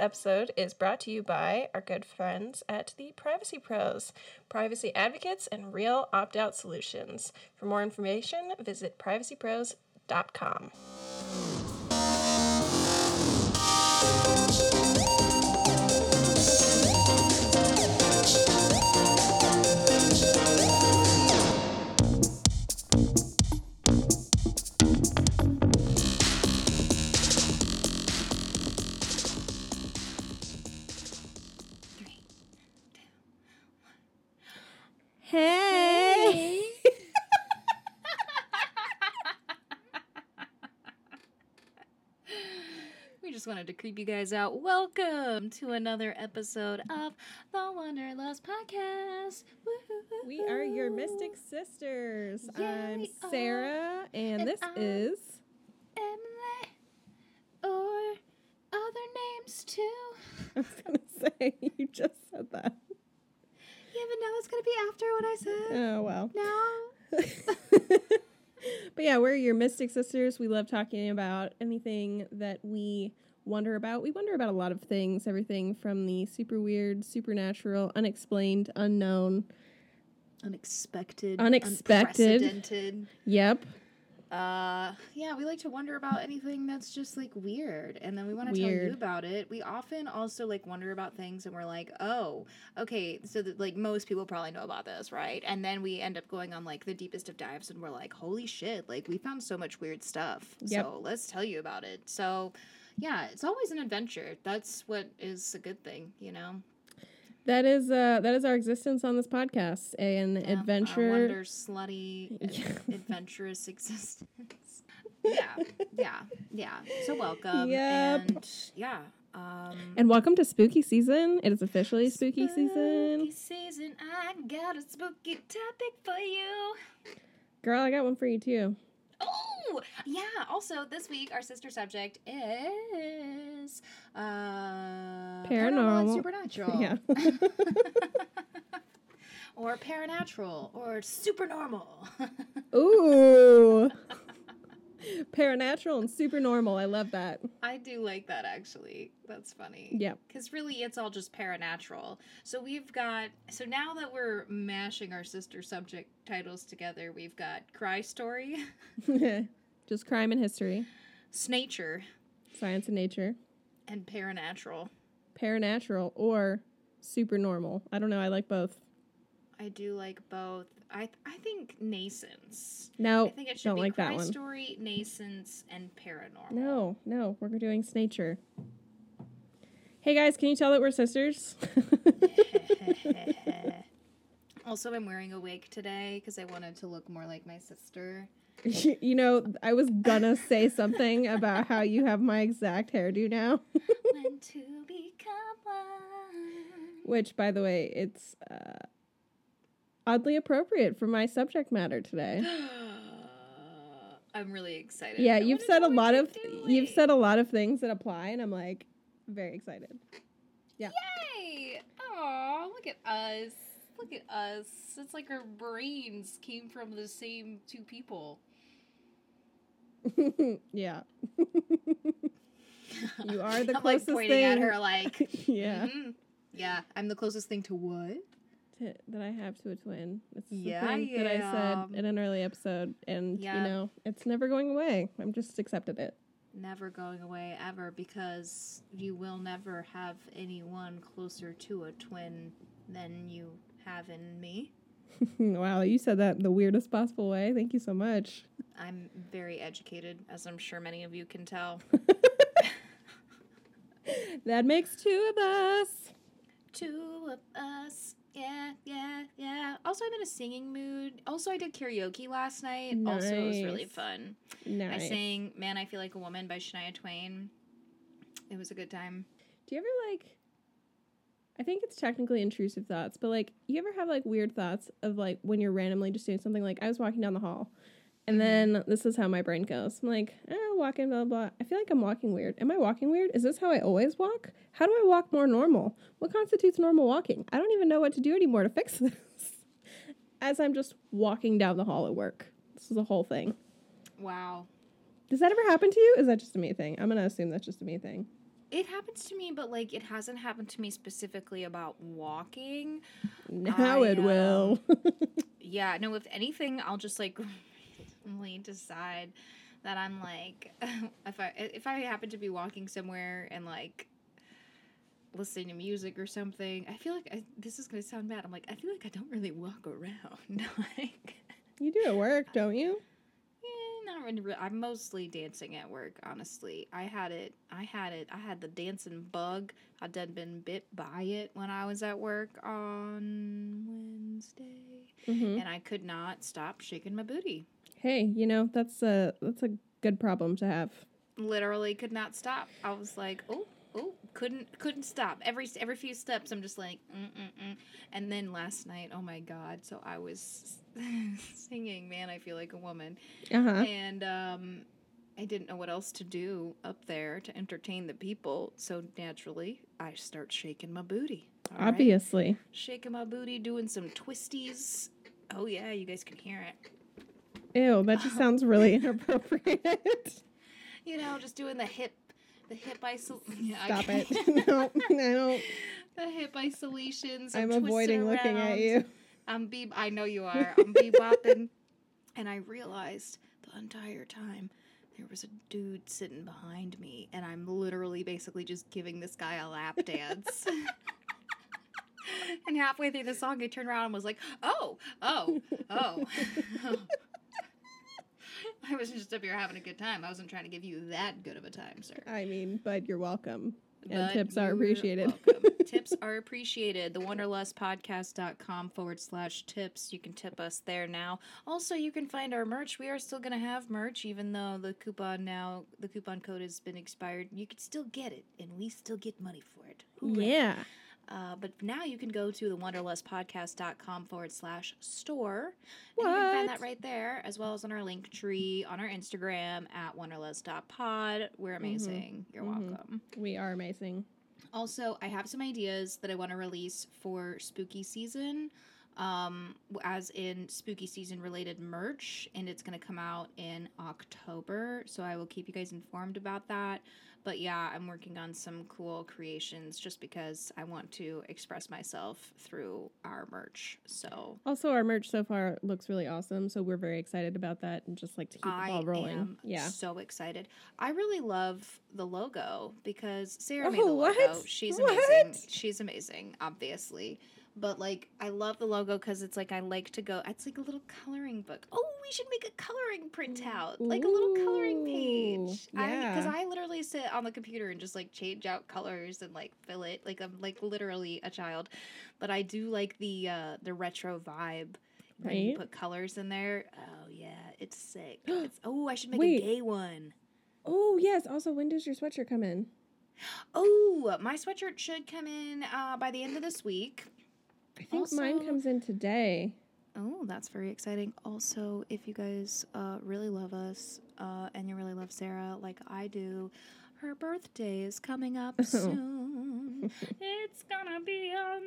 episode is brought to you by our good friends at the Privacy Pros, privacy advocates and real opt out solutions. For more information, visit privacypros.com. Hey. We just wanted to creep you guys out. Welcome to another episode of the Wonderlust Podcast. Woo-hoo-hoo-hoo. We are your Mystic Sisters. Yeah, I'm. Sarah, and, And this I'm- is. Emily, or other names too. I was gonna say you just said that. Yeah, but now it's gonna be after what I said. Oh well. No. but yeah, we're your Mystic Sisters. We love talking about anything that we wonder about. We wonder about a lot of things. Everything from the super weird, supernatural, unexplained, unknown. Unexpected. Unexpected. Unprecedented. Yep. Uh, yeah, we like to wonder about anything that's just like weird, and then we want to tell you about it. We often also like wonder about things, and we're like, oh, okay, so that like most people probably know about this, right? And then we end up going on like the deepest of dives, and we're like, holy shit, like we found so much weird stuff. Yep. So let's tell you about it. So, yeah, it's always an adventure. That's what is a good thing, you know. That is uh that is our existence on this podcast. An Yeah, adventure wonder slutty, ad- adventurous existence. yeah, yeah, yeah. So welcome. Yep. And yeah. Um, And welcome to spooky season. It is officially spooky season. Season. I got a spooky topic for you. Girl, I got one for you too. Oh, yeah. Also, this week our sister subject is uh, Paranormal. supernatural. Yeah. or paranatural or supernormal. Ooh. Paranatural and super normal. I love that. I do like that actually. That's funny. Yeah. Because really, it's all just paranatural. So we've got. So now that we're mashing our sister subject titles together, we've got Cry Story, Just crime and history, Snature, science and nature, and Paranatural. paranatural or super normal. I don't know. I like both. I do like both. I I think nascence. No, I think it should don't be like Cry that one. Story, nascence, and paranormal. No, no, we're doing snature. Hey guys, can you tell that we're sisters? also, I'm wearing a wig today because I wanted to look more like my sister. you know, I was gonna say something about how you have my exact hairdo now, when to become one. which, by the way, it's uh, oddly appropriate for my subject matter today. I'm really excited. Yeah, I you've said a lot of you've said a lot of things that apply, and I'm like very excited. Yeah. Yay! Oh, look at us. Look at us. It's like our brains came from the same two people. yeah, you are the I'm like closest pointing thing. at her like, yeah, "Mhm. yeah, I'm the closest thing to what? To, that I have to a twin. It's Yeah, the thing that I said in an early episode, and Yeah. you know, it's never going away. I'm just accepted it. Never going away ever because you will never have anyone closer to a twin than you have in me. wow, you said that the weirdest possible way. Thank you so much. I'm very educated, as I'm sure many of you can tell. That makes two of us. Two of us. Yeah, yeah, yeah. Also, I'm in a singing mood. Also, I did karaoke last night. Also, it was really fun. Nice. I sang Man, I Feel Like a Woman by Shania Twain. It was a good time. Do you ever like? I think it's technically intrusive thoughts, but like, you ever have like weird thoughts of like when you're randomly just doing something? Like, I was walking down the hall, and then this is how my brain goes. I'm like, eh, walking, blah blah. I feel like I'm walking weird. Am I walking weird? Is this how I always walk? How do I walk more normal? What constitutes normal walking? I don't even know what to do anymore to fix this. As I'm just walking down the hall at work, this is a whole thing. Wow. Does that ever happen to you? Is that just a me thing? I'm gonna assume that's just a me thing. It happens to me, but like it hasn't happened to me specifically about walking. Now I, it will. Yeah, no, if anything, I'll just like decide that I'm like if I if I happen to be walking somewhere and like listening to music or something, I feel like I, this is gonna sound bad. I'm like I feel like I don't really walk around. like, you do at work, don't you? not really. I'm mostly dancing at work. Honestly, I had it. I had it. I had the dancing bug. I done been bit by it when I was at work on Wednesday hmm and I could not stop shaking my booty. Hey, you know that's a that's a good problem to have. Literally could not stop. I was like, oh, oh, couldn't couldn't stop. Every every few steps, I'm just like, mm mm mm. And then last night, oh my god! So I was singing, man, I feel like a woman, Uh huh. and um, I didn't know what else to do up there to entertain the people. So naturally, I start shaking my booty. all right? Obviously. shaking my booty, doing some twisties. Oh yeah, you guys can hear it. Ew, that just sounds really inappropriate. You know, just doing the hip, the hip isol. Yeah, Stop it. no, I don't. the hip isolations. I'm avoiding looking at you. I'm be. I know you are. I'm bebopping, and I realized the entire time there was a dude sitting behind me, and I'm literally basically just giving this guy a lap dance. and halfway through the song, I turned around and was like, "Oh, oh, oh." oh. I was just up here having a good time. I wasn't trying to give you that good of a time, sir. I mean, but you're welcome. And But tips are appreciated. welcome. tips are appreciated. The wonderlustpodcast.com forward slash tips. You can tip us there now. Also, you can find our merch. We are still going to have merch, even though the coupon now, the coupon code has been expired. You can still get it, and we still get money for it. Hooray. Yeah. Uh, but now you can go to the wonderlustpodcast.com forward slash store. And you can find that right there, as well as on our link tree on our Instagram at wonderlust.pod. We're amazing. You're Mhm. welcome. We are amazing. Also, I have some ideas that I want to release for spooky season, um, as in spooky season related merch, and it's going to come out in October. So I will keep you guys informed about that. But yeah, I'm working on some cool creations just because I want to express myself through our merch. So Also, our merch so far looks really awesome, so we're very excited about that and just like to keep the ball rolling. yeah. so excited. I really love the logo because Sarah Oh, made the logo. what? She's What? amazing. She's amazing, obviously. But like, I love the logo because it's like I like to go. It's like a little coloring book. Oh, we should make a coloring printout, like a little coloring page. Ooh, Because yeah. I, literally sit on the computer and just like change out colors and like fill it. Like I'm like literally a child, but I do like the uh the retro vibe. When you Right. put colors in there, oh yeah, it's sick. It's oh, I should make Wait. a gay one. Oh yes. Also, when does your sweatshirt come in? Oh, my sweatshirt should come in uh, by the end of this week. I think mine comes in today. Oh, that's very exciting. Also, if you guys uh, really love us uh, and you really love Sarah like I do, her birthday is coming up Oh. soon. it's gonna be on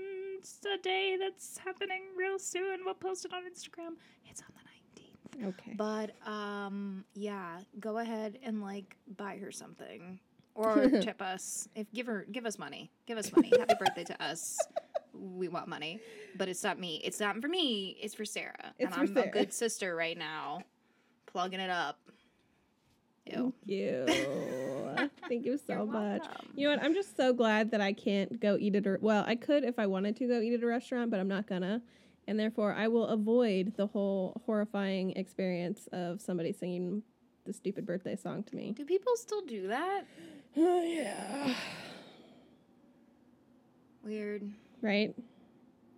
a day that's happening real soon. We'll post it on Instagram. It's on the 19th. Okay. But um yeah, go ahead and like buy her something or tip us. If give her give us money. Give us money. Happy birthday to us. We want money, but it's not me. It's not for me. It's for Sarah. It's and for I'm a good sister right now. Plugging it up. Ew. Thank you. Thank you so You're much. welcome. You know what? I'm just so glad that I can't go eat at a well, I could if I wanted to go eat at a restaurant, but I'm not gonna. And therefore I will avoid the whole horrifying experience of somebody singing the stupid birthday song to me. Do people still do that? Oh yeah. Weird. Right?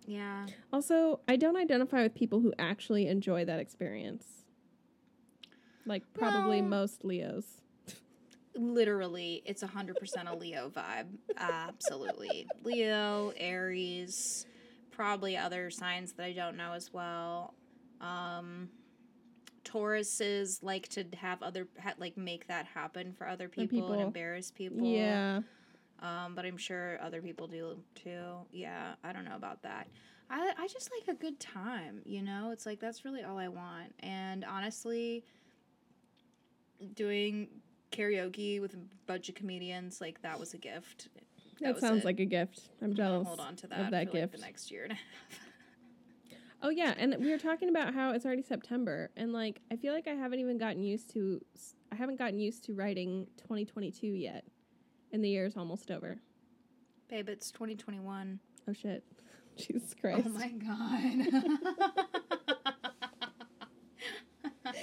Yeah. Also, I don't identify with people who actually enjoy that experience. Like probably Well- most Leos. literally it's a hundred percent a leo vibe absolutely leo aries probably other signs that i don't know as well um tauruses like to have other ha- like make that happen for other people, people. and embarrass people Yeah. Um but i'm sure other people do too yeah i don't know about that I, I just like a good time you know it's like that's really all i want and honestly doing karaoke with a bunch of comedians. Like that was a gift. That, was sounds it. like a gift. I'm jealous. hold on to that, of that for gift. like the next year and a half. Oh yeah, and we were talking about how it's already September, and like I feel like I haven't even gotten used to. I haven't gotten used to writing 2022 yet, and the year is almost over. Babe, it's 2021. Oh shit, Jesus oh, Christ! Oh my god.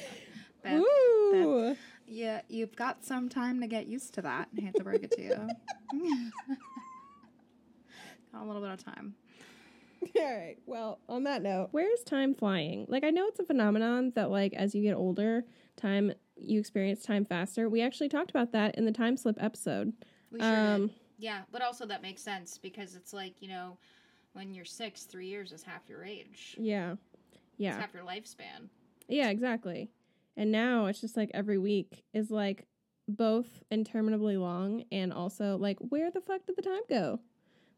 Beth, Woo! yeah, you've got some time to get used to that. I hate to break it to you. got a little bit of time. All right. Well, on that note, where is time flying? Like, I know it's a phenomenon that, like, as you get older, time you experience time faster. We actually talked about that in the time slip episode. We sure Um, did. Yeah, but also that makes sense because it's like, you know, when you're six, three years is half your age. Yeah. It's Yeah. half your lifespan. Yeah, exactly. And now it's just like every week is like both interminably long and also like, where the fuck did the time go?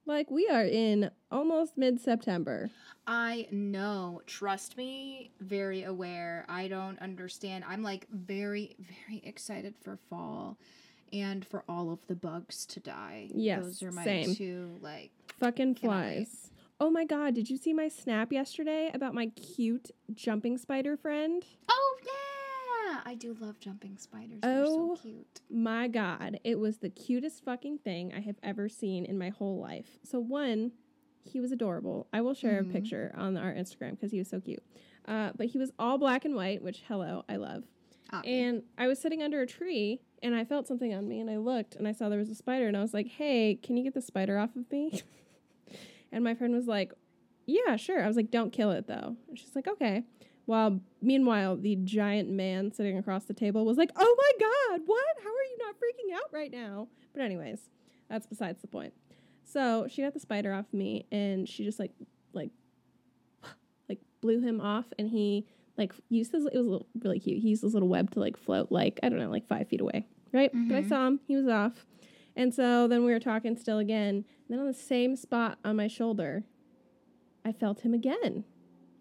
Like, we are in almost mid September. I know. Trust me, very aware. I don't understand. I'm like very, very excited for fall and for all of the bugs to die. Yes, Those are my same. two, like, Fucking flies. Oh my god, did you see my snap yesterday about my cute jumping spider friend? oh, yeah. I do love jumping spiders. They're Oh. so cute. My god, it was the cutest fucking thing I have ever seen in my whole life. So, one, he was adorable. I will share Mhm. a picture on our Instagram because he was so cute. Uh, but he was all black and white, which, hello, I love. And I was sitting under a tree and I felt something on me and I looked and I saw there was a spider and I was like, hey, can you get the spider off of me? and my friend was like, yeah, sure. I was like, don't kill it though. And she's like, okay. While meanwhile, the giant man sitting across the table was like, oh my God, what? How are you not freaking out right now? But, anyways, that's besides the point. So she got the spider off me and she just like, like, like blew him off and he like used his it was little, really cute. He used his little web to like float like i don't know like five feet away right? But i Mhm. saw him he was off. And so then we were talking still again. And then on the same spot on my shoulder i felt him again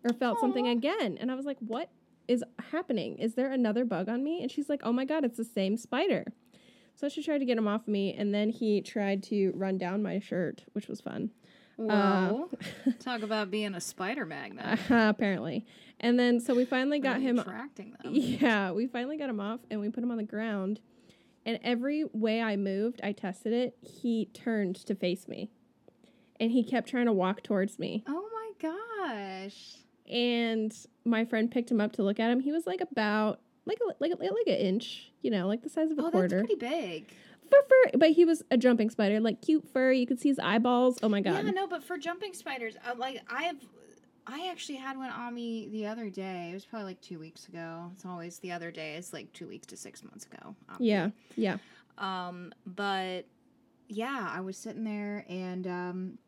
or felt something again. And i was like what is happening? Is there another bug on me? And she's like oh my god it's the same spider. So she tried to get him off me and then he tried to run down my shirt which was fun Whoa. Um, Talk about being a spider magnet. Uh-huh, apparently and then so we finally got Really him attracting them. Yeah, we finally got him off and we put him on the ground. And every way I moved, I tested it, he turned to face me. And he kept trying to walk towards me. Oh my gosh. And my friend picked him up to look at him. He was like about like a, like a, like an inch, you know, like the size of a Oh, quarter. that's pretty big. Fur fur, but he was a jumping spider, like cute fur. You could see his eyeballs. Oh my god. Yeah, no, but for jumping spiders, uh, like I have, I actually had one on me the other day. It was probably like two weeks ago. It's always the other day. It's like two weeks to six months ago. yeah, yeah. Um, but yeah, I was sitting there and um,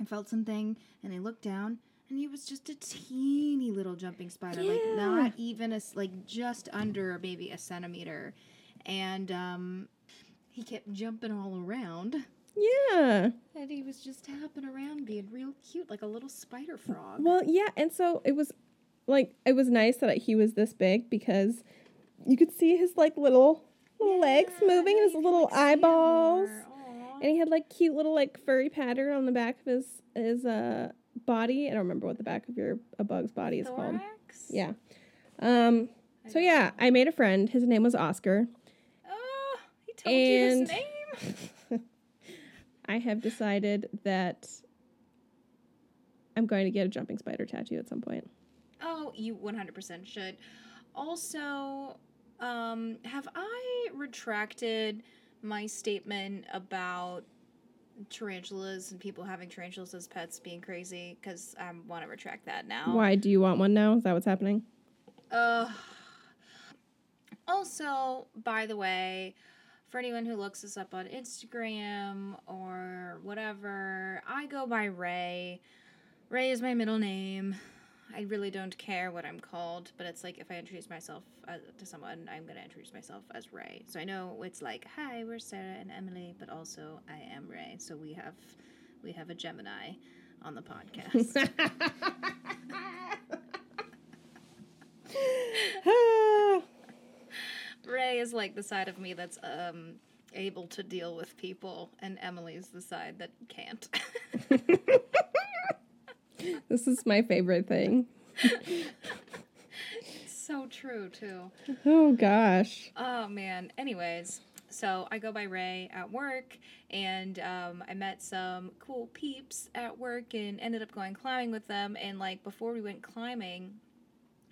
I felt something, and I looked down, and he was just a teeny little jumping spider, like Yeah. not even a like just under maybe a centimeter, and um, he kept jumping all around. Yeah. And he was just hopping around being real cute, like a little spider frog. Well, yeah, and so it was like it was nice that he was this big because you could see his like little little legs moving and his little like, eyeballs. And he had like cute little like furry pattern on the back of his his uh body. I don't remember what the back of your a bug's body is called. Thorax? Yeah. Um so yeah. I made a friend. His name was Oscar. Told And- you his name? I have decided that I'm going to get a jumping spider tattoo at some point. Oh, you 100% should. Also, um, have I retracted my statement about tarantulas and people having tarantulas as pets being crazy? Because I want to retract that now. Why do you want one now? Is that what's happening? Uh, also, by the way, for anyone who looks us up on Instagram or whatever, I go by Ray. Ray is my middle name. I really don't care what I'm called, but it's like if I introduce myself uh, to someone, I'm going to introduce myself as Ray. So I know it's like, "Hi, we're Sarah and Emily," but also I am Ray. So we have we have a Gemini on the podcast. Is like the side of me that's um able to deal with people, and Emily's the side that can't. This is my favorite thing. so true too. Oh gosh. Oh man. Anyways, so I go by Ray at work, and um, I met some cool peeps at work, and ended up going climbing with them. And like before we went climbing,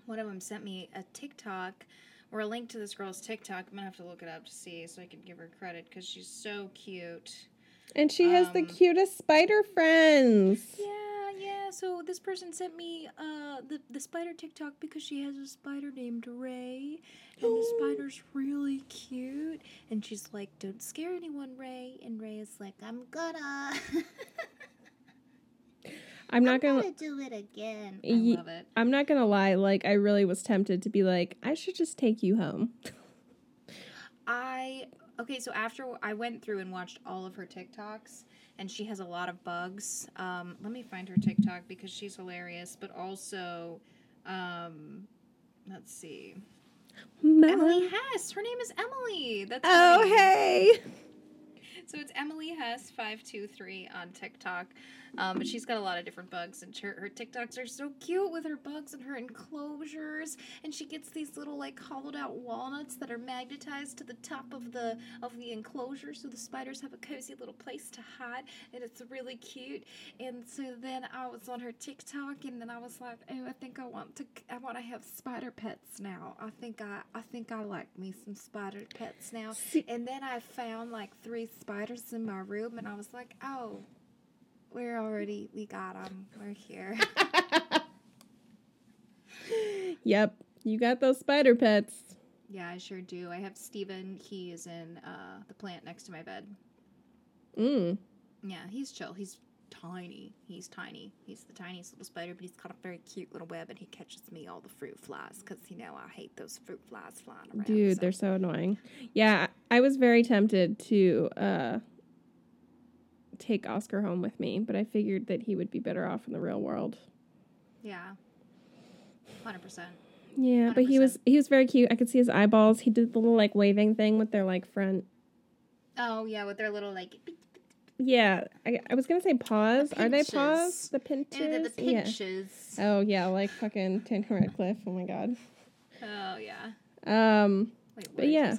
one of them sent me a TikTok or a link to this girl's TikTok. I'm gonna have to look it up to see so I can give her credit because she's so cute. And she has the Um, cutest spider friends. Yeah, yeah. So this person sent me uh the the spider TikTok because she has a spider named Ray, and the spider's really cute. And she's like, "Don't scare anyone, Ray." And Ray is like, "I'm gonna." I'm not gonna gonna do it again. I love it. I'm not gonna lie, like I really was tempted to be like, I should just take you home. I okay. So after I went through and watched all of her TikToks, and she has a lot of bugs. Um, let me find her TikTok because she's hilarious, but also, um, let's see. Emily Hess. Her name is Emily. That's Oh funny. hey. So it's Emily Hess five two three on TikTok. Um, but she's got a lot of different bugs, and her, her TikToks are so cute with her bugs and her enclosures. And she gets these little like hollowed out walnuts that are magnetized to the top of the of the enclosure, so the spiders have a cozy little place to hide, and it's really cute. And so then I was on her TikTok, and then I was like, oh, I think I want to I want to have spider pets now. I think I I think I like me some spider pets now. And then I found like three spiders in my room, and I was like, oh, we're already, we got them. We're here. Yep, you got those spider pets. yeah, I sure do. I have Steven. He is in uh, the plant next to my bed. Mm. Yeah, he's chill. He's tiny. He's tiny. He's the tiniest little spider, but he's got a very cute little web, and he catches me all the fruit flies because, you know, I hate those fruit flies flying around. Dude, so- they're so annoying. Yeah, I was very tempted to uh take Oscar home with me, but I figured that he would be better off in the real world. Yeah. 100%. Yeah, but he was he was very cute. I could see his eyeballs. He did the little like waving thing with their like front. Oh, yeah, with their little, like, Yeah, I, I was gonna say paws. Are they paws? The pinches. and the Yeah. pinches. Oh yeah, like fucking Daniel Radcliffe. Oh my god. Oh, yeah. Um. Wait, what But yeah.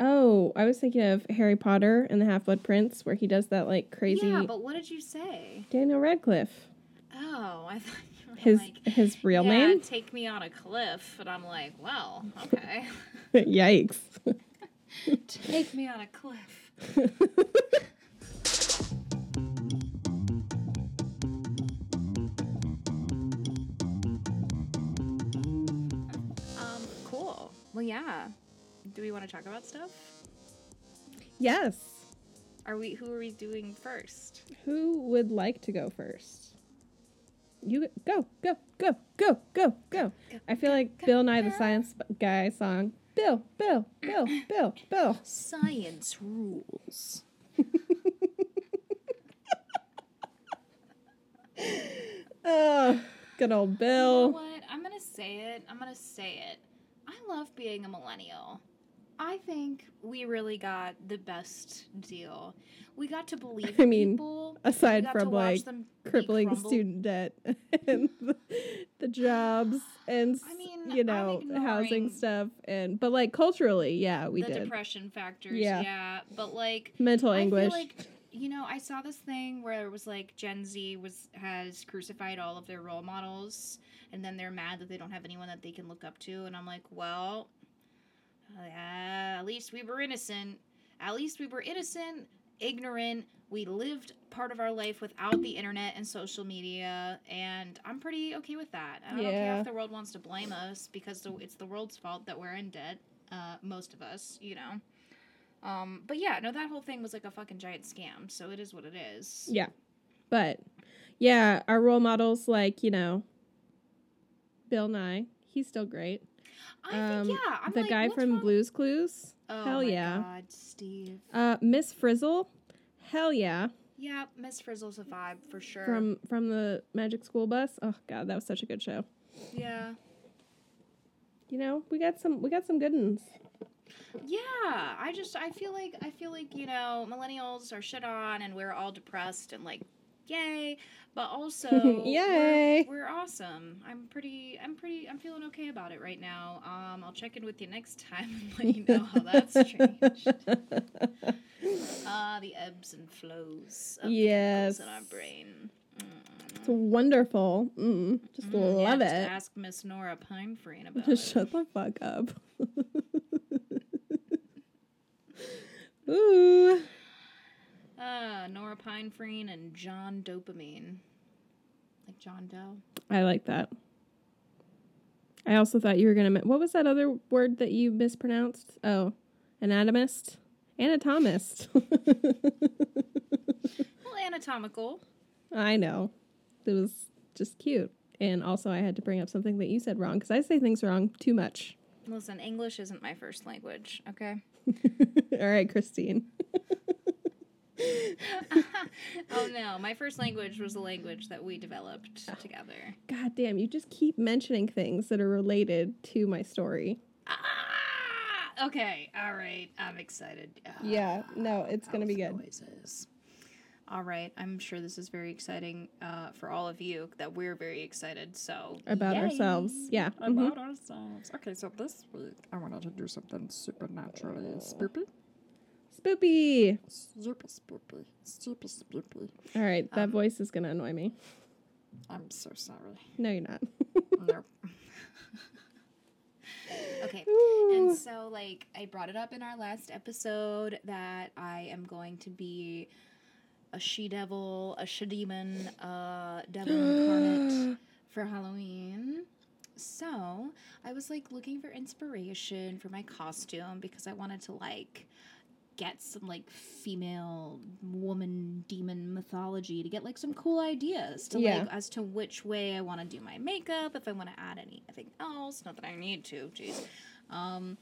Oh, I was thinking of Harry Potter and the Half Blood Prince, where he does that like crazy Yeah, but what did you say? Daniel Radcliffe. Oh, I thought you were His like, his real yeah, name? take me on a cliff. And I'm like, well, okay. Yikes. take me on a cliff. Um, cool. Well, yeah. Do we want to talk about stuff? yes. Are we? Who are we doing first? Who would like to go first? You go, go, go, go, go, go. I feel like Bill Nye the Science Guy song. Bill, Bill, Bill, Bill, Bill. Science rules. Oh, good old Bill. You know what? I'm gonna say it. I'm gonna say it. I love being a millennial. I think we really got the best deal. We got to believe I mean, people. Aside we got to from like crippling student debt and the, the jobs and I mean, you know housing stuff and but like culturally, yeah, we the did depression factors. Yeah. Yeah. but like mental I anguish. like you know, I saw this thing where it was like Gen Z was has crucified all of their role models, and then they're mad that they don't have anyone that they can look up to, and I'm like, well, uh, at least we were innocent. At least we were innocent, ignorant. We lived part of our life without the internet and social media, and I'm pretty okay with that. I don't care if the world wants to blame us because it's the world's fault that we're in debt. Uh, most of us, you know. Um, but yeah, no, that whole thing was like a fucking giant scam. So it is what it is. Yeah. But yeah, our role models like, you know, Bill Nye, he's still great. I Um, think yeah. I'm the like, guy from wrong- Blues Clues, Oh hell my yeah. God, Steve. Uh Miss Frizzle, hell yeah. Yeah, Miss Frizzle's a vibe for sure. From from the Magic School Bus. Oh god, that was such a good show. yeah. You know, we got some we got some good ones. Yeah, I just I feel like I feel like you know millennials are shit on and we're all depressed and like yay, but also Yay. we're, we're awesome. I'm pretty I'm pretty I'm feeling okay about it right now. Um, I'll check in with you next time and let you know how that's changed. Ah, the ebbs and flows of Yes. in our brain. It's wonderful. Mm, just Mm, yeah, love just it. Ask Miss Nora Pinefreen about Just it. shut the fuck up. Ooh. Uh, Nora Pinefreen and John Dopamine. Like John Doe. I like that. I also thought you were gonna. What was that other word that you mispronounced? Oh, anatomist, anatomist. Well, anatomical. I know. It was just cute, and also I had to bring up something that you said wrong because I say things wrong too much. Listen, English isn't my first language, okay? All right, Christine. oh no, my first language was a language that we developed together. God damn, you just keep mentioning things that are related to my story. Ah! Okay, all right. I'm excited. Ah, Yeah, no, it's gonna be good. Noises. All right, I'm sure this is very exciting uh, for all of you. That we're very excited. So About yay. ourselves. Yeah. about ourselves. Okay, so this week I wanted to do something supernaturally spoopy. Spoopy. Super spoopy. Super spoopy. All right, that um, voice is gonna annoy me. I'm so sorry. No, you're not. nope. Okay. Ooh. And so, like, I brought it up in our last episode that I am going to be a she devil, a she demon, a devil incarnate for Halloween. So, I was like looking for inspiration for my costume because I wanted to like get some like female woman demon mythology to get like some cool ideas to Yeah. like as to which way I want to do my makeup, if I want to add anything else. Not that I need to, jeez. Um,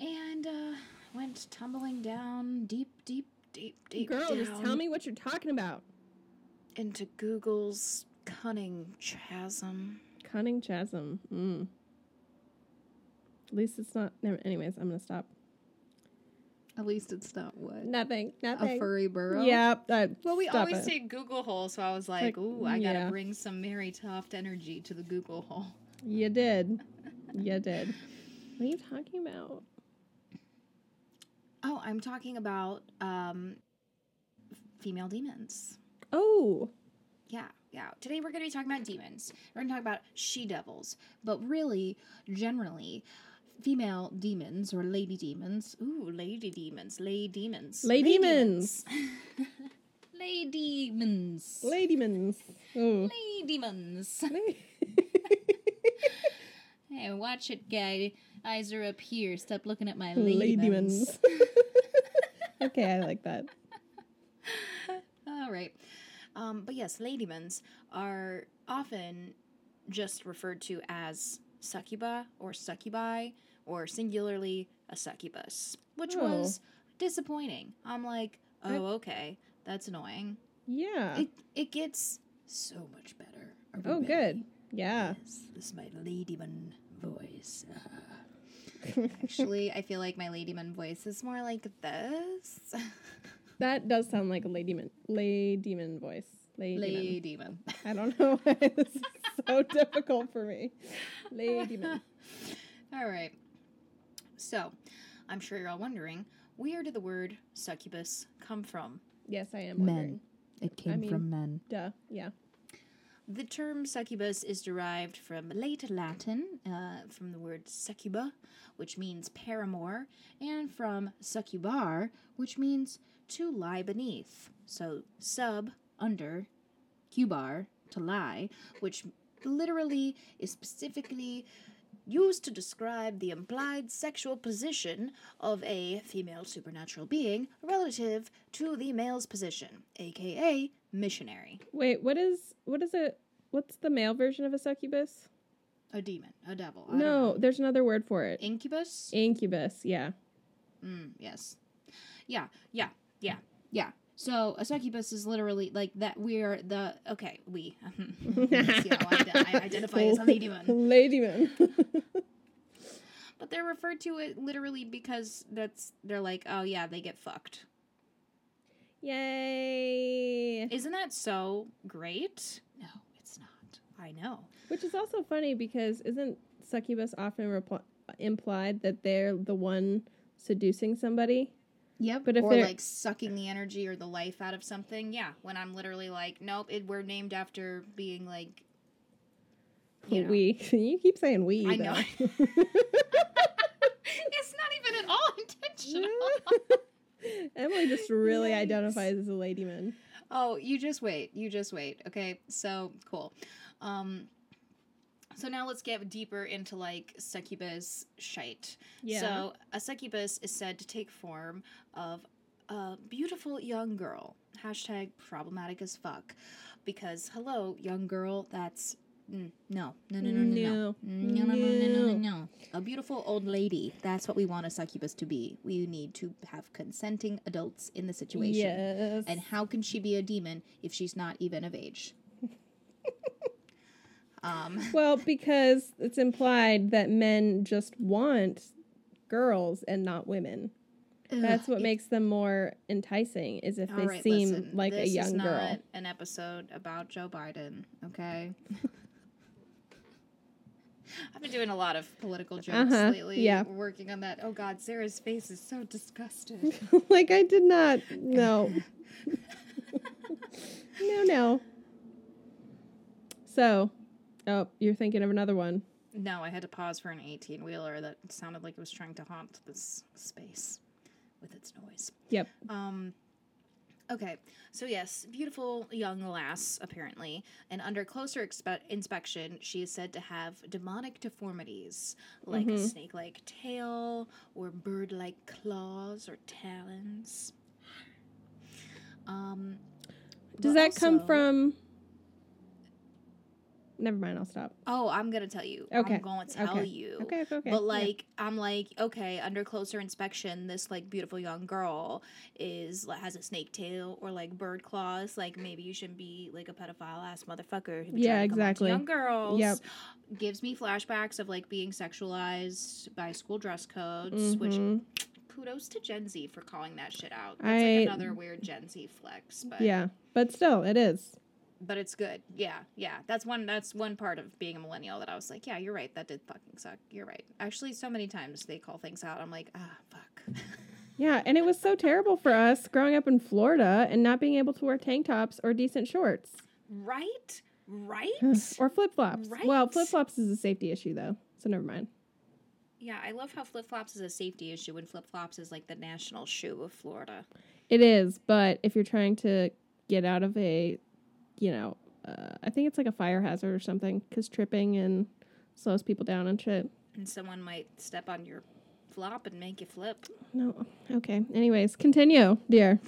and uh, went tumbling down deep, deep, deep, deep Girl, just tell me what you're talking about. into Google's cunning chasm. Cunning chasm. Mm. At least it's not. Never, anyways, I'm gonna stop. At least it's not what? Nothing. Nothing. A furry burrow? Yeah. Uh, Well, we always it. say Google hole, so I was like, Like, ooh, I gotta yeah. bring some Mary Toft energy to the Google hole. You did. you did. What are you talking about? Oh, I'm talking about um, female demons. Oh. Yeah, yeah. Today we're going to be talking about demons. We're going to talk about she devils, but really, generally, female demons or lady demons. Ooh, lady demons, lay demons, Lay demons. lay demons, lay demons. Lay- Hey, watch it, guy. Eyes are up here. Stop looking at my Ladymans. demons. okay, I like that. All right. Um, but yes, ladymans are often just referred to as succuba or succubi or singularly a succubus, which Oh. was disappointing. I'm like, oh, okay, that's annoying. Yeah. It it gets so much better. Oh, ready? good. Yeah. Yes, this is my ladyman voice. Uh, actually, I feel like my ladyman voice is more like this. that does sound like a ladymon. Ladymon voice. Ladymon. Ladyman. I don't know why this is so difficult for me. Ladymon. All right. So, I'm sure you're all wondering where did the word succubus come from? Yes, I am Men. wondering. It came mean- from men. Duh. Yeah. The term succubus is derived from late Latin, uh, from the word succuba, which means paramour, and from succubar, which means to lie beneath. So, sub, under, cubar, to lie, which literally is specifically used to describe the implied sexual position of a female supernatural being relative to the male's position, aka missionary. Wait, what is what is it? What's the male version of a succubus? A demon, a devil. I No, there's another word for it. Incubus? Incubus. Yeah. Mm, yes. Yeah, yeah, yeah, yeah. So a succubus is literally like that. We're the okay. We. See how I, I identify as a ladyman. Ladyman. but they're referred to it literally because that's they're like, oh yeah, they get fucked. Yay! Isn't that so great? No, it's not. I know. Which is also funny because isn't succubus often repl- implied that they're the one seducing somebody? Yep. But if or like sucking the energy or the life out of something. Yeah. When I'm literally like, nope, it, we're named after being like. You know. We. You keep saying we. I know. it's not even at all intentional. Emily just really Yikes. identifies as a ladyman. Oh, you just wait. You just wait. Okay. So cool. Um. So now let's get deeper into like succubus shite. Yeah. So a succubus is said to take form of a beautiful young girl. Hashtag problematic as fuck. Because hello, young girl, that's mm, no, no, no, no, no, no. No, no, no, no, no, no, no. A beautiful old lady. That's what we want a succubus to be. We need to have consenting adults in the situation. Yes. And how can she be a demon if she's not even of age? um, well, because it's implied that men just want girls and not women. That's what makes them more enticing is if they right, seem listen, like a this is young not girl. An episode about Joe Biden, okay? I've been doing a lot of political jokes Uh-huh, lately. yeah. working on that. Oh God, Sarah's face is so disgusted. like I did not no. no, no. So, oh, you're thinking of another one. no, I had to pause for an eighteen wheeler that sounded like it was trying to haunt this space with its noise. Yep. Um, okay, so yes, beautiful young lass, apparently, and under closer expe- inspection, she is said to have demonic deformities, like a snake like tail, or bird like claws or talons. Um, Does that come from Never mind, I'll stop. Oh, I'm gonna tell you. Okay, I'm going to tell okay. you. Okay, okay. But yeah. like, I'm like, okay, under closer inspection, this like beautiful young girl is has a snake tail or like bird claws. Like maybe you shouldn't be like a pedophile ass motherfucker. Who Yeah, trying to come exactly. Young girls. Yep. Gives me flashbacks of like being sexualized by school dress codes, which Mhm. kudos to Gen Z for calling that shit out. That's I- like another weird Gen Z flex, but Yeah, but still, it is. But it's good. Yeah, yeah. That's one. That's one part of being a millennial that I was like, yeah, you're right. That did fucking suck. You're right. Actually, so many times they call things out. I'm like, ah, fuck. Yeah, and it was so terrible for us growing up in Florida and not being able to wear tank tops or decent shorts right, right. or flip flops. Right? Well, flip flops is a safety issue though, so never mind. yeah, I love how flip flops is a safety issue when flip flops is like the national shoe of Florida. It is, but if you're trying to get out of a, you know, uh, I think it's like a fire hazard or something because tripping and slows people down and shit. And someone might step on your flop and make you flip. No, okay. Anyways, continue, dear.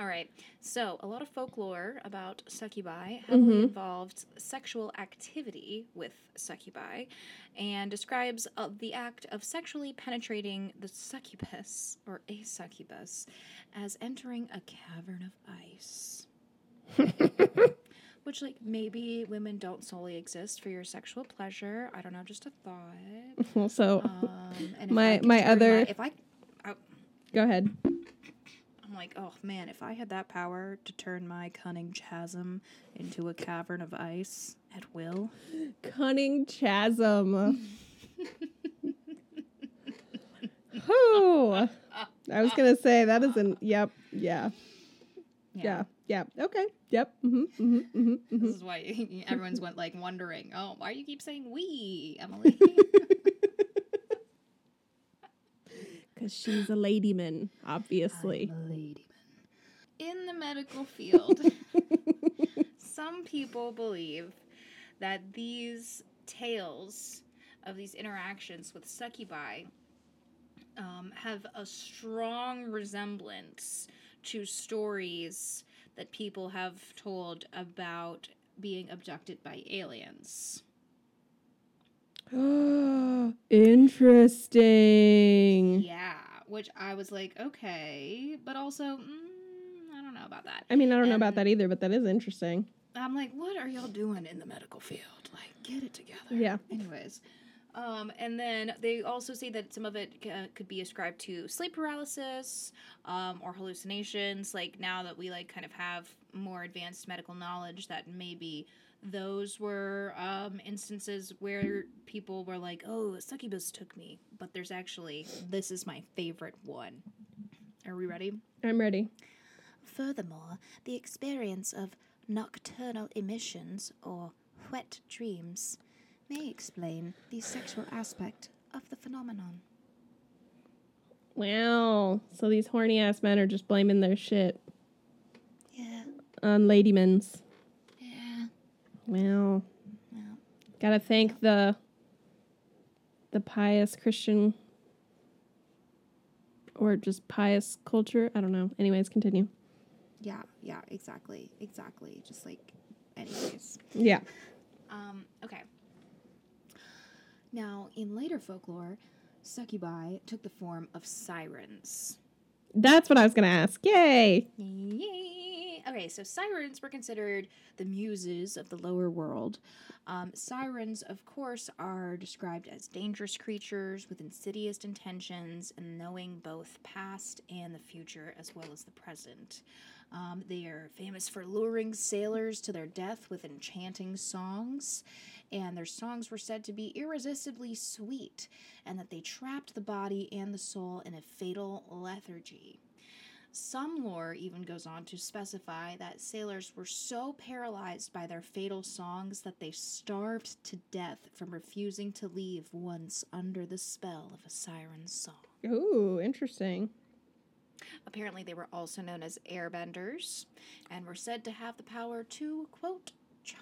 All right. So, a lot of folklore about succubi heavily Mhm. involved sexual activity with succubi and describes uh, the act of sexually penetrating the succubus or a succubus as entering a cavern of ice. Which, like, maybe women don't solely exist for your sexual pleasure. I don't know, just a thought. Also, Um, My- I my other- if I go ahead. I'm like, oh man, if I had that power to turn my cunning chasm into a cavern of ice at will. Cunning chasm. Whew. I was gonna say that isn't. Yep. Yeah. Yeah. Yeah. Okay. Yep. Mm-hmm. Mm-hmm. Mm-hmm. mm-hmm. This is why everyone's went like wondering, oh, why do you keep saying we, Emily? Because she's a ladyman, obviously. I'm a ladyman. In the medical field, some people believe that these tales of these interactions with succubi um, have a strong resemblance to stories that people have told about being abducted by aliens. Oh interesting. Yeah, which I was like, okay, but also, mm, I don't know about that. I mean, I don't know about that either, but that is interesting. I'm like, what are y'all doing in the medical field? Like, get it together. Yeah. Anyways, Um, and then they also say that some of it uh, could be ascribed to sleep paralysis um, or hallucinations. Like now that we like kind of have more advanced medical knowledge, that maybe those were um, instances where people were like, "Oh, succubus took me," but there's actually this is my favorite one. Are we ready? I'm ready. Furthermore, the experience of nocturnal emissions or wet dreams may explain the sexual aspect of the phenomenon. Wow. So these horny ass men are just blaming their shit Yeah, on ladymans. Yeah. Well, Gotta thank the the pious Christian or just pious culture. I don't know. Anyways, continue. yeah, yeah, exactly, exactly. Just like, anyways. Yeah. Um, okay. Now, in later folklore, succubi took the form of sirens. That's what I was gonna ask. Yay. Yay! Okay, so sirens were considered the muses of the lower world. Um, sirens, of course, are described as dangerous creatures with insidious intentions and knowing both past and the future as well as the present. Um, they are famous for luring sailors to their death with enchanting songs, and their songs were said to be irresistibly sweet, and that they trapped the body and the soul in a fatal lethargy. Some lore even goes on to specify that sailors were so paralyzed by their fatal songs that they starved to death from refusing to leave once under the spell of a siren's song. Ooh, interesting. Apparently, they were also known as airbenders and were said to have the power to, quote,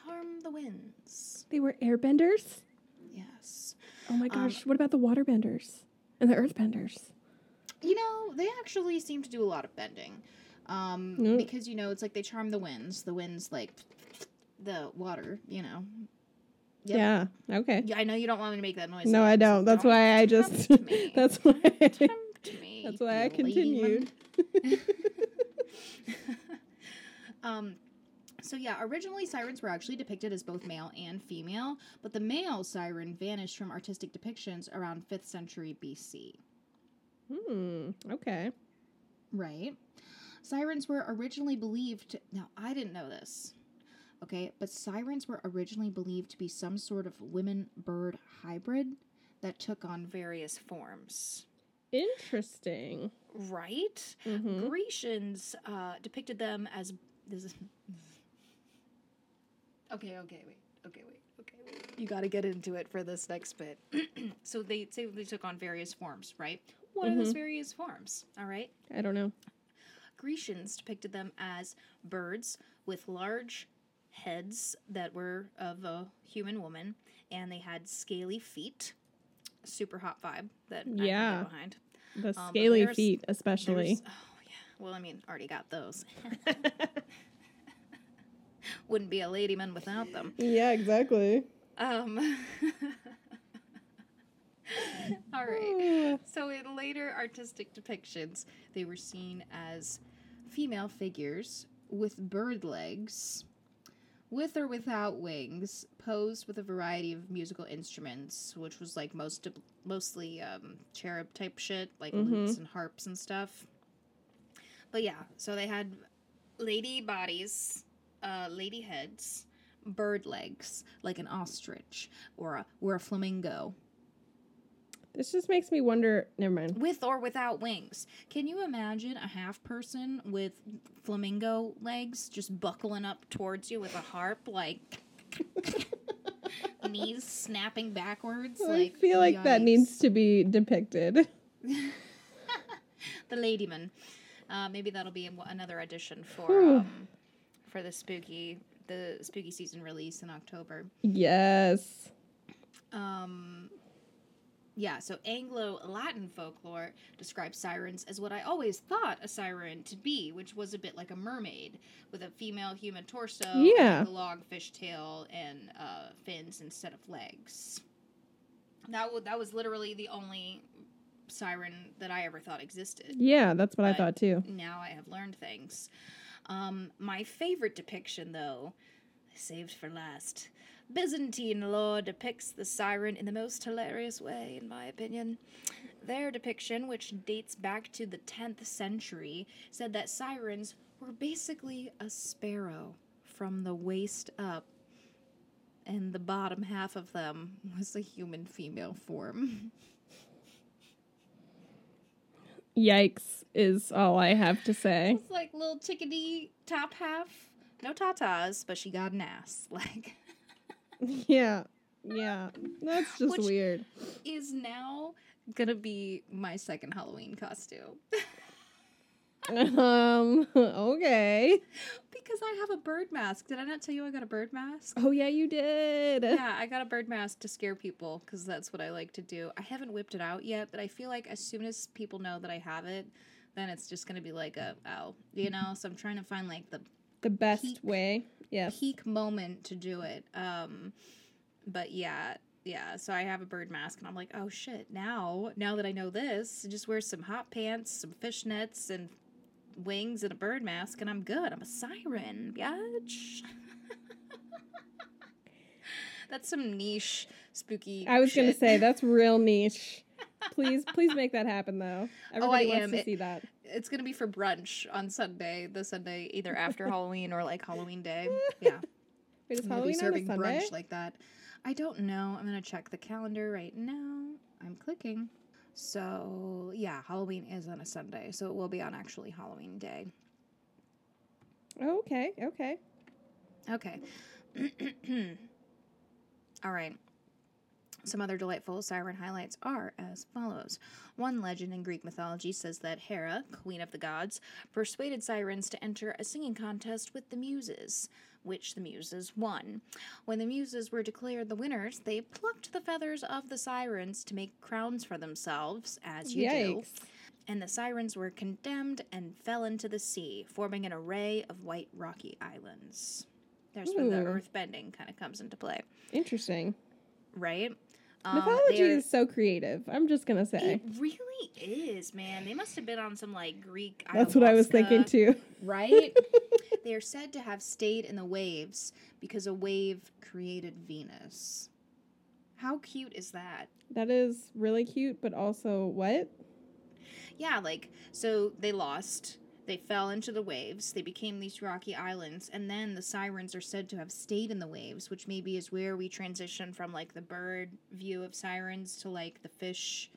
charm the winds. They were airbenders? Yes. Oh my Um, gosh. what about the waterbenders? And the earthbenders? You know, they actually seem to do a lot of bending. Um, Mm. because, you know, it's like they charm the winds. The winds, like, the water, you know. Yep. Yeah. Okay. Yeah, I know you don't want me to make that noise. No, I don't. That's why I just me. That's why me, That's why I continued. um, so yeah, originally sirens were actually depicted as both male and female, but the male siren vanished from artistic depictions around 5th century BC. Hmm. Okay. Right. Sirens were originally believed. To, now, I didn't know this. Okay, but sirens were originally believed to be some sort of women bird hybrid that took on various forms. Interesting. Right? Mm-hmm. Grecians uh, depicted them as. This is, okay, okay, wait. Okay, wait. Okay, wait. You got to get into it for this next bit. so they say they took on various forms, right? What are those mm-hmm. various forms? All right. I don't know. Grecians depicted them as birds with large heads that were of a human woman, and they had scaly feet. Super hot vibe that Yeah. behind. The um, scaly there's- feet, especially. Oh yeah. Well, I mean, already got those. Wouldn't be a ladyman without them. Yeah, exactly. Um. All right. So in later artistic depictions, they were seen as female figures with bird legs, with or without wings, posed with a variety of musical instruments, which was like most mostly um, cherub type shit, like lutes and harps and stuff. But yeah, so they had lady bodies, uh, lady heads, bird legs, like an ostrich or a or a flamingo, This just makes me wonder. Never mind. with or without wings. Can you imagine a half person with flamingo legs just buckling up towards you with a harp, like knees snapping backwards? I like feel like that needs to be depicted. the ladyman. Uh, maybe that'll be another addition for um, for the spooky the spooky season release in October. Yes. Um, yeah, so Anglo Latin folklore describes sirens as what I always thought a siren to be, which was a bit like a mermaid with a female human torso, Yeah. a long fish tail, and uh, fins instead of legs. That w- that was literally the only siren that I ever thought existed Yeah, that's what I thought too. now I have learned things. Um, my favorite depiction, though, saved for last, Byzantine lore depicts the siren in the most hilarious way, in my opinion. Their depiction, which dates back to the 10th century, said that sirens were basically a sparrow from the waist up, and the bottom half of them was a human female form. Yikes is all I have to say. It's like little chickadee top half. No tatas, but she got an ass. Like, yeah. Yeah. That's just Which- weird. is now gonna be my second Halloween costume. um okay. because I have a bird mask. Did I not tell you I got a bird mask? Oh yeah, you did. Yeah, I got a bird mask to scare people because that's what I like to do. I haven't whipped it out yet, but I feel like as soon as people know that I have it, then it's just gonna be like a oh, you know. So I'm trying to find like the The best Peak. way. Yes. peak moment to do it. Um, but yeah, yeah. So I have a bird mask, and I'm like, oh shit! Now, now that I know this, just wear some hot pants, some fishnets, and wings, and a bird mask, and I'm good. I'm a siren, bitch. That's some niche spooky. I was gonna say that's real niche. Please, please make that happen though. Everybody Oh, I wants am. to It- see that. it's gonna be for brunch on Sunday. The Sunday either after Halloween or like Halloween day. Yeah. Wait, is I'm gonna be Halloween on a serving Sunday? brunch like that. I don't know. I'm gonna check the calendar right now. I'm clicking. So yeah, Halloween is on a Sunday, so it will be on actually Halloween day. Okay, okay. Okay. All right. Some other delightful siren highlights are as follows. One legend in Greek mythology says that Hera, queen of the gods, persuaded sirens to enter a singing contest with the Muses, which the Muses won. When the Muses were declared the winners, they plucked the feathers of the sirens to make crowns for themselves, as you do and the sirens were condemned and fell into the sea, forming an array of white rocky islands. There's where the earth bending kind of comes into play, Interesting. right? Um, Mythology is so creative. I'm just gonna say. It really is, man. They must have been on some like Greek. That's what I was thinking too. Right? they are said to have stayed in the waves because a wave created Venus. How cute is that? That is really cute, but also what? Yeah, like so they lost. They fell into the waves. They became these rocky islands, and then the sirens are said to have stayed in the waves, which maybe is where we transition from like the bird view of sirens to like the fish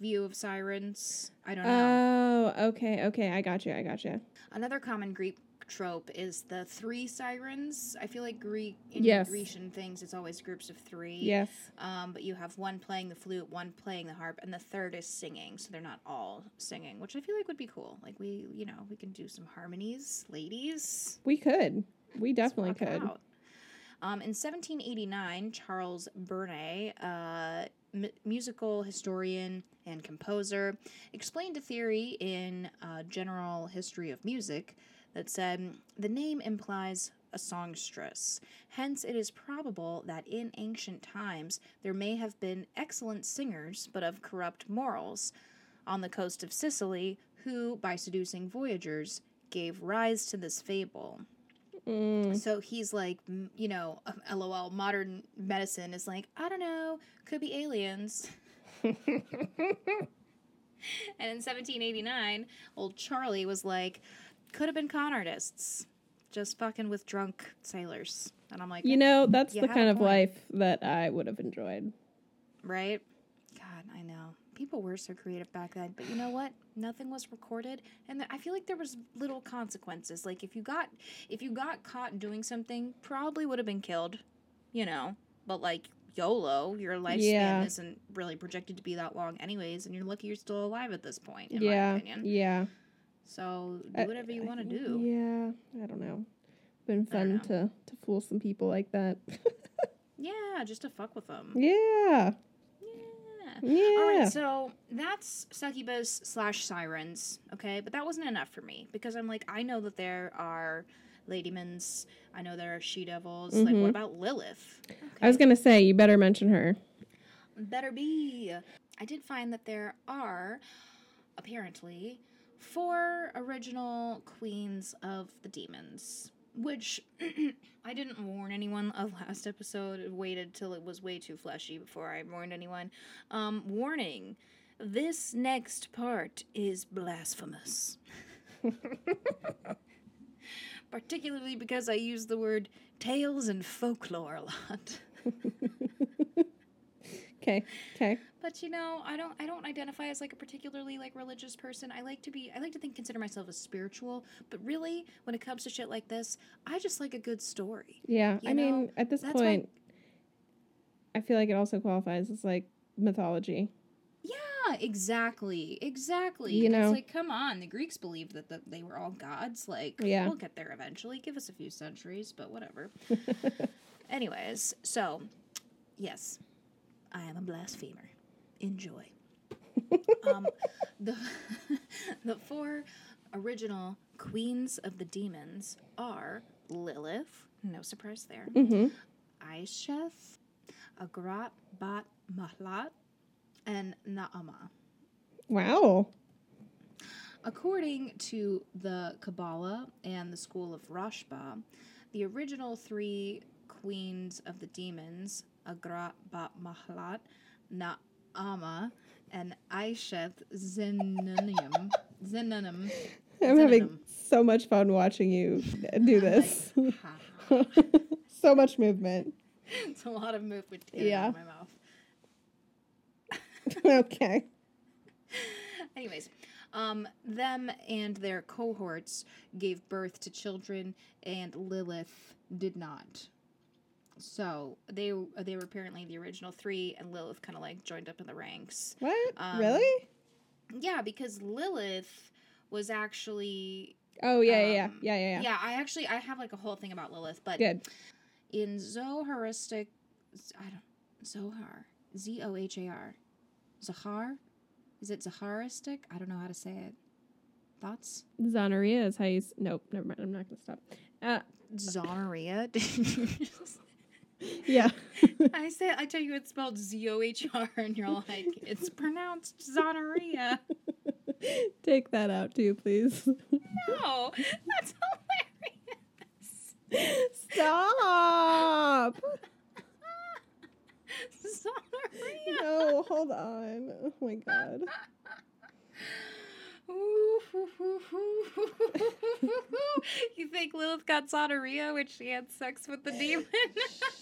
view of sirens. I don't know. Oh, okay, okay. I got you. I got you. Another common Greek trope is the three sirens. I feel like Greek in Yes. Grecian things, it's always groups of three. Yes. Um, but you have one playing the flute, one playing the harp, and the third is singing. So they're not all singing, which I feel like would be cool. Like we, you know, we can do some harmonies, ladies. We could. We definitely could. Um, in 1789, Charles Burney, uh, m- musical historian and composer, explained a theory in uh, General History of Music that said the name implies a songstress. Hence, it is probable that in ancient times there may have been excellent singers, but of corrupt morals, on the coast of Sicily, who, by seducing voyagers, gave rise to this fable. Mm, So he's like, you know, um, lol, modern medicine is like, I don't know, could be aliens. and in 1789, old Charlie was like, could have been con artists, just fucking with drunk sailors. And I'm like, you know, that's You the kind of life that I would have enjoyed. right? God, I know. People were so creative back then, but you know what? Nothing was recorded, and th- I feel like there was little consequences. Like if you got if you got caught doing something, probably would have been killed, you know. But like YOLO, your lifespan Yeah. isn't really projected to be that long, anyways, and you're lucky you're still alive at this point, in yeah. my opinion. Yeah. So do I- whatever you want to do. Yeah. I don't know. Been I fun to to fool some people like that. Yeah, just to fuck with them. yeah. Yeah. All right, so that's succubus slash sirens, okay? But that wasn't enough for me because I'm like, I know that there are ladymans, I know there are she devils. Like, Mhm. what about Lilith? I was gonna say you better mention her. Better be. I did find that there are, apparently, four original queens of the demons. which I didn't warn anyone of last episode. I waited till it was way too fleshy before I warned anyone. Um, warning: this next part is blasphemous. Particularly because I use the word tales and folklore a lot. Okay. Okay. But you know, I don't I don't identify as like a particularly like religious person. I like to be I like to think consider myself as spiritual, but really when it comes to shit like this, I just like a good story. Yeah. You I mean, at this that's why- point, I feel like it also qualifies as like mythology. Yeah, exactly. Exactly. You know. it's like come on, the Greeks believed that the, they were all gods. Like Yeah. we'll get there eventually. Give us a few centuries, but whatever. Anyways, so yes, I am a blasphemer. Enjoy. um, the the four original queens of the demons are Lilith. No surprise there. Mm-hmm. Aisheth, Agrat Bat Mahlat, and Naama. Wow. According to the Kabbalah and the school of Rashba, the original three queens of the demons, Agrat Bat Mahlat, Naama, and Aisheth Zenanium, Zenanim. I'm having so much fun watching you do this. so much movement. it's a lot of movement to Yeah. my mouth. okay. Anyways, um, them and their cohorts gave birth to children, and Lilith did not. So they they were apparently the original three, and Lilith kind of like joined up in the ranks. What? Um, really? Yeah, because Lilith was actually Oh yeah, yeah, um, yeah, yeah, yeah, yeah. I actually I have like a whole thing about Lilith, but Good. in Zoharistic, I don't Zohar, Z O H A R, Zahar, is it Zaharistic? I don't know how to say it. Thoughts? Zonaria is how you. S- nope, never mind. I'm not gonna stop. Uh, Zonaria? Did you just- yeah. I say I tell you it's spelled Z O H R, and you're like it's pronounced Zonaria. Take that out too, please. No, that's hilarious. Stop. Zonaria. No, hold on. Oh my god. Think Lilith got Zonaria when she had sex with the demon?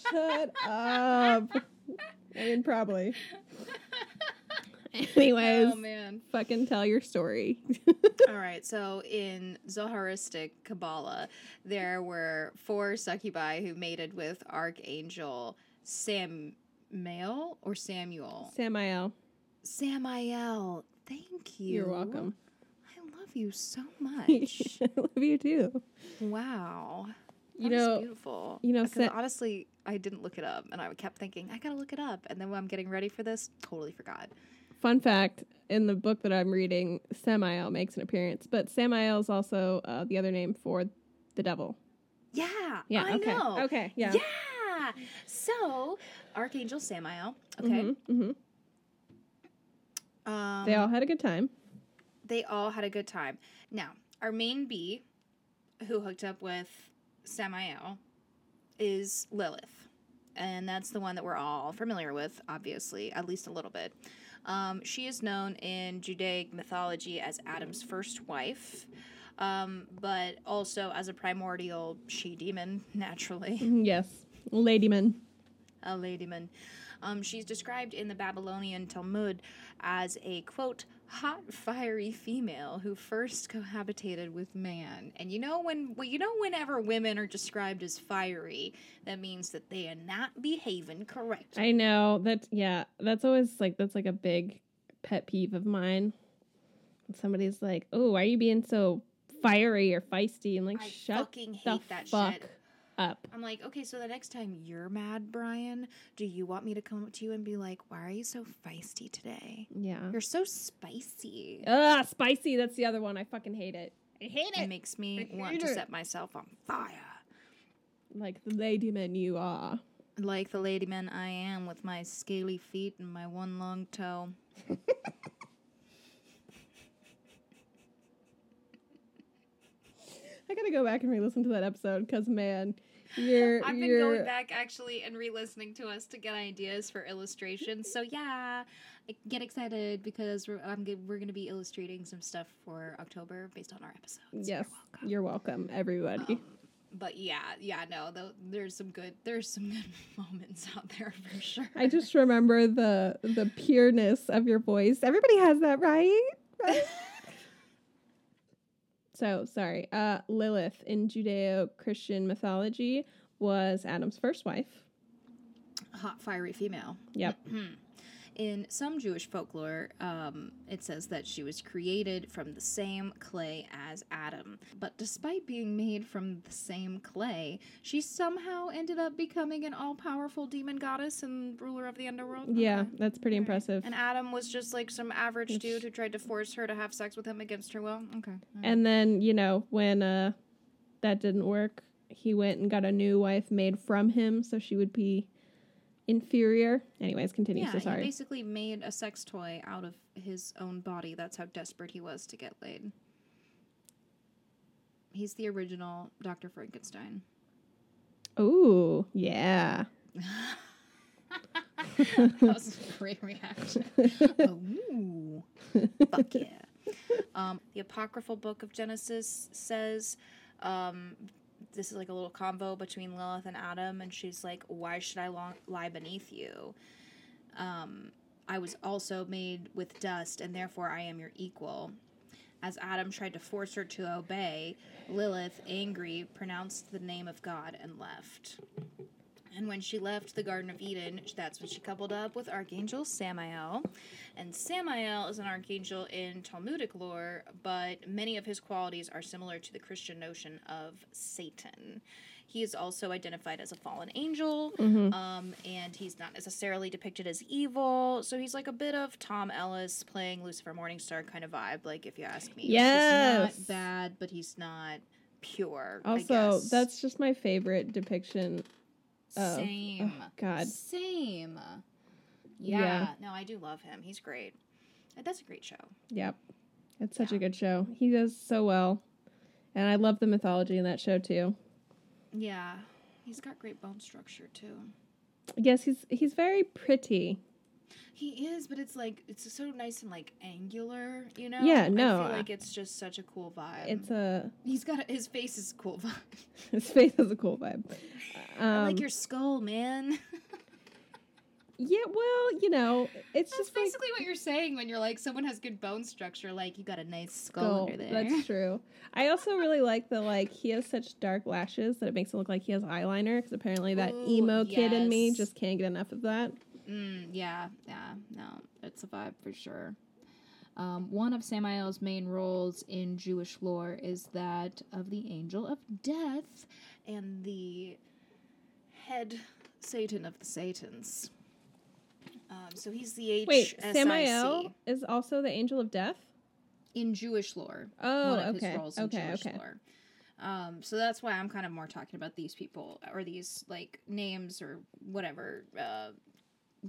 Shut up. I mean, probably. Anyways, oh man. fucking tell your story. All right, so in Zoharistic Kabbalah, there were four succubi who mated with Archangel Samael or Samuel. Samael, Samael. Thank you. you're welcome. Love you so much. I love you too. wow. You That know, beautiful. you know, Because Sa- honestly, I didn't look it up, and I kept thinking I gotta look it up, and then when I'm getting ready for this, totally forgot. Fun fact in the book that I'm reading, Samael makes an appearance, but Samael is also uh, the other name for the devil. Yeah, Yeah, I okay. know. Okay, yeah. Yeah. So Archangel Samael. Okay. mm-hmm Um, They all had a good time. They all had a good time. Now, our main bee, who hooked up with Samael, is Lilith, and that's the one that we're all familiar with, obviously, at least a little bit. Um, she is known in Judaic mythology as Adam's first wife, um, but also as a primordial she demon, naturally. Yes. Ladyman. a ladyman. Um, she's described in the Babylonian Talmud as a quote hot fiery female who first cohabitated with man. And you know when well, you know whenever women are described as fiery, that means that they are not behaving correctly. I know that. Yeah, that's always like that's like a big pet peeve of mine. Somebody's like, "Oh, why are you being so fiery or feisty?" and like, I shut the hate that fuck shit. Up. I'm like, okay, so the next time you're mad, Brian, do you want me to come up to you and be like, why are you so feisty today? Yeah. You're so spicy. Ah, spicy. That's the other one. I fucking hate it. I hate It it. makes me want hate to set myself on fire. Like the ladyman you are. Like the ladyman I am with my scaly feet and my one long toe. I gotta go back and re-listen to that episode because man, you're I've been you're going back actually and re-listening to us to get ideas for illustrations. So yeah, get excited because we're I'm we're gonna be illustrating some stuff for October based on our episodes. yes, you're welcome, everybody. Um, but yeah, yeah, no, tho- there's some good there's some good moments out there for sure. I just remember the the pureness of your voice. Everybody has that, right? Right? so sorry. Uh, Lilith in Judeo-Christian mythology was Adam's first wife. hot fiery female. Yep. In some Jewish folklore, um, it says that she was created from the same clay as Adam. But despite being made from the same clay, she somehow ended up becoming an all powerful demon goddess and ruler of the underworld. Yeah, Okay. that's pretty impressive. And Adam was just like some average dude who tried to force her to have sex with him against her will. Okay. And then, you know, when uh that didn't work, he went and got a new wife made from him so she would be inferior. Anyways, continue. Yeah, so he basically made a sex toy out of his own body. That's how desperate he was to get laid. He's the original Dr. Frankenstein. Ooh, yeah. that was a great reaction. Ooh, fuck yeah. Um, the apocryphal book of Genesis says, um, this is like a little convo between Lilith and Adam, and she's like, "Why should I long- lie beneath you? Um, I was also made with dust, and therefore I am your equal." As Adam tried to force her to obey, Lilith, angry, pronounced the name of God and left. And when she left the Garden of Eden, that's when she coupled up with Archangel Samael. And Samael is an archangel in Talmudic lore, but many of his qualities are similar to the Christian notion of Satan. He is also identified as a fallen angel, um, and he's not necessarily depicted as evil. So he's like a bit of Tom Ellis playing Lucifer Morningstar kind of vibe, like if you ask me. Yes. He's not bad, but he's not pure. I Also, that's just my favorite depiction. Of- Same. oh, God. Same. Yeah. Yeah. No, I do love him. He's great. That's a great show. Yep. It's such a good show. He does so well. And I love the mythology in that show too. Yeah. He's got great bone structure too. Yes, he's he's very pretty. He is, but it's like it's so nice and like angular, you know? Yeah, I no, feel like it's just such a cool vibe. It's a He's got a, his face is a cool vibe. his face has a cool vibe. Um, I like your skull, man. yeah, well, you know, it's That's just like basically what you're saying when you're like someone has good bone structure, like you got a nice skull, skull. under there. That's true. I also really like the like he has such dark lashes that it makes it look like he has eyeliner because apparently that Ooh, emo kid in me just can't get enough of that. Mm, yeah, yeah, no, it's a vibe for sure. Um, one of Samael's main roles in Jewish lore is that of the angel of death and the head Satan of the Satans. Um, so he's the H. Wait, Samael is also the angel of death. in Jewish lore. Oh, one of okay, his roles in okay, Jewish okay. lore. Um, so that's why I'm kind of more talking about these people or these like names or whatever uh,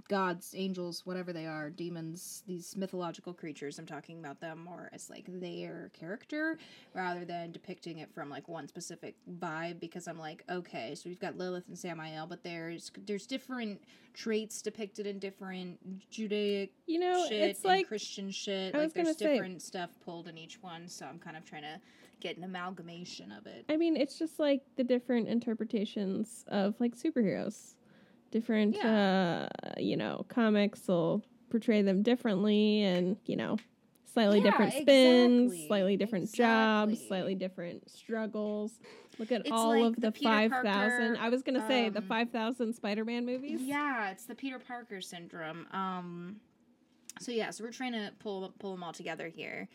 gods, angels, whatever they are, demons, these mythological creatures. I'm talking about them more as like their character rather than depicting it from like one specific vibe. Because I'm like, okay, so we've got Lilith and Samael, but there's there's different traits depicted in different Judaic You know, shit it's and like Christian shit. I like was there's say- different stuff pulled in each one, so I'm kind of trying to get an amalgamation of it. I mean, it's just like the different interpretations of like superheroes. Different, uh, you know, comics will portray them differently and, you know, slightly Yeah, different spins, exactly, slightly different jobs, slightly different struggles. Look at It's all like of the the, 5,000. I was going to say the um, 5,000 Spider Man movies. Yeah, it's the Peter Parker syndrome. Um, so yeah, so we're trying to pull pull them all together here.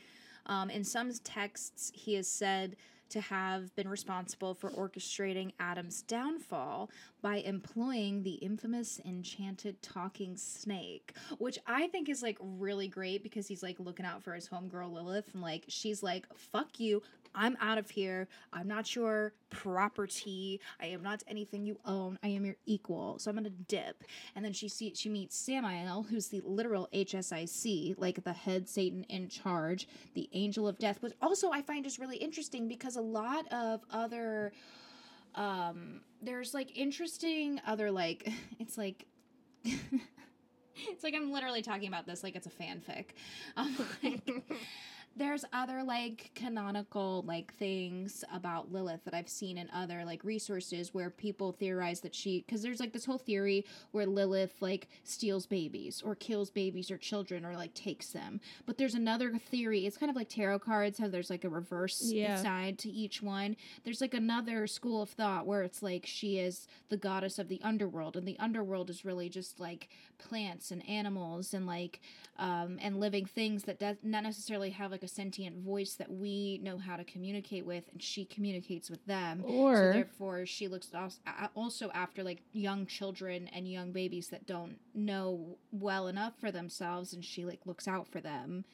Um, in some texts, he has said to have been responsible for orchestrating Adam's downfall by employing the infamous enchanted talking snake, which I think is like really great because he's like looking out for his homegirl Lilith and like she's like, fuck you. I'm out of here. I'm not your property. I am not anything you own. I am your equal. So I'm gonna dip. And then she see she meets Samael, who's the literal HSIC, like the head Satan in charge, the angel of death, which also I find is really interesting because a lot of other um there's like interesting other like it's like it's like I'm literally talking about this like it's a fanfic. Um, like, there's other like canonical like things about Lilith that I've seen in other like resources where people theorize that she because there's like this whole theory where Lilith like steals babies or kills babies or children or like takes them. But there's another theory. It's kind of like tarot cards how there's like a reverse Yeah. side to each one. There's like another school of thought where it's like she is the goddess of the underworld and the underworld is really just like plants and animals and like um, and living things that does not necessarily have like a sentient voice that we know how to communicate with, and she communicates with them. so Or therefore, she looks also after like young children and young babies that don't know well enough for themselves, and she like looks out for them.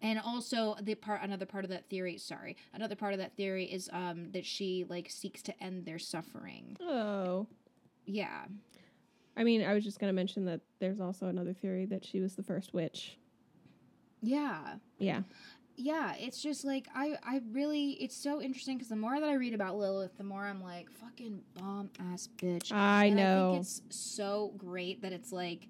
And also the part another part of that theory, sorry, another part of that theory is um that she like seeks to end their suffering. oh, Yeah. I mean, I was just gonna mention that there's also another theory that she was the first witch. Yeah. Yeah. yeah it's just like i i really it's so interesting because the more that i read about lilith the more i'm like fucking bomb ass bitch I and i know. think it's so great that it's like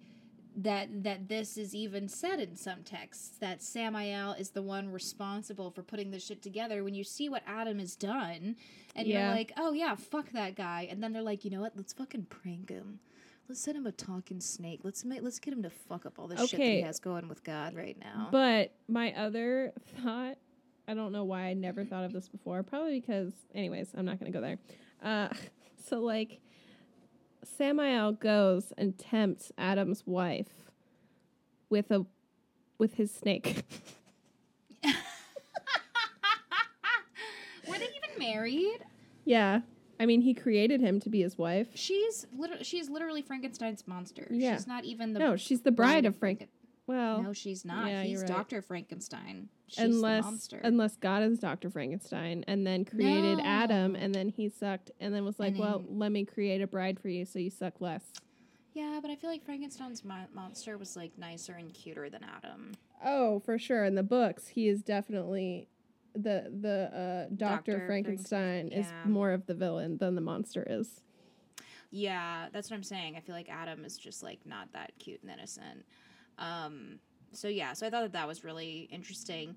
that that this is even said in some texts that Samael is the one responsible for putting this shit together when you see what Adam has done and Yeah. you're like, "Oh yeah, fuck that guy." And then they're like, "You know what? Let's fucking prank him. Let's send him a talking snake. Let's make let's get him to fuck up all this shit that he has going with God right now." But my other thought, I don't know why I never thought of this before. Probably because, anyways, I'm not going to go there. Uh, so, like, Samuel goes and tempts Adam's wife with a with his snake. Were they even married? yeah, I mean, he created him to be his wife. She's literally she's literally Frankenstein's monster. Yeah. She's not even the no, she's the bride of Franken- Frank. Well, No, she's not. yeah, He's right. Doctor Frankenstein. She's the unless monster. unless God is Doctor Frankenstein and then created Adam and then he sucked and then was like, And well, then- let me create a bride for you so you suck less. yeah, but I feel like Frankenstein's mo- monster was like nicer and cuter than Adam. Oh, for sure. In the books, he is definitely the the uh, Doctor Dr. Frankenstein is yeah. more of the villain than the monster is. Yeah, that's what I'm saying. I feel like Adam is just like not that cute and innocent. Um, so yeah, so I thought that that was really interesting.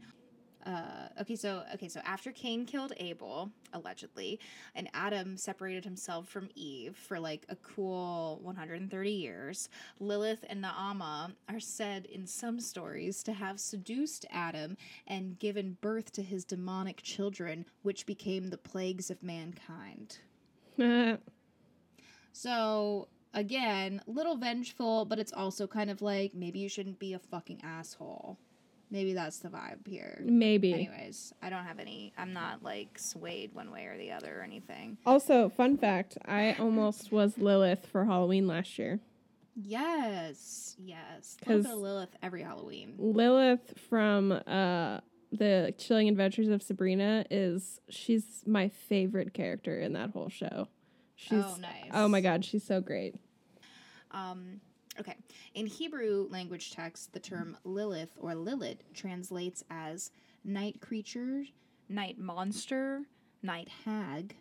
Uh, okay, so okay, so after Cain killed Abel allegedly, and Adam separated himself from Eve for like a cool 130 years, Lilith and Naama are said in some stories to have seduced Adam and given birth to his demonic children, which became the plagues of mankind. So again, little vengeful, but it's also kind of like maybe you shouldn't be a fucking asshole. Maybe that's the vibe here. Maybe. Anyways, I don't have any. I'm not like swayed one way or the other or anything. Also, fun fact: I almost was Lilith for Halloween last year. Yes, yes. A little bit 'Cause- of Lilith every Halloween. Lilith from uh, the Chilling Adventures of Sabrina is she's my favorite character in that whole show. She's oh, nice. oh my god, she's so great. Um, okay. In Hebrew language text, the term Lilith or Lilith translates as night creature, night monster, night hag,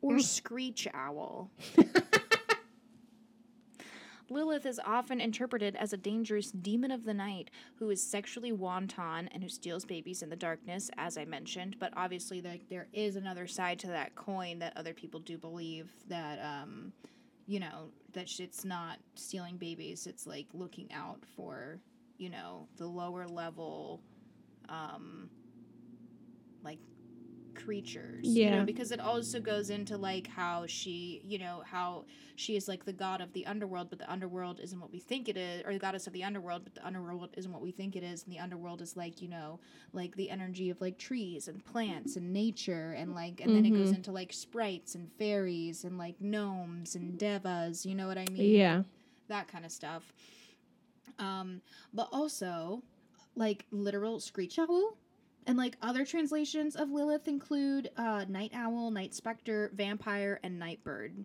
or screech owl. Lilith is often interpreted as a dangerous demon of the night who is sexually wanton and who steals babies in the darkness, as I mentioned. But obviously, like there is another side to that coin that other people do believe that um, you know that it's not stealing babies it's like looking out for you know the lower level um like creatures you Yeah. know because it also goes into like how she you know how she is like the god of the underworld but the underworld isn't what we think it is or the goddess of the underworld but the underworld isn't what we think it is and the underworld is like you know like the energy of like trees and plants and nature and like and then it goes Mhm. into like sprites and fairies and like gnomes and devas you know what i mean Yeah. that kind of stuff um but also like literal screech owl and like other translations of lilith include uh night owl night specter vampire and night bird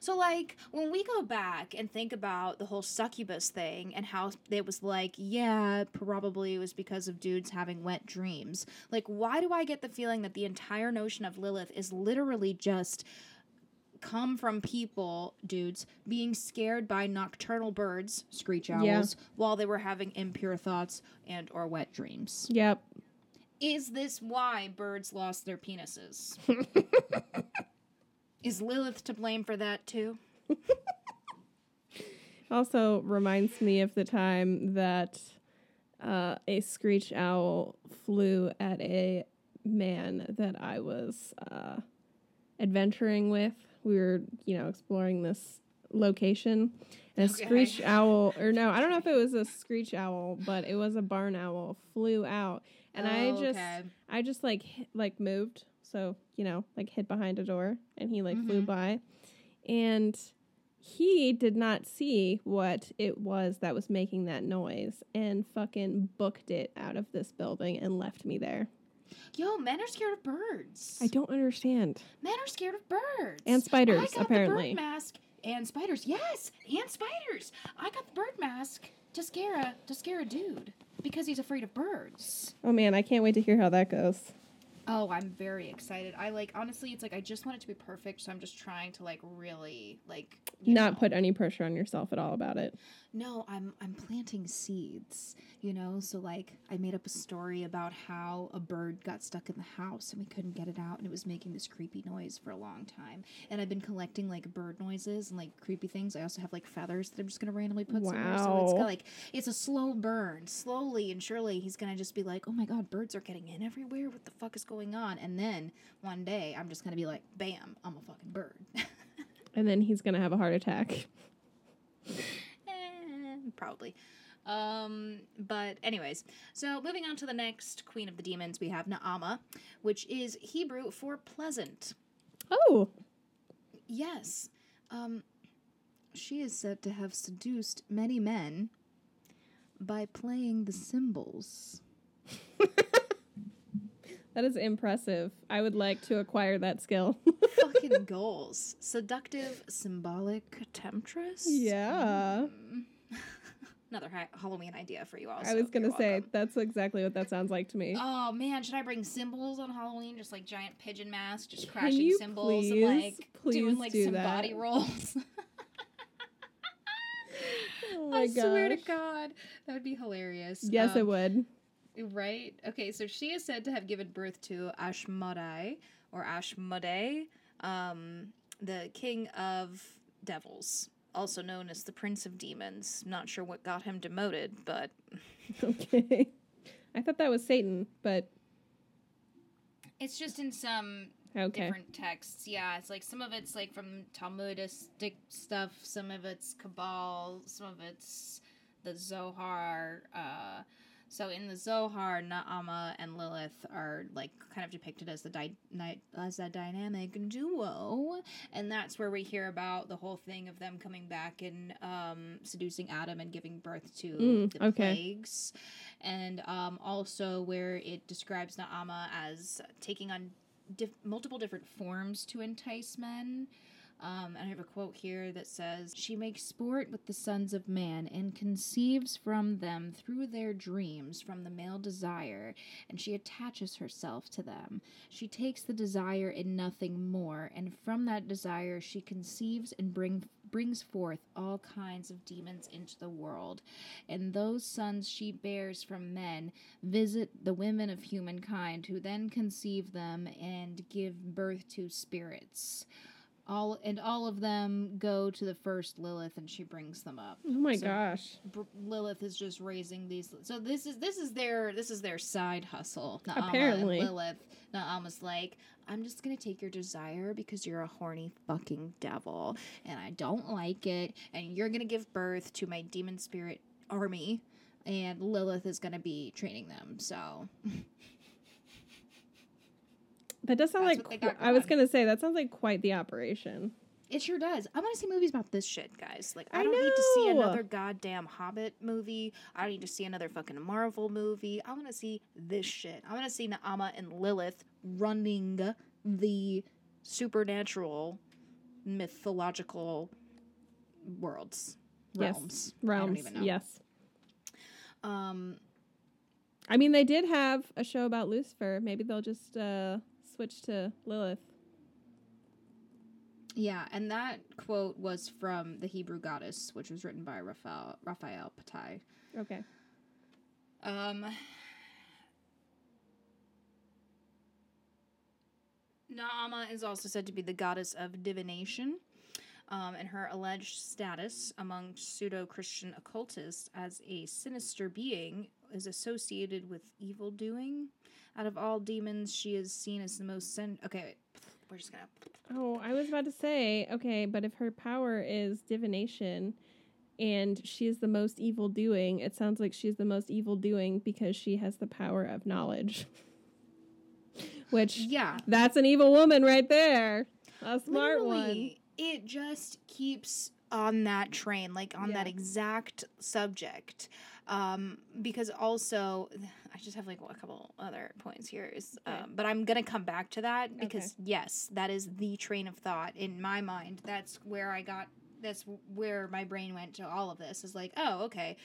So, like, when we go back and think about the whole succubus thing and how it was like, yeah, probably it was because of dudes having wet dreams. Like, why do I get the feeling that the entire notion of Lilith is literally just come from people, dudes, being scared by nocturnal birds, screech owls, Yeah. while they were having impure thoughts and or wet dreams? Yep. Is this why birds lost their penises? Is Lilith to blame for that too? Also reminds me of the time that uh, a screech owl flew at a man that I was uh, adventuring with. We were, you know, exploring this location. And a Okay. screech owl, or no, I don't know if it was a screech owl, but it was a barn owl, flew out. And I Oh, just, okay. I just like, hit, like moved. So, you know, like hid behind a door and he like flew Mhm. by. And he did not see what it was that was making that noise and fucking booked it out of this building and left me there. Yo, men are scared of birds. I don't understand. Men are scared of birds. And spiders, I got apparently. The bird mask and spiders. Yes, and spiders. I got the bird mask to scare a to scare a dude because he's afraid of birds. Oh man, I can't wait to hear how that goes. Oh, I'm very excited. I like honestly, it's like I just want it to be perfect, so I'm just trying to like really like Not know. put any pressure on yourself at all about it. No, I'm I'm planting seeds, you know. So like I made up a story about how a bird got stuck in the house and we couldn't get it out and it was making this creepy noise for a long time. And I've been collecting like bird noises and like creepy things. I also have like feathers that I'm just gonna randomly put somewhere. So it's Wow. got, like it's a slow burn. Slowly and surely he's gonna just be like, Oh my god, birds are getting in everywhere. What the fuck is going on? And then one day I'm just gonna be like, Bam, I'm a fucking bird. And then he's gonna have a heart attack. Eh, probably. Um, but anyways, so moving on to the next queen of the demons, we have Naama, which is Hebrew for pleasant. Oh, Yes. Um, she is said to have seduced many men by playing the cymbals. that is impressive. I would like to acquire that skill. Fucking goals. Seductive, symbolic temptress. yeah. Mm. Another ha- Halloween idea for you all. I was gonna say that's exactly what that sounds like to me. Oh man, should I bring cymbals on Halloween? Just like giant pigeon masks, just Can crashing you cymbals and please, like doing like do some that? body rolls. oh my I swear to. God, that would be hilarious. Yes, it Um, would. Right? Okay, so she is said to have given birth to Ashmodai or Ashmodai, um, the king of devils, also known as the prince of demons. Not sure what got him demoted, but Okay. I thought that was Satan, but it's just in some okay. different texts. Yeah, it's like some of it's like from Talmudistic stuff, some of it's Kabbalah, some of it's the Zohar. Uh, so in the Zohar, Naama and Lilith are like kind of depicted as the di- ni- as a dynamic duo, and that's where we hear about the whole thing of them coming back and um, seducing Adam and giving birth to Mm, the okay. plagues, and um, also where it describes Naama as taking on multiple different forms to entice men. Um, and I have a quote here that says, She makes sport with the sons of man and conceives from them through their dreams from the male desire, and she attaches herself to them. She takes the desire in nothing more, and from that desire she conceives and bring, brings forth all kinds of demons into the world. And those sons she bears from men visit the women of humankind, who then conceive them and give birth to spirits. All and all of them go to the first Lilith, and she brings them up. Oh my So- gosh. Br- Lilith is just raising these. So this is this is their this is their side hustle. Naama Apparently. and Lilith. Naama's like, I'm just gonna take your desire because you're a horny fucking devil, and I don't like it, and you're gonna give birth to my demon spirit army, and Lilith is gonna be training them. So That does sound That's like qu- I was going. gonna say that sounds like quite the operation. It sure does. I want to see movies about this shit, guys. Like, I, I don't need to see another goddamn Hobbit movie. I don't need to see another fucking Marvel movie. I want to see this shit. I want to see Naama and Lilith running the supernatural mythological worlds, Yes. realms. I don't Realms. even know. Yes. Um, I mean, they did have a show about Lucifer. Maybe they'll just uh, switch to Lilith. yeah, and that quote was from the Hebrew goddess, which was written by Raphael Raphael Patai. Okay. Um, Naama is also said to be the goddess of divination, um, and her alleged status among pseudo Christian occultists as a sinister being is associated with evil doing. Out of all demons, she is seen as the most sen. Okay, wait. we're just gonna. Oh, I was about to say, okay, but if her power is divination and she is the most evil doing, it sounds like she's the most evil doing because she has the power of knowledge. Which, Yeah, that's an evil woman right there. A smart one. It just keeps on that train, like on that exact subject. Um, because also, I just have like a couple other points here. Is Okay. um, but I'm gonna come back to that because yes, that is the train of thought in my mind. That's where I got. That's where my brain went to all of this. Is like, oh, okay.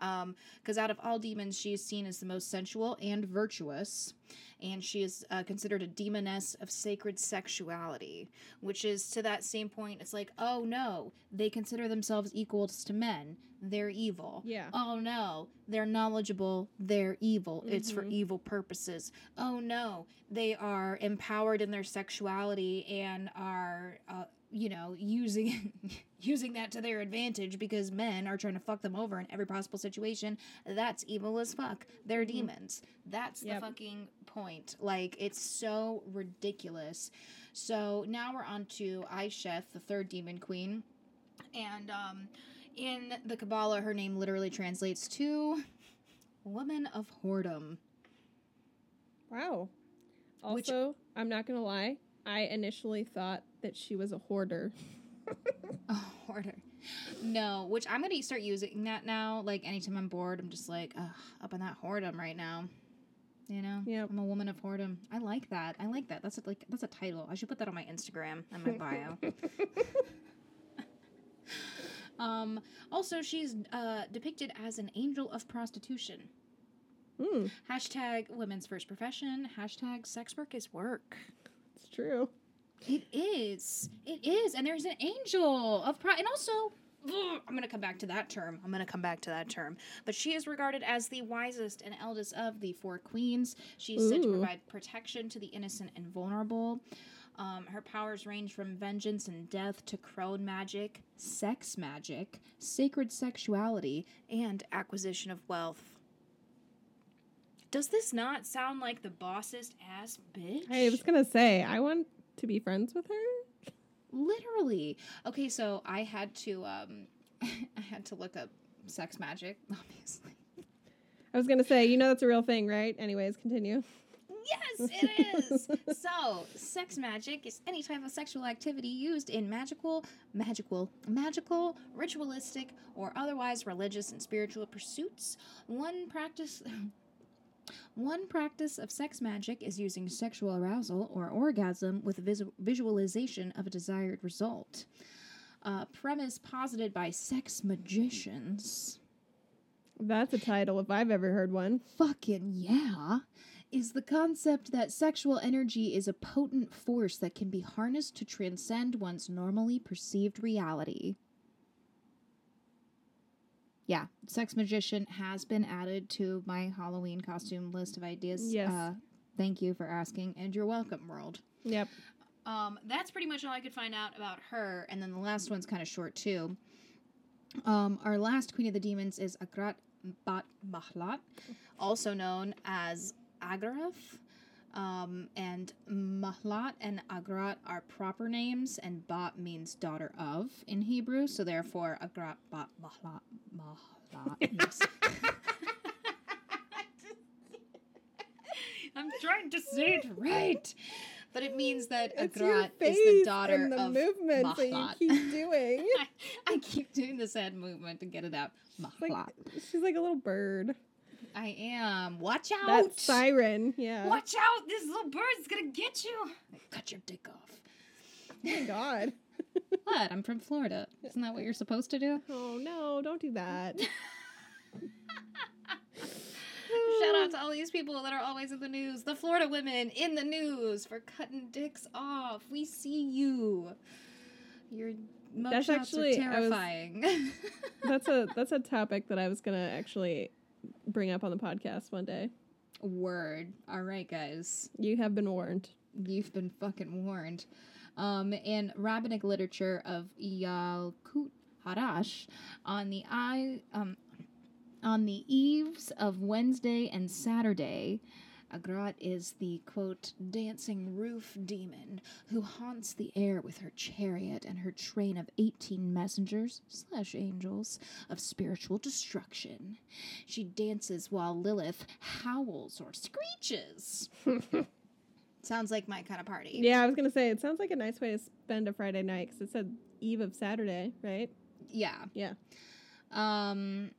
Because out of all demons, she is seen as the most sensual and virtuous, and she is uh, considered a demoness of sacred sexuality which is to that same point it's like oh no they consider themselves equals to men. They're evil. Yeah. oh no they're knowledgeable. They're evil. It's for Mhm. evil purposes. Oh no they are empowered in their sexuality and are uh, you know using using that to their advantage because men are trying to fuck them over in every possible situation that's evil as fuck they're demons that's Yep. the fucking point like it's so ridiculous so now we're on to Isheth, the third demon queen. And um, in the Kabbalah, her name literally translates to woman of whoredom. Wow. Which- Also, I'm not going to lie, I initially thought that she was a hoarder. Oh, hoarder. No, which I'm going to start using that now. Like, anytime I'm bored, I'm just like, Ugh, up in that whoredom right now. You know, Yep. I'm a woman of whoredom. I like that. I like that. That's a, like that's a title. I should put that on my Instagram and my bio. um. Also, she's uh, depicted as an angel of prostitution. Hmm, Hashtag women's first profession. Hashtag sex work is work. it's true. It is. It is. And there's an angel of pride. And also, ugh, I'm going to come back to that term. I'm going to come back to that term. But she is regarded as the wisest and eldest of the four queens. She's said to provide protection to the innocent and vulnerable. Um, her powers range from vengeance and death to crone magic, sex magic, sacred sexuality, and acquisition of wealth. Does this not sound like the bossest ass bitch? Hey, I was going to say, I want to be friends with her. Literally. Okay, so I had to um I had to look up sex magic, obviously. I was to say, you know that's a real thing, right? Anyways, continue. Yes, it is. so, sex magic is any type of sexual activity used in magical, magical, magical, ritualistic, or otherwise religious and spiritual pursuits. One practice one practice of sex magic is using sexual arousal or orgasm with vis- visualization of a desired result. A premise posited by sex magicians That's a title if I've ever heard one. fucking yeah is the concept that sexual energy is a potent force that can be harnessed to transcend one's normally perceived reality. Yeah, sex magician has been added to my Halloween costume list of ideas. Yes. Uh, thank you for asking, and you're welcome, world. Yep. Um, that's pretty much all I could find out about her. And then the last one's kind of short too. Um, our last queen of the demons is Agrat Bat Mahlat, also known as Agrath. Um, and Mahlat and Agrat are proper names, and Bat means daughter of in Hebrew, so therefore Agrat Bat Mahlat. Mahlat. Yes. I'm trying to say it right. But it means that It's Agrat is the daughter and the of movements that you keep doing. I, I keep doing the sad movement to get it out. like, Mahlat. she's like a little bird. I am. Watch out. That siren, yeah. Watch out. This little bird's going to get you. Cut your dick off. Oh my god. what? I'm from Florida. Isn't that what you're supposed to do? Oh no, don't do that. Shout out to all these people that are always in the news. The Florida women in the news for cutting dicks off. We see you. Your That's mugshots actually- are I was- terrifying. That's a that's a topic that I was gonna actually bring up on the podcast one day. Word. All right, guys. You have been warned. You've been fucking warned. Um, in rabbinic literature of Yalkut Hadash, on the eye, um, on the eves of Wednesday and Saturday, Agrat is the quote dancing roof demon who haunts the air with her chariot and her train of eighteen messengers slash angels of spiritual destruction. She dances while Lilith howls or screeches. Sounds like my kind of party. Yeah, I was gonna say it sounds like a nice way to spend a Friday night because it said eve of Saturday, right? Yeah. Yeah. Um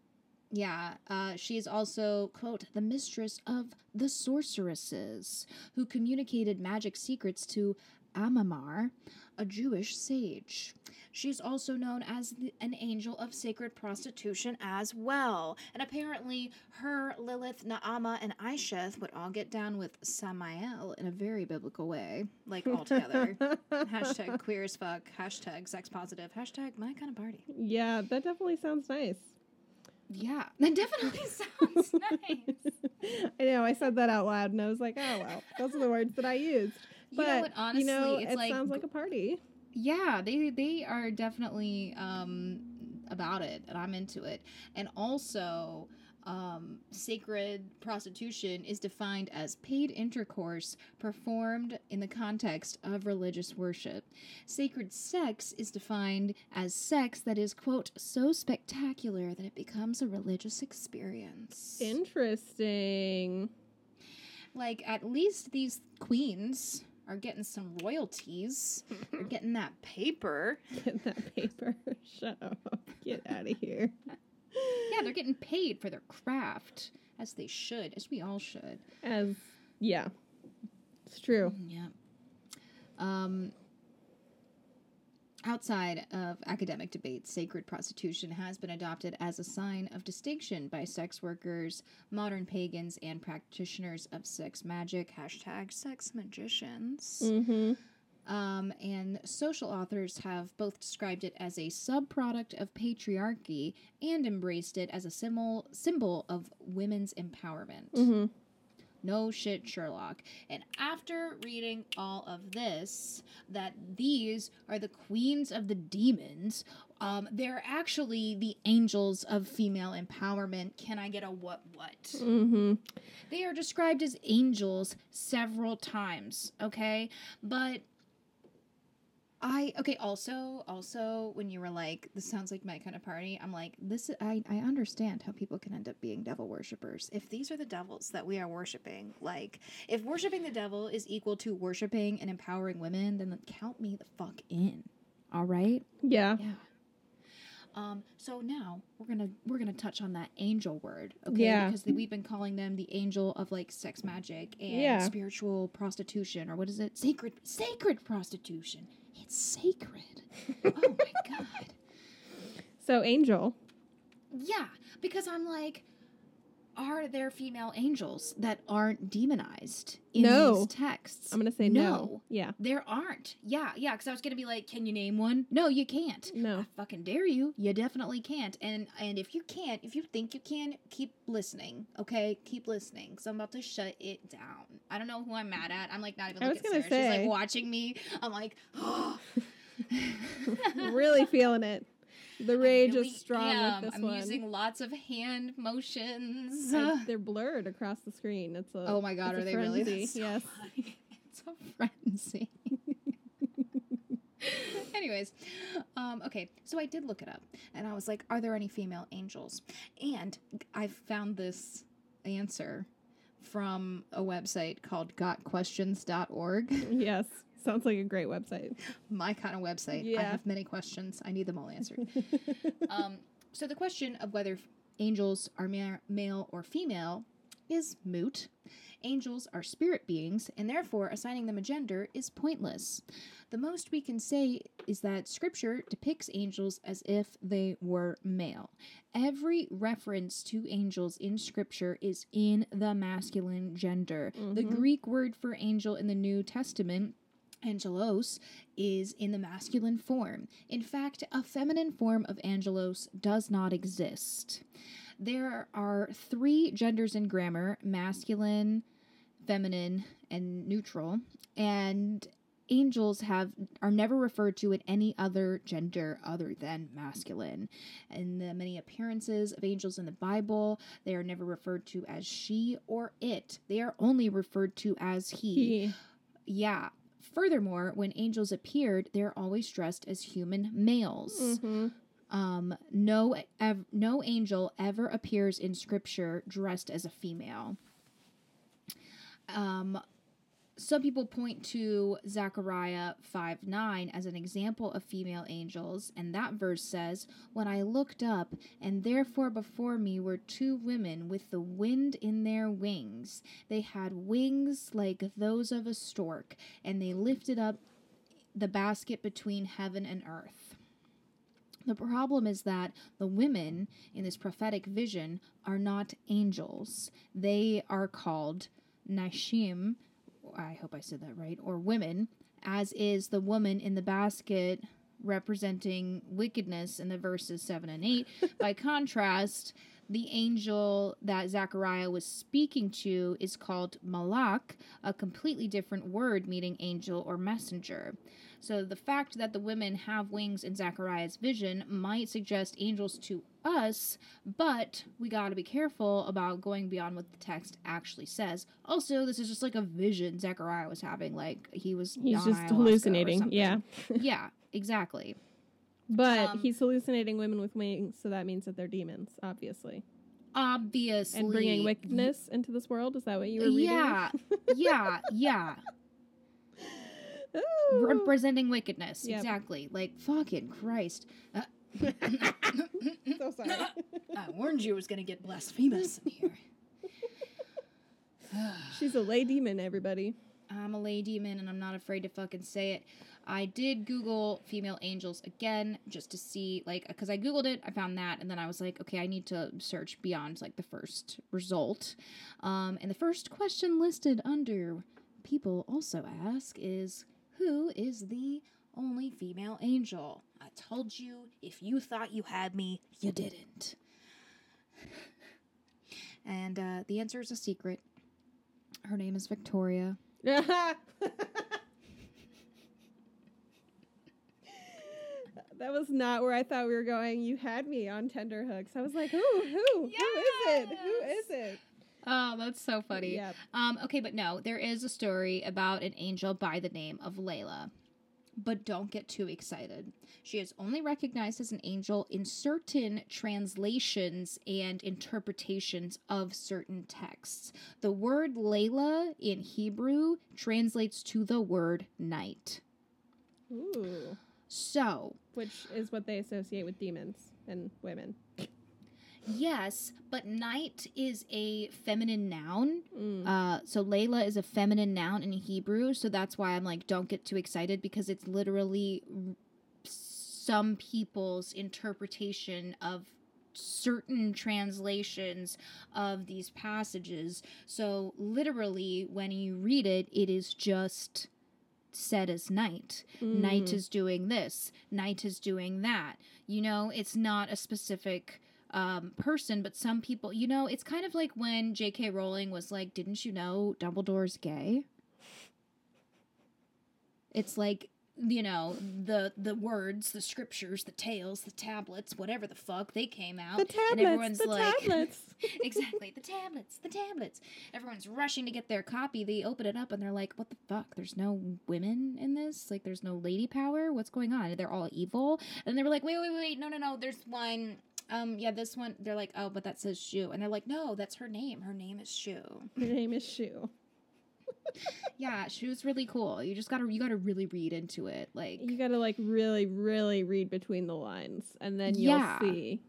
yeah, uh, she is also, quote, the mistress of the sorceresses, who communicated magic secrets to Amamar, a Jewish sage. She's also known as the, an angel of sacred prostitution as well. And apparently, her, Lilith, Naama, and Aisheth would all get down with Samael in a very biblical way, like all together. hashtag queer as fuck, hashtag sex positive, hashtag my kind of party. yeah, that definitely sounds nice. Yeah, that definitely sounds nice. I know. I said that out loud, and I was like, "Oh well, those are the words that I used." You But know what, honestly, you know, it like- sounds like a party. Yeah, they they are definitely um about it, and I'm into it. And also, um, sacred prostitution is defined as paid intercourse performed in the context of religious worship. Sacred sex is defined as sex that is quote so spectacular that it becomes a religious experience. Interesting. like at least these queens are getting some royalties. They're getting that paper. Get that paper. Shut up. Get out of here. Yeah, they're getting paid for their craft, as they should, as we all should. As yeah, it's true. Yeah. Um, outside of academic debate, sacred prostitution has been adopted as a sign of distinction by sex workers, modern pagans, and practitioners of sex magic. Hashtag sex magicians. Mm-hmm. Um, and social authors have both described it as a subproduct of patriarchy and embraced it as a symbol symbol of women's empowerment. Mm-hmm. No shit, Sherlock. And after reading all of this, that these are the queens of the demons, um, they're actually the angels of female empowerment. Can I get a what what? Mm-hmm. They are described as angels several times, okay? But I okay, also also when you were like, this sounds like my kind of party, I'm like, this I, I understand how people can end up being devil worshippers. If these are the devils that we are worshiping, like if worshiping the devil is equal to worshiping and empowering women, then count me the fuck in. All right? Yeah. Yeah. Um, so now we're gonna we're gonna touch on that angel word, okay? Yeah. Because we've been calling them the angel of like sex magic and Yeah. spiritual prostitution, or what is it? Sacred sacred prostitution. It's sacred. oh my god. So Angel. Yeah, because I'm like, are there female angels that aren't demonized in No. these texts? I'm gonna say no. No. Yeah. There aren't. Yeah, yeah. Because I was gonna be like, can you name one? No, you can't. No. I fucking dare you. You definitely can't. And and if you can't, if you think you can, keep listening. Okay, keep listening. Because I'm about to shut it down. I don't know who I'm mad at. I'm like not even I was looking gonna at Sarah. She's like watching me. I'm like, oh. really feeling it. The rage really is strong am. with this I'm one. using lots of hand motions. I- they're blurred across the screen. It's a oh my god, are they really? frenzy. That's so Yes. funny. It's a frenzy. Anyways, um, okay, so I did look it up and I was like, are there any female angels? And I found this answer from a website called gotquestions.org. Yes. Sounds like a great website. My kind of website. Yeah. I have many questions. I need them all answered. um, so the question of whether angels are ma- male or female is moot. Angels are spirit beings, and therefore assigning them a gender is pointless. The most we can say is that scripture depicts angels as if they were male. Every reference to angels in scripture is in the masculine gender. The Mhm. Greek word for angel in the New Testament Angelos is in the masculine form. In fact, a feminine form of angelos does not exist. There are three genders in grammar masculine, feminine, and neutral. And angels have are never referred to in any other gender other than masculine. In the many appearances of angels in the Bible, they are never referred to as she or it. They are only referred to as He. yeah. Furthermore, when angels appeared, they're always dressed as human males. hmm Um, no, ev- no angel ever appears in scripture dressed as a female. Um, some people point to Zechariah 5 9 as an example of female angels, and that verse says, When I looked up, and therefore before me were two women with the wind in their wings. They had wings like those of a stork, and they lifted up the basket between heaven and earth. The problem is that the women in this prophetic vision are not angels. They are called Nashim, I hope I said that right, or women, as is the woman in the basket representing wickedness in the verses 7 and 8. By contrast, the angel that Zechariah was speaking to is called Malak, a completely different word meaning angel or messenger. So the fact that the women have wings in Zechariah's vision might suggest angels to us, but we got to be careful about going beyond what the text actually says. Also, this is just like a vision Zechariah was having, like he was He's just hallucinating. Yeah. yeah, exactly. But Um, he's hallucinating women with wings, so that means that they're demons, obviously. Obviously, And bringing wickedness into this world. Is that what you were reading? Yeah, yeah, yeah. Ooh. Representing wickedness, Yep. exactly. Like fucking Christ. Uh, so sorry. I warned you it was gonna get blasphemous in here. She's a lady-mon, everybody. I'm a lady-mon and I'm not afraid to fucking say it. I did Google female angels again just to see, like, because I Googled it, I found that, and then I was like, okay, I need to search beyond, like, the first result. Um, and the first question listed under people also ask is who is the only female angel? I told you if you thought you had me, you didn't. And uh, the answer is a secret. Her name is Victoria. that was not where I thought we were going. You had me on tender hooks. I was like, who, who, who is it? Who is it? Oh, that's so funny. Yep. Um, okay, but no, there is a story about an angel by the name of Layla. But don't get too excited. She is only recognized as an angel in certain translations and interpretations of certain texts. The word Layla in Hebrew translates to the word night. Ooh. So, Which is what they associate with demons and women. Yes, but night is a feminine noun. Mm. Uh, so Layla is a feminine noun in Hebrew, so that's why I'm like, don't get too excited because it's literally some people's interpretation of certain translations of these passages. So literally, when you read it, it is just said as night. Night Mm. is doing this. Night is doing that. You know, it's not a specific um, person, but some people, you know, it's kind of like when J.K. Rowling was like, "Didn't you know Dumbledore's gay?" It's like you know the the words, the scriptures, the tales, the tablets, whatever the fuck they came out, the and tablets. everyone's The like, tablets. exactly the tablets the tablets everyone's rushing to get their copy they open it up and they're like what the fuck there's no women in this like there's no lady power what's going on they're all evil and they were like wait wait wait no no no there's one um yeah this one they're like oh but that says shoe and they're like no that's her name her name is shoe Her name is Shu. yeah shoe's really cool you just gotta you gotta really read into it like You gotta like really, really read between the lines, and then you'll Yeah. see.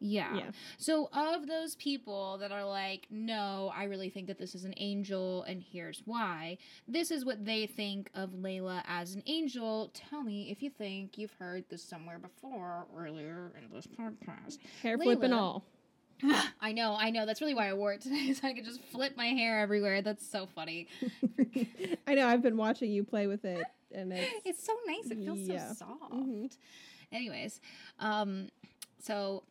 Yeah. Yeah. So, of those people that are like, no, I really think that this is an angel, and here's why, this is what they think of Layla as an angel. Tell me if you think you've heard this somewhere before earlier in this podcast. Hair flip and all. I know, I know. That's really why I wore it today, so I could just flip my hair everywhere. That's so funny. I know. I've been watching you play with it, and it's, It's so nice. It feels Yeah. so soft. Mhm. Anyways, um, so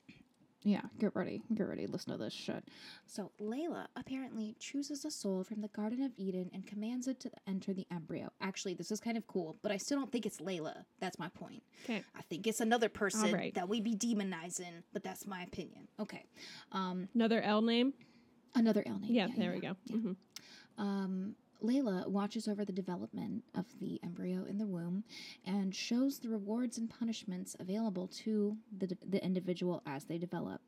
yeah, get ready, get ready. Listen to this shit. So Layla apparently chooses a soul from the Garden of Eden and commands it to enter the embryo. Actually, this is kind of cool, but I still don't think it's Layla. That's my point. okay. I think it's another person Alright. that we be demonizing, but that's my opinion. Okay. Um, Another L name. another L name. Yeah, there we go. hmm um, Layla watches over the development of the embryo in the womb and shows the rewards and punishments available to the, the individual as they develop.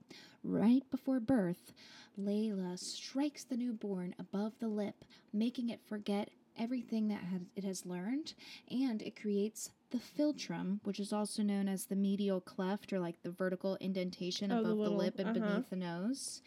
Right before birth, Layla strikes the newborn above the lip, making it forget everything that has, it has learned, and it creates the philtrum, which is also known as the medial cleft or like the vertical indentation Oh, the above the, little- lip and uh-huh. beneath the nose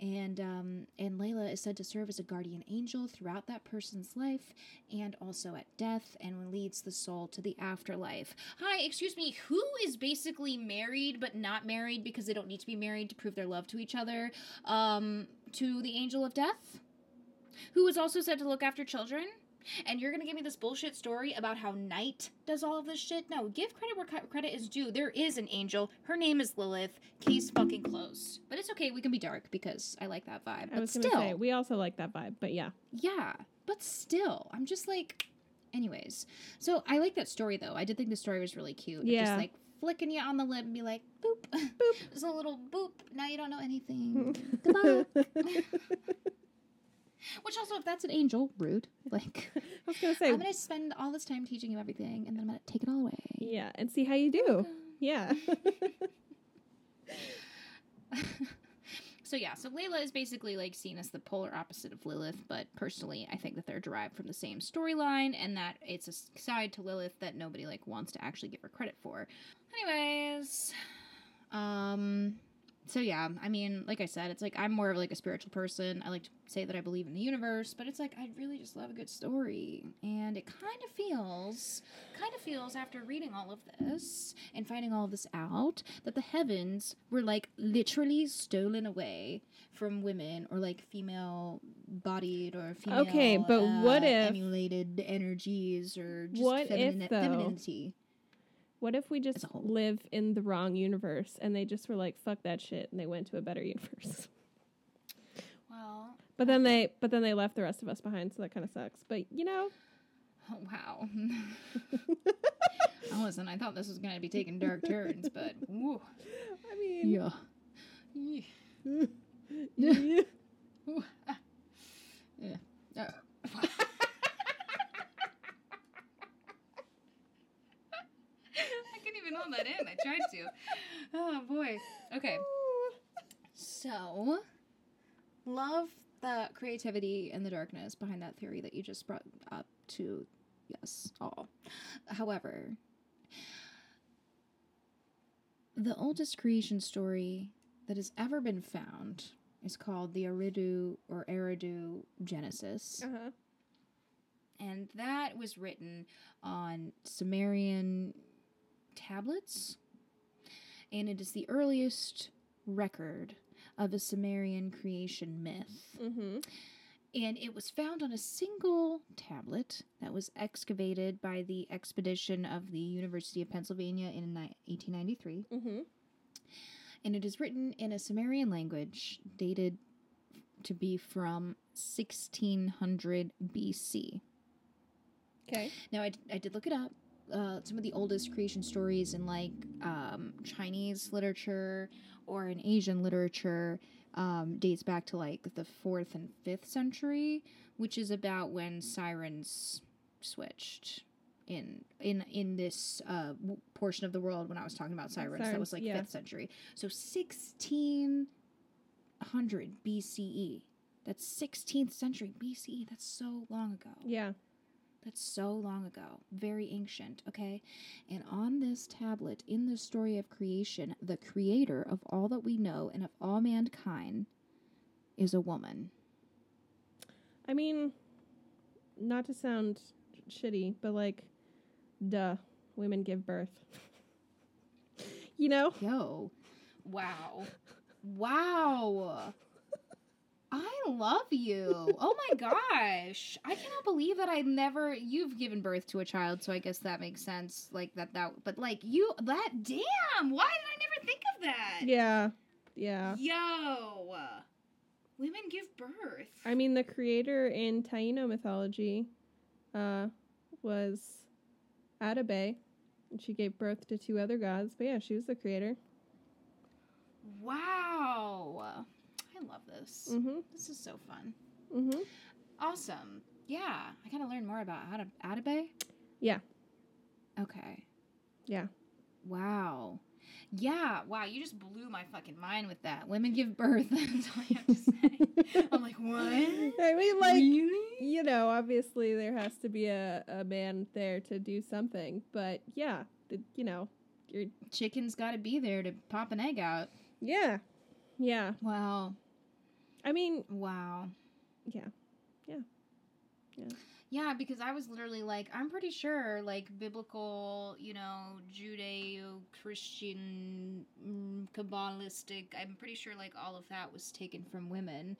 and um, and Layla is said to serve as a guardian angel throughout that person's life and also at death and leads the soul to the afterlife. Hi, excuse me, who is basically married but not married because they don't need to be married to prove their love to each other? Um, to the angel of death, who is also said to look after children. And you're gonna give me this bullshit story about how Night does all of this shit? No, give credit where credit is due. There is an angel. Her name is Lilith. Case fucking closed. But it's okay. We can be dark because I like that vibe. I But was still, say we also like that vibe, but yeah. yeah. But still, I'm just like, anyways. So I like that story though. I did think the story was really cute. Yeah. Just like flicking you on the lip and be like, boop, boop. Just a little boop. Now you don't know anything. Goodbye. Which also, if that's an angel, rude. Like, I was gonna say I'm gonna spend all this time teaching you everything, and then I'm gonna take it all away. yeah, and see how you do. Yeah. So yeah, so Layla is basically like seen as the polar opposite of Lilith, but personally, I think that they're derived from the same storyline, and that it's a side to Lilith that nobody like wants to actually give her credit for. Anyways, um, so yeah, I mean, like I said, it's like I'm more of like a spiritual person. I like to say that I believe in the universe, but it's like I really just love a good story, and it kind of feels, kind of feels after reading all of this and finding all of this out that the heavens were like literally stolen away from women or like female bodied or female Okay, but what uh, if- emulated energies or just What if, though- femininity What if we just As a whole. live in the wrong universe and they just were like, fuck that shit and they went to a better universe? well But then they but then they left the rest of us behind, so that kind of sucks. But you know, oh, wow listen i thought this was going to be taking dark turns but woo, I mean, yeah yeah. Ooh, ah. yeah Uh, I hold that in. I tried to. Oh boy. Okay. So, love the creativity and the darkness behind that theory that you just brought up to yes, all. However, the oldest creation story that has ever been found is called the Eridu or Eridu Genesis Uh-huh. and that was written on Sumerian tablets, and it is the earliest record of a Sumerian creation myth. Mm-hmm. And it was found on a single tablet that was excavated by the expedition of the University of Pennsylvania in 1893 Mm-hmm. and it is written in a Sumerian language dated to be from 1600 BC. Okay. Now, I, I did look it up. Uh, some of the oldest creation stories in like um, Chinese literature or in Asian literature um, dates back to like the fourth and fifth century, which is about when sirens switched in in in this uh, w- portion of the world when I was talking about sirens. that was like yeah. fifth century. So sixteen hundred BCE. That's sixteenth century BCE. That's so long ago. Yeah. That's so long ago, very ancient, okay? And on this tablet, in the story of creation, the creator of all that we know and of all mankind is a woman. I mean, not to sound shitty, but like, duh, women give birth. you know? Yo, wow. Wow. I love you. Oh my gosh. I cannot believe that I never you've given birth to a child, so I guess that makes sense. Like that that but like you that damn, why did I never think of that? Yeah. Yeah. Yo. Women give birth. I mean, the creator in Taino mythology uh, was Atabey, and she gave birth to two other gods. But yeah, she was the creator. Wow. I love this. Mm-hmm. This is so fun. Mm-hmm. Awesome. Yeah. I gotta learn more about Ata- Atabey. Yeah. Okay. Yeah. Wow. Yeah. Wow. You just blew my fucking mind with that. Women give birth. That's all I have to say. I'm like, what? I mean, like, really? you know, obviously there has to be a, a man there to do something. But yeah, the, you know, you're, Chicken's got to be there to pop an egg out. yeah. Yeah. Wow. I mean, Wow. yeah. Yeah, Yeah. Yeah, because I was literally like, I'm pretty sure, like, biblical, you know, Judeo Christian, mm, Kabbalistic, I'm pretty sure, like, all of that was taken from women.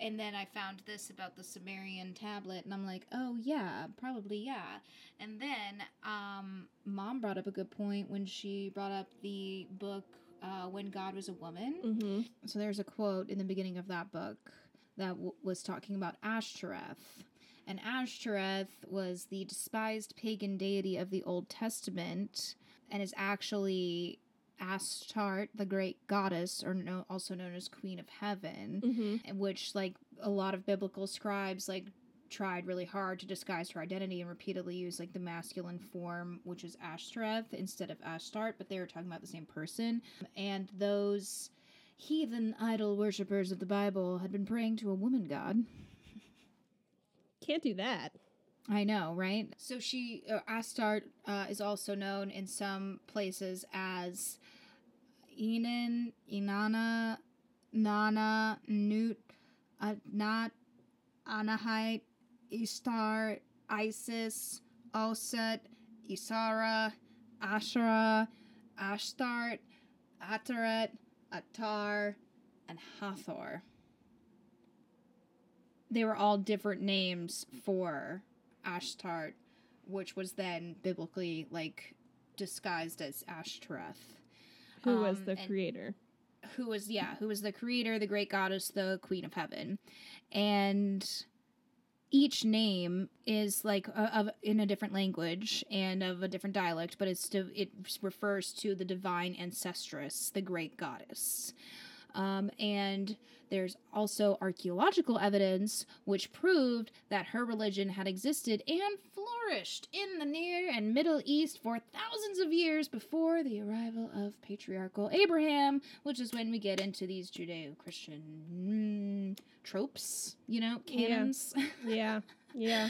And then I found this about the Sumerian tablet, and I'm like, oh, yeah, probably, yeah. And then, um, mom brought up a good point when she brought up the book, uh, When God Was a Woman. Mm-hmm. So there's a quote in the beginning of that book that w- was talking about Ashtoreth. And Ashtoreth was the despised pagan deity of the Old Testament and is actually Astarte, the great goddess, or no, also known as Queen of Heaven, Mm-hmm. which like a lot of biblical scribes like tried really hard to disguise her identity and repeatedly use like the masculine form which is Ashtoreth instead of Astarte but they were talking about the same person and those heathen idol worshippers of the Bible had been praying to a woman god Can't do that. I know, right? So she, uh, Astarte, uh, is also known in some places as Enan, Inanna, Nana, Nut, Adnat, Anahita, Ishtar, Isis, Oset, Ishara, Asherah, Ashtart, Ataret, Atar, and Hathor. They were all different names for Ashtart, which was then biblically like disguised as Ashtoreth, Who was Um, the creator? who was yeah, who was the creator, the great goddess, the queen of heaven, and each name is like a, of in a different language and of a different dialect, but it's to, it refers to the divine ancestress, the great goddess. Um, and there's also archaeological evidence which proved that her religion had existed and flourished in the Near and Middle East for thousands of years before the arrival of patriarchal Abraham, which is when we get into these Judeo Christian mm, tropes, you know, Yeah. canons. Yeah. Yeah.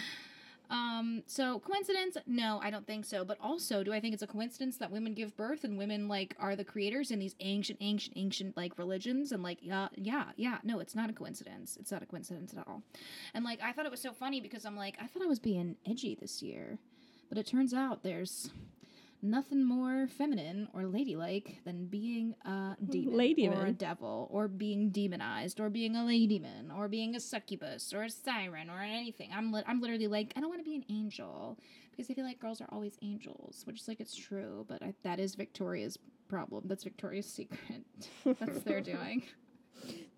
Um, so coincidence? No, I don't think so. But also, do I think it's a coincidence that women give birth and women like are the creators in these ancient, ancient, ancient like religions? And like, yeah, yeah, yeah. No, it's not a coincidence. It's not a coincidence at all. And like, I thought it was so funny because I'm like, I thought I was being edgy this year, but it turns out there's nothing more feminine or ladylike than being a demon or a devil or being demonized or being a lady-mon or being a succubus or a siren or anything. I'm li- I'm literally like I don't want to be an angel because I feel like girls are always angels, which is like it's true, but I, that is Victoria's problem. That's Victoria's secret. That's their doing.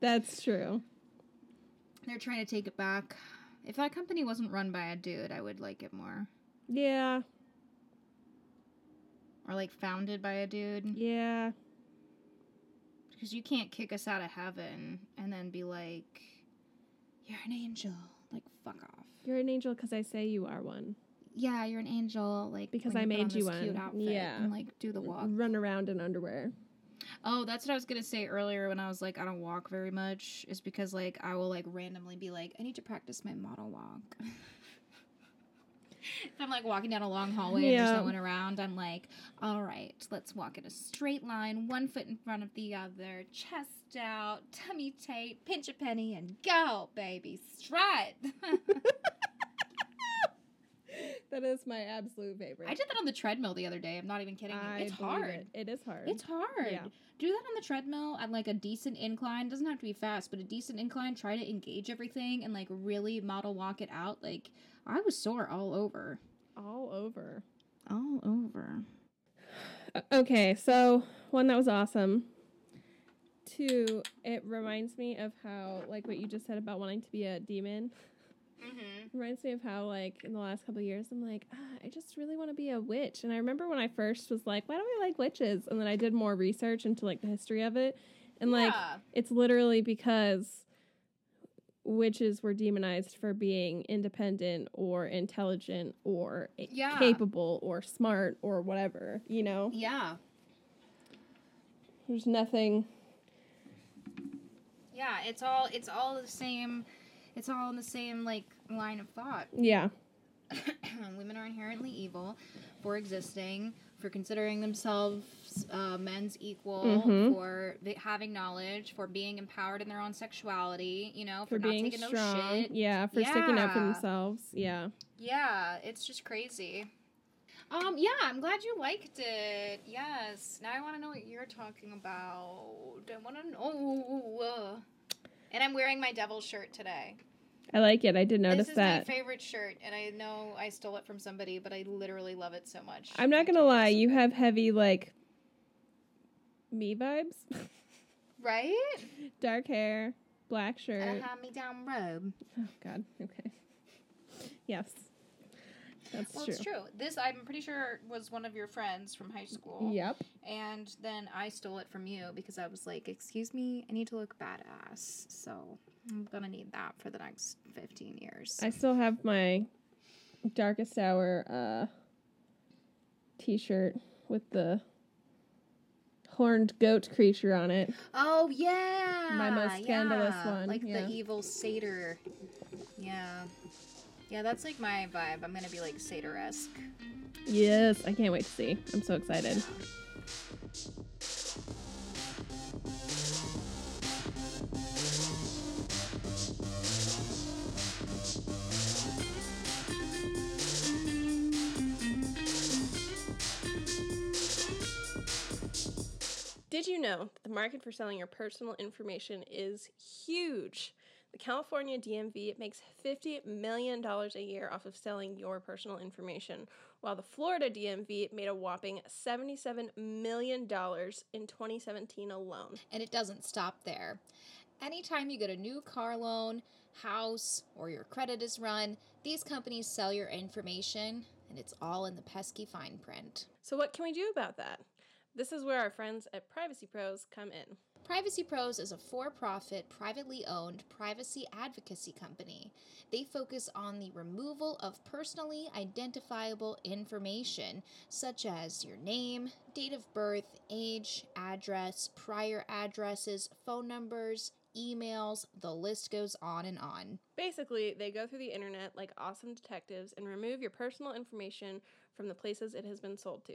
That's true. They're trying to take it back. If that company wasn't run by a dude, I would like it more. Yeah. Or like founded by a dude. Yeah. Because you can't kick us out of heaven and then be like, you're an angel. Like, fuck off. You're an angel because I say you are one. Yeah, you're an angel. Like, Because I made on you cute one. outfit Yeah. And like, do the walk. Run around in underwear. Oh, that's what I was gonna say earlier when I was like, I don't walk very much. Is because like I will like randomly be like, I need to practice my model walk. if I'm like walking down a long hallway and there's no one around, I'm like, all right, let's walk in a straight line, one foot in front of the other, chest out, tummy tight, pinch a penny, and go, baby, strut. That is my absolute favorite. I did that on the treadmill the other day. I'm not even kidding. you. It's hard. It. it is hard. It's hard. Yeah. Do that on the treadmill at like a decent incline. Doesn't have to be fast, but a decent incline. Try to engage everything and like really model walk it out. Like I was sore all over. all over. All over. Okay, so one that was awesome. Two, it reminds me of how, like what you just said about wanting to be a demon. Mm-hmm. Reminds me of how, like, in the last couple of years, I'm like, ah, I just really want to be a witch. And I remember when I first was like, why do I like witches? And then I did more research into like the history of it, and like, it's literally because witches were demonized for being independent or intelligent or Yeah. capable or smart or whatever. You know, Yeah. there's nothing. Yeah. It's all it's all the same it's all in the same like line of thought. Yeah, Women are inherently evil for existing, for considering themselves uh, men's equal, Mhm. for vi- having knowledge, for being empowered in their own sexuality, you know, for, for not being taking no strong. shit. Yeah, for sticking up for themselves. Yeah. Yeah, it's just crazy. Um, yeah, I'm glad you liked it. Yes. Now I want to know what you're talking about. I want to know. And I'm wearing my devil shirt today. I like it. I did notice that. this is that. my favorite shirt, and I know I stole it from somebody, but I literally love it so much. I'm not gonna lie, you have heavy like me vibes. right? Dark hair, black shirt. A hand-me-down robe. Oh God. Okay. Yes, that's Well, true. it's true. This I'm pretty sure was one of your friends from high school. Yep. And then I stole it from you because I was like, "Excuse me, I need to look badass." So I'm gonna need that for the next 15 years. I still have my darkest hour uh t-shirt with the horned goat creature on it. oh yeah, My most scandalous yeah. one, like yeah. the evil satyr. Yeah, yeah, that's like my vibe. I'm gonna be like satyr-esque. Yes, I can't wait to see. I'm so excited. Did you know that the market for selling your personal information is huge? The California DMV makes $50 million a year off of selling your personal information, while the Florida DMV made a whopping $77 million in 2017 alone. And it doesn't stop there. Anytime you get a new car loan, house, or your credit is run, these companies sell your information, and it's all in the pesky fine print. So, what can we do about that? This is where our friends at Privacy Pros come in. Privacy Pros is a for profit, privately owned privacy advocacy company. They focus on the removal of personally identifiable information, such as your name, date of birth, age, address, prior addresses, phone numbers, emails, the list goes on and on. Basically, they go through the internet like awesome detectives and remove your personal information from the places it has been sold to.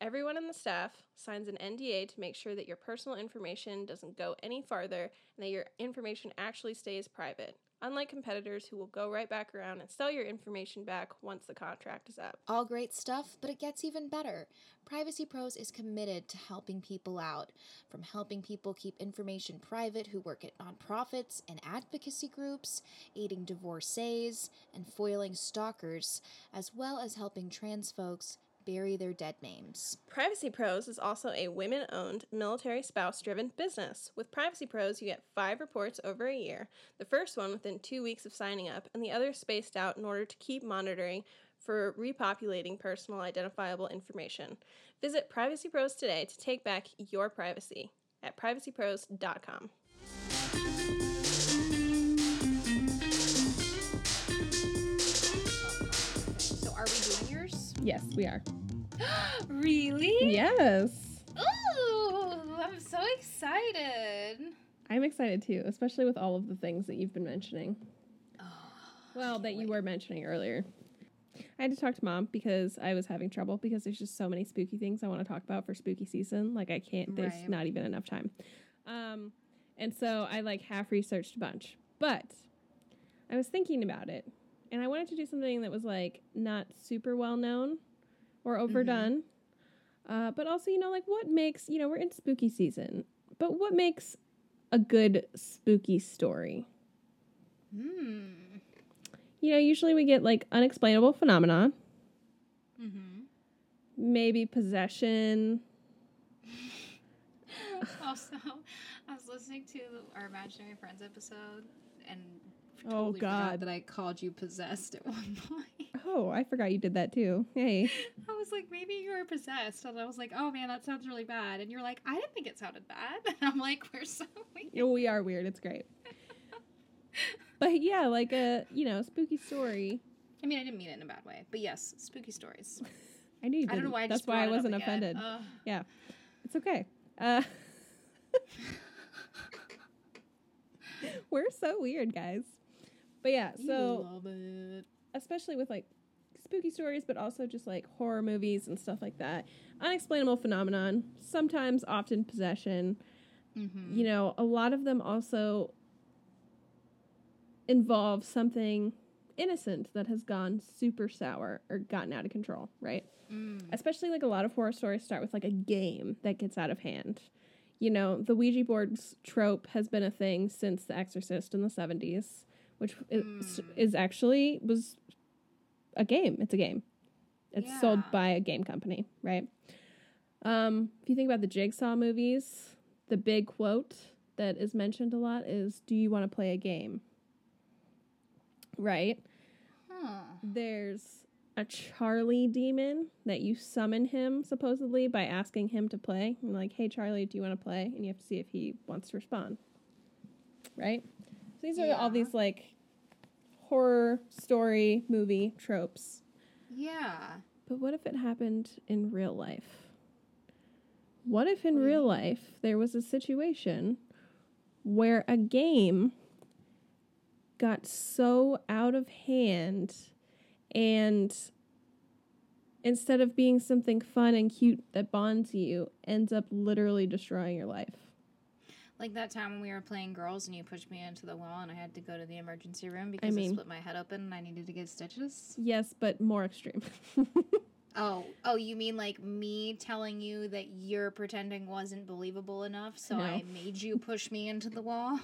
Everyone in the staff signs an NDA to make sure that your personal information doesn't go any farther and that your information actually stays private, unlike competitors who will go right back around and sell your information back once the contract is up. All great stuff, but it gets even better. Privacy Pros is committed to helping people out, from helping people keep information private who work at nonprofits and advocacy groups, aiding divorcees, and foiling stalkers, as well as helping trans folks bury their dead names. Privacy Pros is also a women owned, military spouse driven business. With Privacy Pros, you get five reports over a year, the first one within two weeks of signing up, and the other spaced out in order to keep monitoring for repopulating personal identifiable information. Visit Privacy Pros today to take back your privacy at privacypros.com. Yes, we are. really? Yes. Ooh, I'm so excited. I'm excited too, especially with all of the things that you've been mentioning. Oh, Well, that you were mentioning earlier. I had to talk to mom because I was having trouble because there's just so many spooky things I want to talk about for spooky season. Like I can't. There's Right. not even enough time. Um, and so I like half researched a bunch, but I was thinking about it, and I wanted to do something that was like not super well known or overdone, uh, but also you know like what makes you know we're in spooky season, but what makes a good spooky story? Hmm. You know, usually we get like unexplainable phenomenon, Mm-hmm. maybe possession. also, I was listening to our Imaginary Friends episode and Oh, totally God. that I called you possessed at one point. Oh, I forgot you did that too. Hey. I was like, maybe you were possessed, and I was like, oh man, that sounds really bad. And you're like, I didn't think it sounded bad. And I'm like, we're so weird. Oh, we are weird. It's great. but yeah, like a, you know, spooky story. I mean, I didn't mean it in a bad way, but yes, spooky stories. I knew you I didn't. don't know why I That's just why I brought it up wasn't offended. Yeah. It's okay. Uh We're so weird, guys. But yeah, so especially with like spooky stories, but also just like horror movies and stuff like that. Unexplainable phenomenon, sometimes often possession. Mm-hmm. You know, a lot of them also involve something innocent that has gone super sour or gotten out of control, right? Mm. Especially like a lot of horror stories start with like a game that gets out of hand. You know, the Ouija boards trope has been a thing since The Exorcist in the 70s, which is, Mm. is actually was a game. It's a game. It's sold by a game company, right? Um, if you think about the Jigsaw movies, the big quote that is mentioned a lot is, "Do you want to play a game?" Right? Huh. There's a Charlie demon that you summon him supposedly by asking him to play. You're like, "Hey Charlie, do you want to play?" And you have to see if he wants to respond. Right? These are all these like horror story movie tropes. Yeah. But what if it happened in real life? What if in real life there was a situation where a game got so out of hand and instead of being something fun and cute that bonds you, ends up literally destroying your life? Like that time when we were playing girls and you pushed me into the wall and I had to go to the emergency room because I, mean- split my head open and I needed to get stitches. Yes, but more extreme. Oh, oh, you mean like me telling you that your pretending wasn't believable enough, so No. I made you push me into the wall?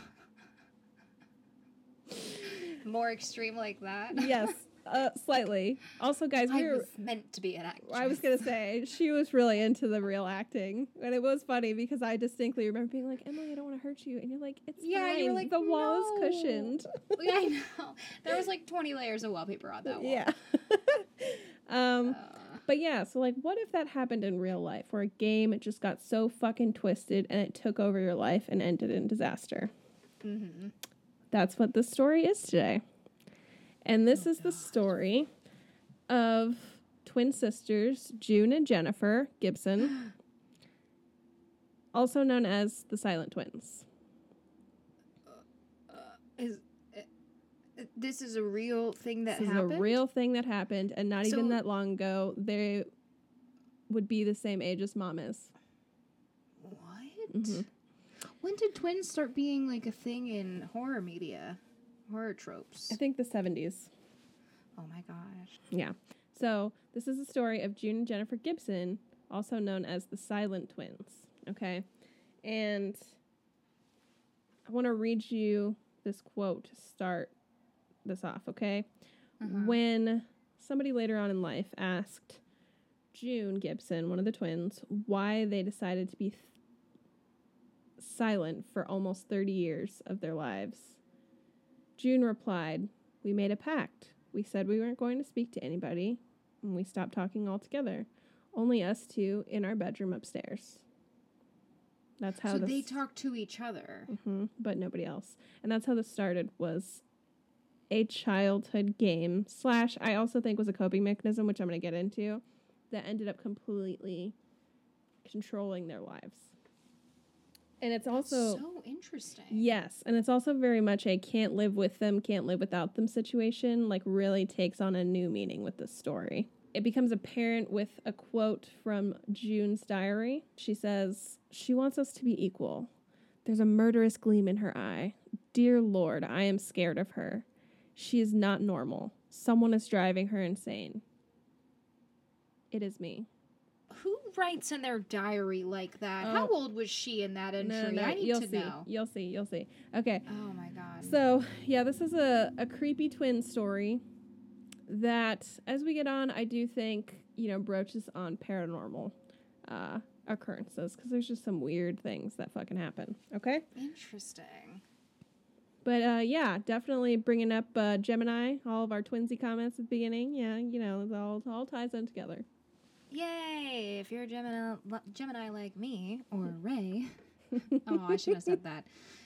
More extreme like that? yes, uh, slightly. Also, guys, we I were was meant to be an actress. I was gonna say she was really into the real acting, and it was funny because I distinctly remember being like, "Emily, I don't want to hurt you," and you're like, "It's Yeah, fine. you were like, the wall "No." is cushioned." Yeah, I know. There was like 20 layers of wallpaper on that wall. yeah. um, Uh, but yeah, so like, what if that happened in real life, where a game it just got so fucking twisted and it took over your life and ended in disaster? Mm-hmm. That's what the story is today. And this Oh, is the story of twin sisters, June and Jennifer Gibson, also known as the Silent Twins. Is uh, uh, this is a real thing that this happened? is a real thing that happened, and not even that long ago, they would be the same age as mom is. What? Mhm. When did twins start being like a thing in horror media? Horror tropes. I think the 70s. Oh my gosh. Yeah. So this is the story of June and Jennifer Gibson, also known as the Silent Twins. Okay. And I want to read you this quote to start this off, okay? Uh-huh. When somebody later on in life asked June Gibson, one of the twins, why they decided to be th- silent for almost 30 years of their lives, June replied, We made a pact. We said we weren't going to speak to anybody, and we stopped talking altogether. Only us two in our bedroom upstairs. That's how So this, they talk to each other. hmm but nobody else. And that's how this started. Was a childhood game slash I also think was a coping mechanism, which I'm going to get into, that ended up completely controlling their lives. And it's also so interesting. Yes, and it's also very much a can't live with them, can't live without them situation, like really takes on a new meaning with this story. It becomes apparent with a quote from June's diary. She says, She wants us to be equal. There's a murderous gleam in her eye. Dear Lord, I am scared of her. She is not normal. Someone is driving her insane. It is me. Writes in their diary like that? Oh. How old was she in that entry? No, no, I need you'll to see. know. You'll see. You'll see. Okay. Oh my god. So, yeah, this is a, a creepy twin story that, as we get on, I do think, you know, broaches on paranormal uh, occurrences because there's just some weird things that fucking happen. Okay? Interesting. But uh, yeah, definitely bringing up uh, Gemini, all of our twinsy comments at the beginning. Yeah, you know, it all, all ties in together. Yay! If you're a Gemini, Gemini like me or Ray. oh, I should have said that.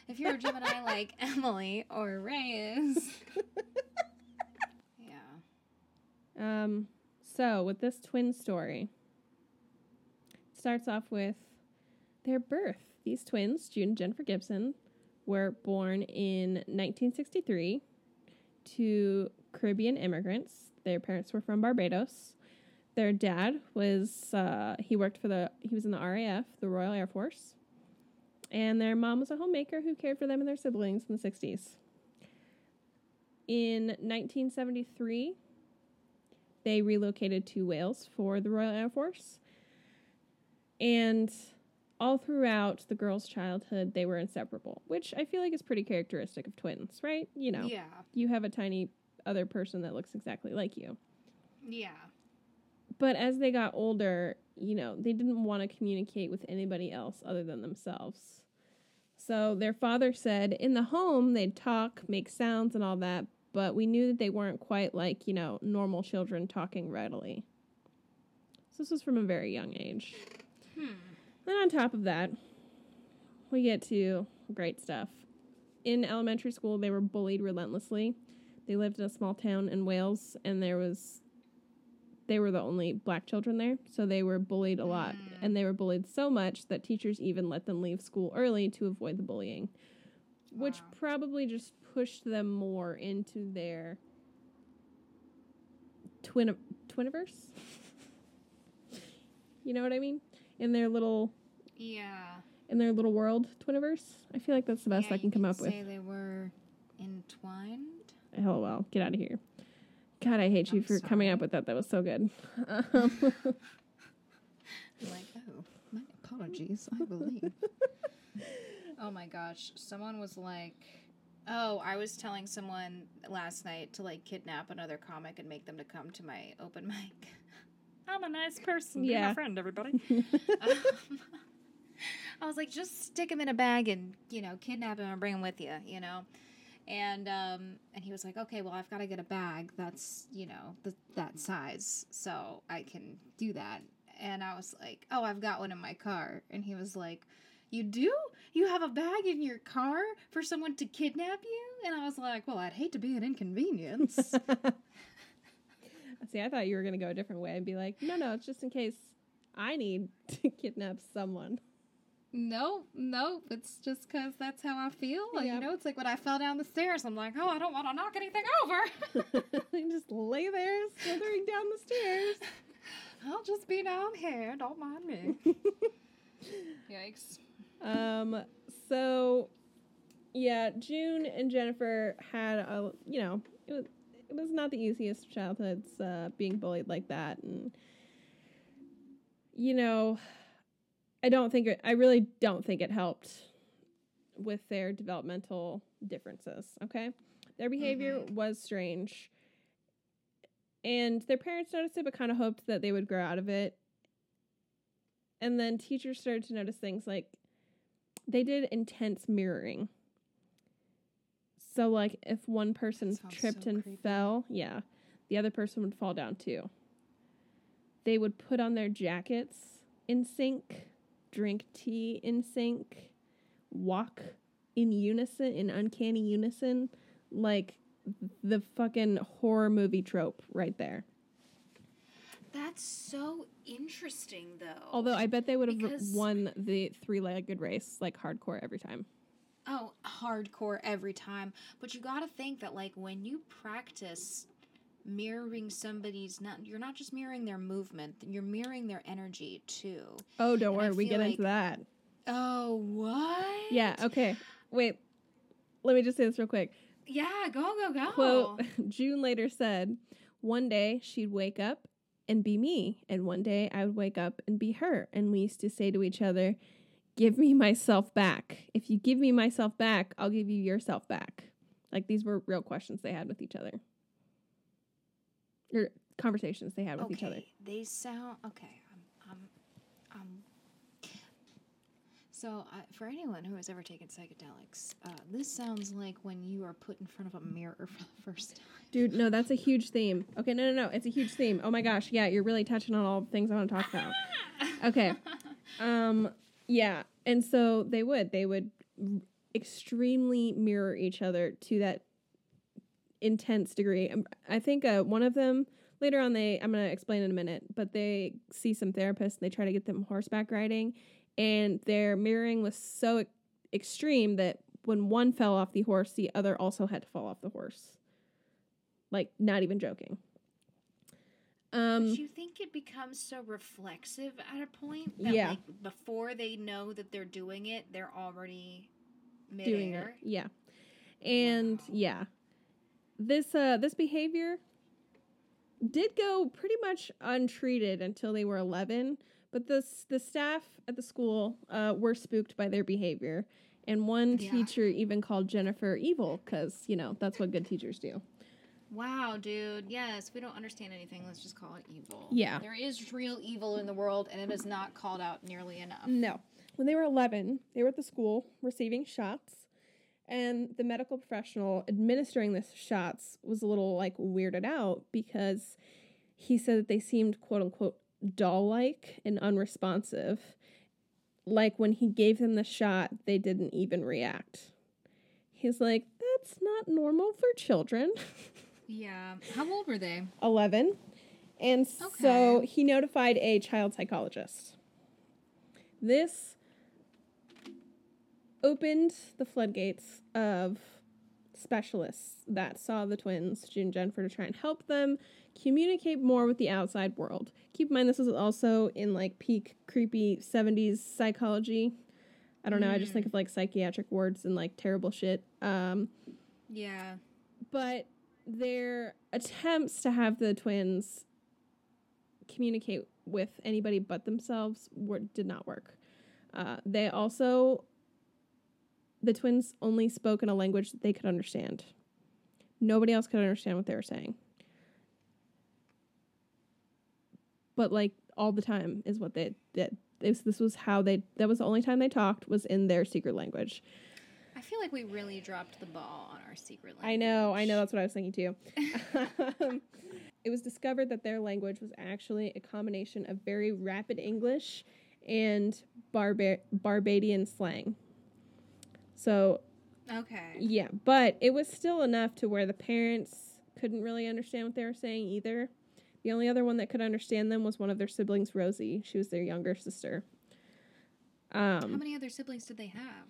If you're a Gemini like Emily or Ray is. yeah. Um, so with this twin story, it starts off with their birth. These twins, June and Jennifer Gibson, were born in 1963 to Caribbean immigrants. Their parents were from Barbados. Their dad was uh, he worked for the he was in the RAF, the Royal Air Force, and their mom was a homemaker who cared for them and their siblings in the 60s. In 1973, they relocated to Wales for the Royal Air Force. And all throughout the girls' childhood, they were inseparable, which I feel like is pretty characteristic of twins, right? You know, Yeah. you have a tiny other person that looks exactly like you. Yeah. But as they got older, you know, they didn't want to communicate with anybody else other than themselves. So their father said in the home they'd talk, make sounds, and all that, but we knew that they weren't quite like, you know, normal children talking readily. So this was from a very young age. Hmm. Then on top of that, we get to great stuff. In elementary school, they were bullied relentlessly. They lived in a small town in Wales, and there was they were the only black children there, so they were bullied a lot, and they were bullied so much that teachers even let them leave school early to avoid the bullying, which Wow. probably just pushed them more into their twin twiniverse. you know what I mean? In their little Yeah. in their little world twiniverse. I feel like that's the best Yeah, I can come could up with. Say they were entwined. Oh well, get out of here. God, I hate you I'm for coming up with that. That was so good. Um, like, oh, my apologies. I believe. oh my gosh, someone was like, "Oh, I was telling someone last night to like kidnap another comic and make them to come to my open mic." I'm a nice person. Be Yeah. my friend, everybody. Um, I was like, just stick him in a bag and you know kidnap him and bring him with you, you know. And um, and he was like, okay, well, I've got to get a bag that's you know th- that size, so I can do that. And I was like, oh, I've got one in my car. And he was like, you do? You have a bag in your car for someone to kidnap you? And I was like, well, I'd hate to be an inconvenience. See, I thought you were gonna go a different way and be like, no, no, it's just in case I need to kidnap someone. No, no, it's just because that's how I feel. Like, Yeah. You know, it's like when I fell down the stairs, I'm like, oh, I don't want to knock anything over. you just lay there slithering down the stairs. I'll just be down here. Don't mind me. Yikes. Um, so yeah, June and Jennifer had a you know it was it was not the easiest childhoods uh, being bullied like that, and you know, I don't think it, I really don't think it helped with their developmental differences. Okay, their behavior mm-hmm. was strange. And their parents noticed it, but kind of hoped that they would grow out of it. And then teachers started to notice things like they did intense mirroring. So like if one person tripped so and creepy. fell, yeah, the other person would fall down too. They would put on their jackets in sync, drink tea in sync, walk in unison, in uncanny unison, like the fucking horror movie trope right there. That's so interesting, though. Although I bet they would have Because- won the three-legged race like hardcore every time. Oh, hardcore every time. But you got to think that like when you practice mirroring somebody's not you're not just mirroring their movement, you're mirroring their energy too. Oh, don't And worry, we get into that. Oh, what? Yeah. Okay. Wait. Let me just say this real quick. Yeah, go go go. Quote June later said, One day she'd wake up and be me, and one day I would wake up and be her. And we used to say to each other, Give me myself back. If you give me myself back, I'll give you yourself back. Like these were real questions they had with each other. Or conversations they had with okay, each other. They sound okay. Um, um, um. So, uh, for anyone who has ever taken psychedelics, uh, this sounds like when you are put in front of a mirror for the first time. Dude, no, that's a huge theme. Okay, no, no, no. It's a huge theme. Oh my gosh. Yeah, you're really touching on all the things I want to talk about. Okay. Um, yeah. And so they would, they would r- extremely mirror each other to that intense degree. I think uh, one of them later on, they, I'm going to explain in a minute, but they see some therapists and they try to get them horseback riding. And their mirroring was so extreme that when one fell off the horse, the other also had to fall off the horse. Like, not even joking. Um, but you think it becomes so reflexive at a point that Yeah. like before they know that they're doing it, they're already doing it. Yeah. And Wow. yeah. This uh this behavior did go pretty much untreated until they were 11, but the the staff at the school uh were spooked by their behavior. And one Yeah. teacher even called Jennifer evil cuz, you know, that's what good teachers do. Wow, dude. Yes, we don't understand anything. Let's just call it evil. Yeah. There is real evil in the world, and it is not called out nearly enough. No. When they were 11, they were at the school receiving shots, and the medical professional administering the shots was a little like weirded out because he said that they seemed quote unquote doll like and unresponsive. Like when he gave them the shot, they didn't even react. He's like, that's not normal for children. Yeah. How old were they? 11. And so he notified a child psychologist. This opened the floodgates of specialists that saw the twins, June and Jennifer, to try and help them communicate more with the outside world. Keep in mind, this is also in like peak creepy 70s psychology. I don't know, I just think of like psychiatric wards and like terrible shit. Um, Yeah. but their attempts to have the twins communicate with anybody but themselves were, did not work. Uh, they also, the twins only spoke in a language that they could understand. Nobody else could understand what they were saying. But like all the time is what they did. This this was how they. That was the only time they talked was in their secret language. I feel like we really dropped the ball on our secret language. I know, I know. That's what I was thinking too. Um, it was discovered that their language was actually a combination of very rapid English and Barba- Barbadian slang. So, Okay. yeah, but it was still enough to where the parents couldn't really understand what they were saying either. The only other one that could understand them was one of their siblings, Rosie. She was their younger sister. How Um, many other siblings did they have?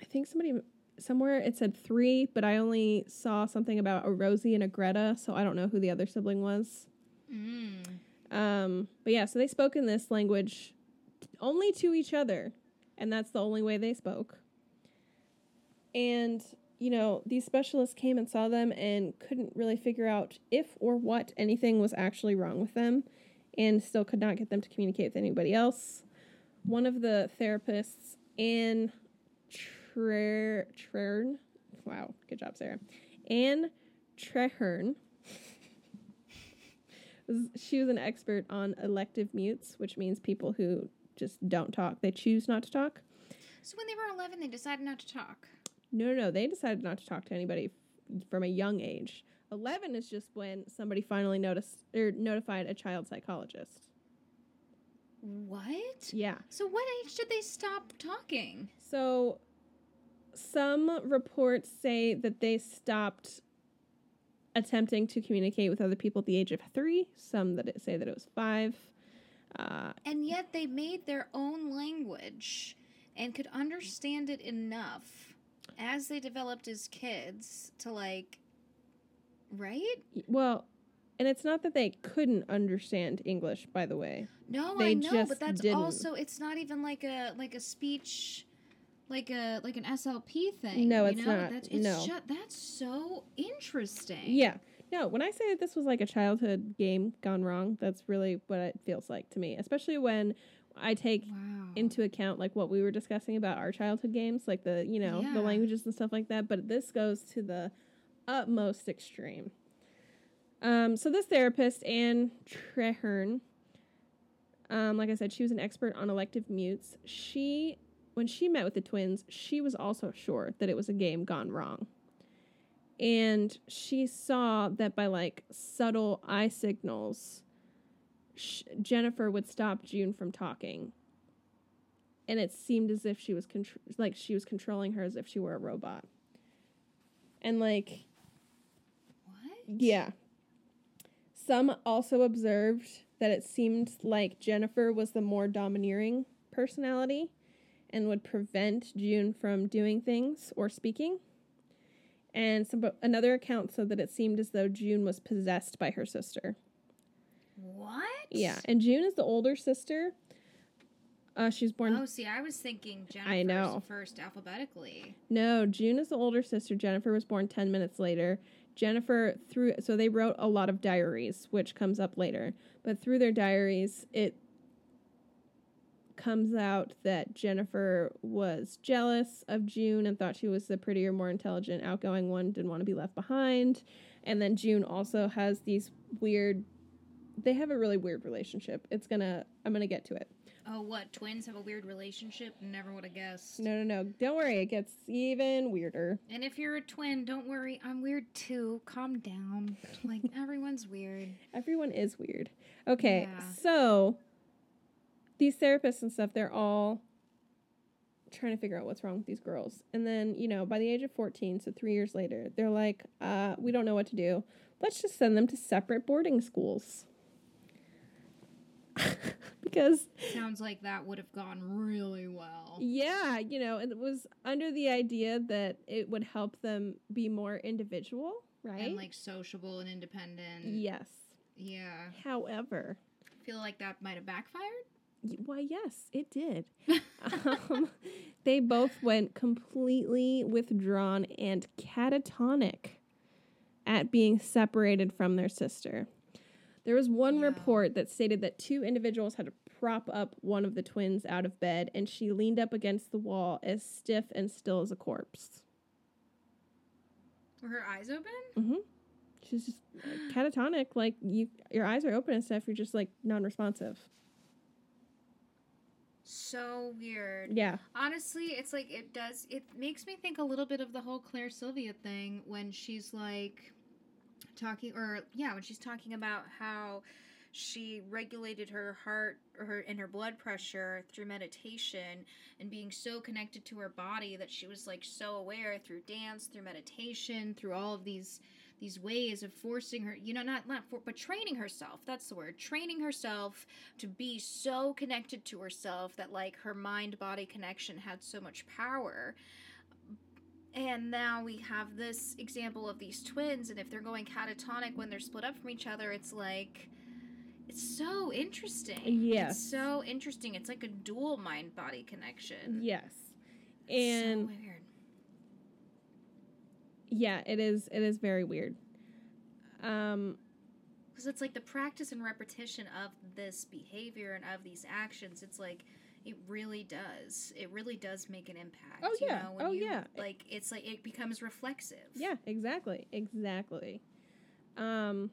I think somebody somewhere it said three, but I only saw something about a Rosie and a Greta, so I don't know who the other sibling was. Mm. Um, but yeah, so they spoke in this language only to each other, and that's the only way they spoke. And you know, these specialists came and saw them and couldn't really figure out if or what anything was actually wrong with them, and still could not get them to communicate with anybody else. One of the therapists, Anne Tre- Treharne, wow, good job, Sarah. Anne Treharne she was an expert on elective mutes, which means people who just don't talk. They choose not to talk. So when they were 11, they decided not to talk. No, no, no. They decided not to talk to anybody from a young age. 11 is just when somebody finally noticed or er, notified a child psychologist. What? Yeah. So what age did they stop talking? So some reports say that they stopped attempting to communicate with other people at the age of three. Some that it say that it was five. Uh, And yet they made their own language and could understand it enough as they developed as kids to like right? well, and it's not that they couldn't understand English, by the way. No, They I know, just but that's didn't. also it's not even like a like a speech like a like an SLP thing. No, you it's know? not. That's it's No. ju- that's so interesting. Yeah. No, when I say that this was like a childhood game gone wrong, that's really what it feels like to me, especially when I take Wow. into account like what we were discussing about our childhood games, like the, you know, Yeah. the languages and stuff like that, but this goes to the utmost extreme. Um, so this therapist, Anne Treharne, um, like I said, she was an expert on elective mutes. She, when she met with the twins, she was also sure that it was a game gone wrong. And she saw that by like subtle eye signals, sh- Jennifer would stop June from talking. And it seemed as if she was contr- like she was controlling her as if she were a robot. And like What? yeah. Some also observed that it seemed like Jennifer was the more domineering personality and would prevent June from doing things or speaking. And some, another account said that it seemed as though June was possessed by her sister. What? Yeah, and June is the older sister. Uh, she was born. Oh, see, I was thinking Jennifer I know. first alphabetically. No, June is the older sister. Jennifer was born 10 minutes later. Jennifer through so they wrote a lot of diaries, which comes up later. But through their diaries, it comes out that Jennifer was jealous of June and thought she was the prettier, more intelligent, outgoing one, didn't want to be left behind. And then June also has these weird they have a really weird relationship. It's gonna I'm gonna get to it. Oh, what? Twins have a weird relationship? Never would have guessed. No, no, no. Don't worry, it gets even weirder. And if you're a twin, don't worry. I'm weird too. Calm down. Like, everyone's weird. Everyone is weird. Okay, Yeah. so these therapists and stuff, they're all trying to figure out what's wrong with these girls. And then, you know, by the age of 14, so three years later, they're like, uh, we don't know what to do. Let's just send them to separate boarding schools. because, Sounds like that would have gone really well. yeah, you know, it was under the idea that it would help them be more individual, right? And like sociable and independent. yes. Yeah. However, Feel like that might have backfired? Why, yes, it did. um, they both went completely withdrawn and catatonic at being separated from their sister. There was one Yeah. report that stated that two individuals had to prop up one of the twins out of bed, and she leaned up against the wall as stiff and still as a corpse. Were her eyes open? Mm-hmm. She's just catatonic, like you, your eyes are open and stuff. You're just like non-responsive. So weird. Yeah. Honestly, it's like it does. It makes me think a little bit of the whole Claire Sylvia thing when she's like talking, or yeah, when she's talking about how she regulated her heart or her and her blood pressure through meditation and being so connected to her body that she was like so aware through dance, through meditation, through all of these these ways of forcing her, you know, not not for, but training herself. That's the word. Training herself to be so connected to herself that like her mind body connection had so much power. And now we have this example of these twins, and if they're going catatonic when they're split up from each other, it's like it's so interesting. Yes. It's so interesting. It's like a dual mind body connection. Yes. And so. Yeah, it is it is very weird. Um Because it's like the practice and repetition of this behavior and of these actions. It's like it really does. It really does make an impact. Oh, you yeah. know, when Oh, you, yeah. Like it's like it becomes reflexive. yeah, exactly. Exactly. Um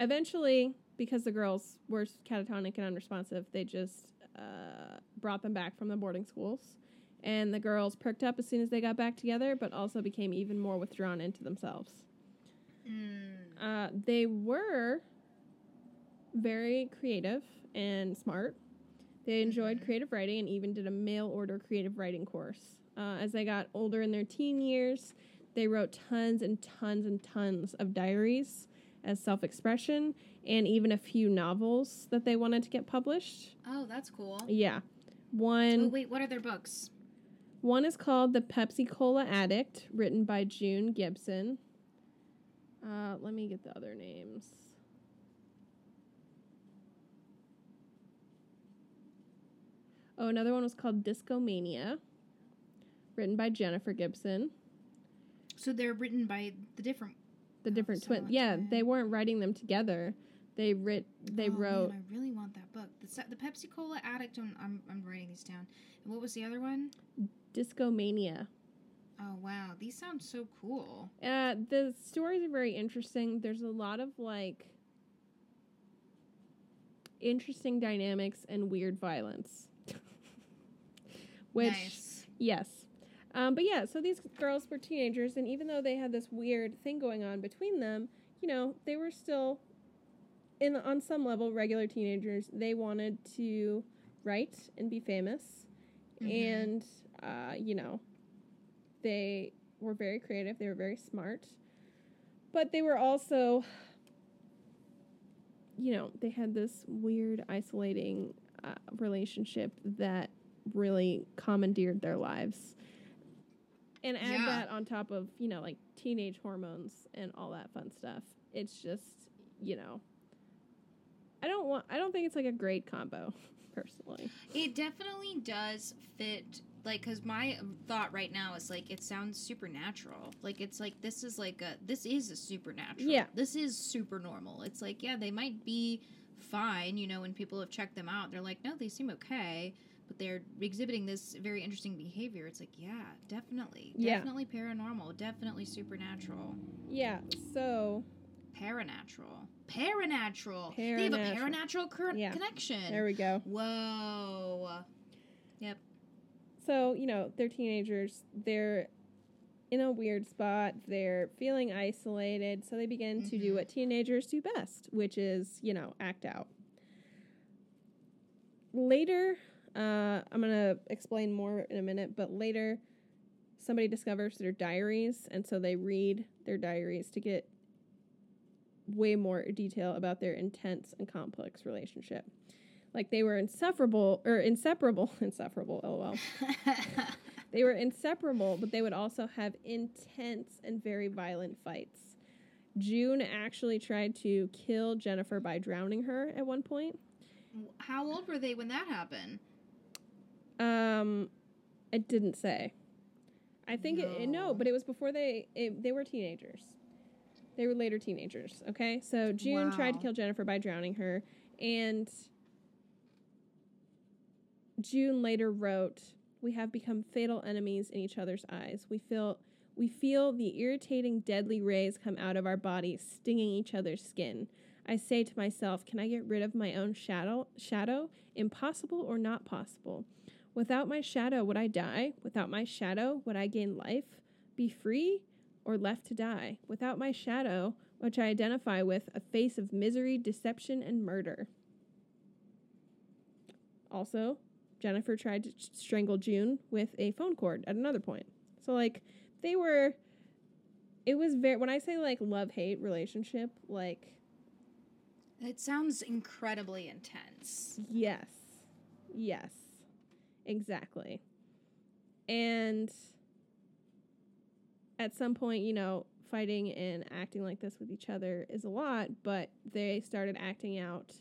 eventually because the girls were catatonic and unresponsive, they just uh, brought them back from the boarding schools. And the girls perked up as soon as they got back together, but also became even more withdrawn into themselves. Mm. Uh, they were very creative and smart. They enjoyed Mhm. creative writing and even did a mail order creative writing course. Uh, as they got older in their teen years, they wrote tons and tons and tons of diaries as self expression and even a few novels that they wanted to get published. Oh, that's cool. Yeah. Oh, One wait, what are their books? One is called The Pepsi Cola Addict, written by June Gibson. Uh, let me get the other names. Oh, another one was called Discomania, written by Jennifer Gibson. So they're written by the different. The Oh, different so twins. Yeah, they weren't writing them together. They writ. They Oh, man, wrote. I really want that book. The, the Pepsi Cola Addict. I'm, I'm I'm writing these down. And what was the other one? Discomania. Oh wow, these sound so cool. Uh, the stories are very interesting. There's a lot of like interesting dynamics and weird violence. Which, nice. yes. Um, but yeah, so these girls were teenagers, and even though they had this weird thing going on between them, you know, they were still, in on some level, regular teenagers. They wanted to write and be famous, Mhm. and uh, you know, they were very creative. They were very smart, but they were also, you know, they had this weird, isolating uh, relationship that really commandeered their lives. And add Yeah. that on top of, you know, like teenage hormones and all that fun stuff. It's just, you know, I don't want, I don't think it's like a great combo, personally. It definitely does fit. Like, cause my thought right now is like it sounds supernatural. Like it's like this is like a this is a supernatural. Yeah. This is super normal. It's like yeah, they might be fine. You know, when people have checked them out, they're like, no, they seem okay. But they're exhibiting this very interesting behavior. It's like, yeah, definitely, Yeah. definitely paranormal, definitely supernatural. Yeah, so Paranatural. Paranatural. They have a Paranatural. paranatural cur- Yeah. connection. there we go. Whoa. Yep. So, you know, they're teenagers. They're in a weird spot. They're feeling isolated. So they begin to do Mhm. what teenagers do best, which is, you know, act out. Later, uh, I'm going to explain more in a minute, but later, somebody discovers their diaries. And so they read their diaries to get way more detail about their intense and complex relationship. Like they were insufferable or inseparable, insufferable, lol. They were inseparable, but they would also have intense and very violent fights. June actually tried to kill Jennifer by drowning her at one point. How old were they when that happened? Um, it didn't say. I think it, it- no, No. but it was before they it, they were teenagers. They were later teenagers. Okay, so June tried to kill Jennifer by drowning her, and June later wrote, "We have become fatal enemies in each other's eyes. We feel." We feel the irritating, deadly rays come out of our bodies, stinging each other's skin. I say to myself, can I get rid of my own shadow? Shadow? Impossible or not possible? Without my shadow, would I die? Without my shadow, would I gain life? Be free or left to die? Without my shadow, which I identify with a face of misery, deception, and murder. Also, Jennifer tried to strangle June with a phone cord at another point. So, like, they were. It was very. When I say, like, love hate relationship, like, It sounds incredibly intense. Yes. Yes. Exactly. And at some point, you know, fighting and acting like this with each other is a lot, but they started acting out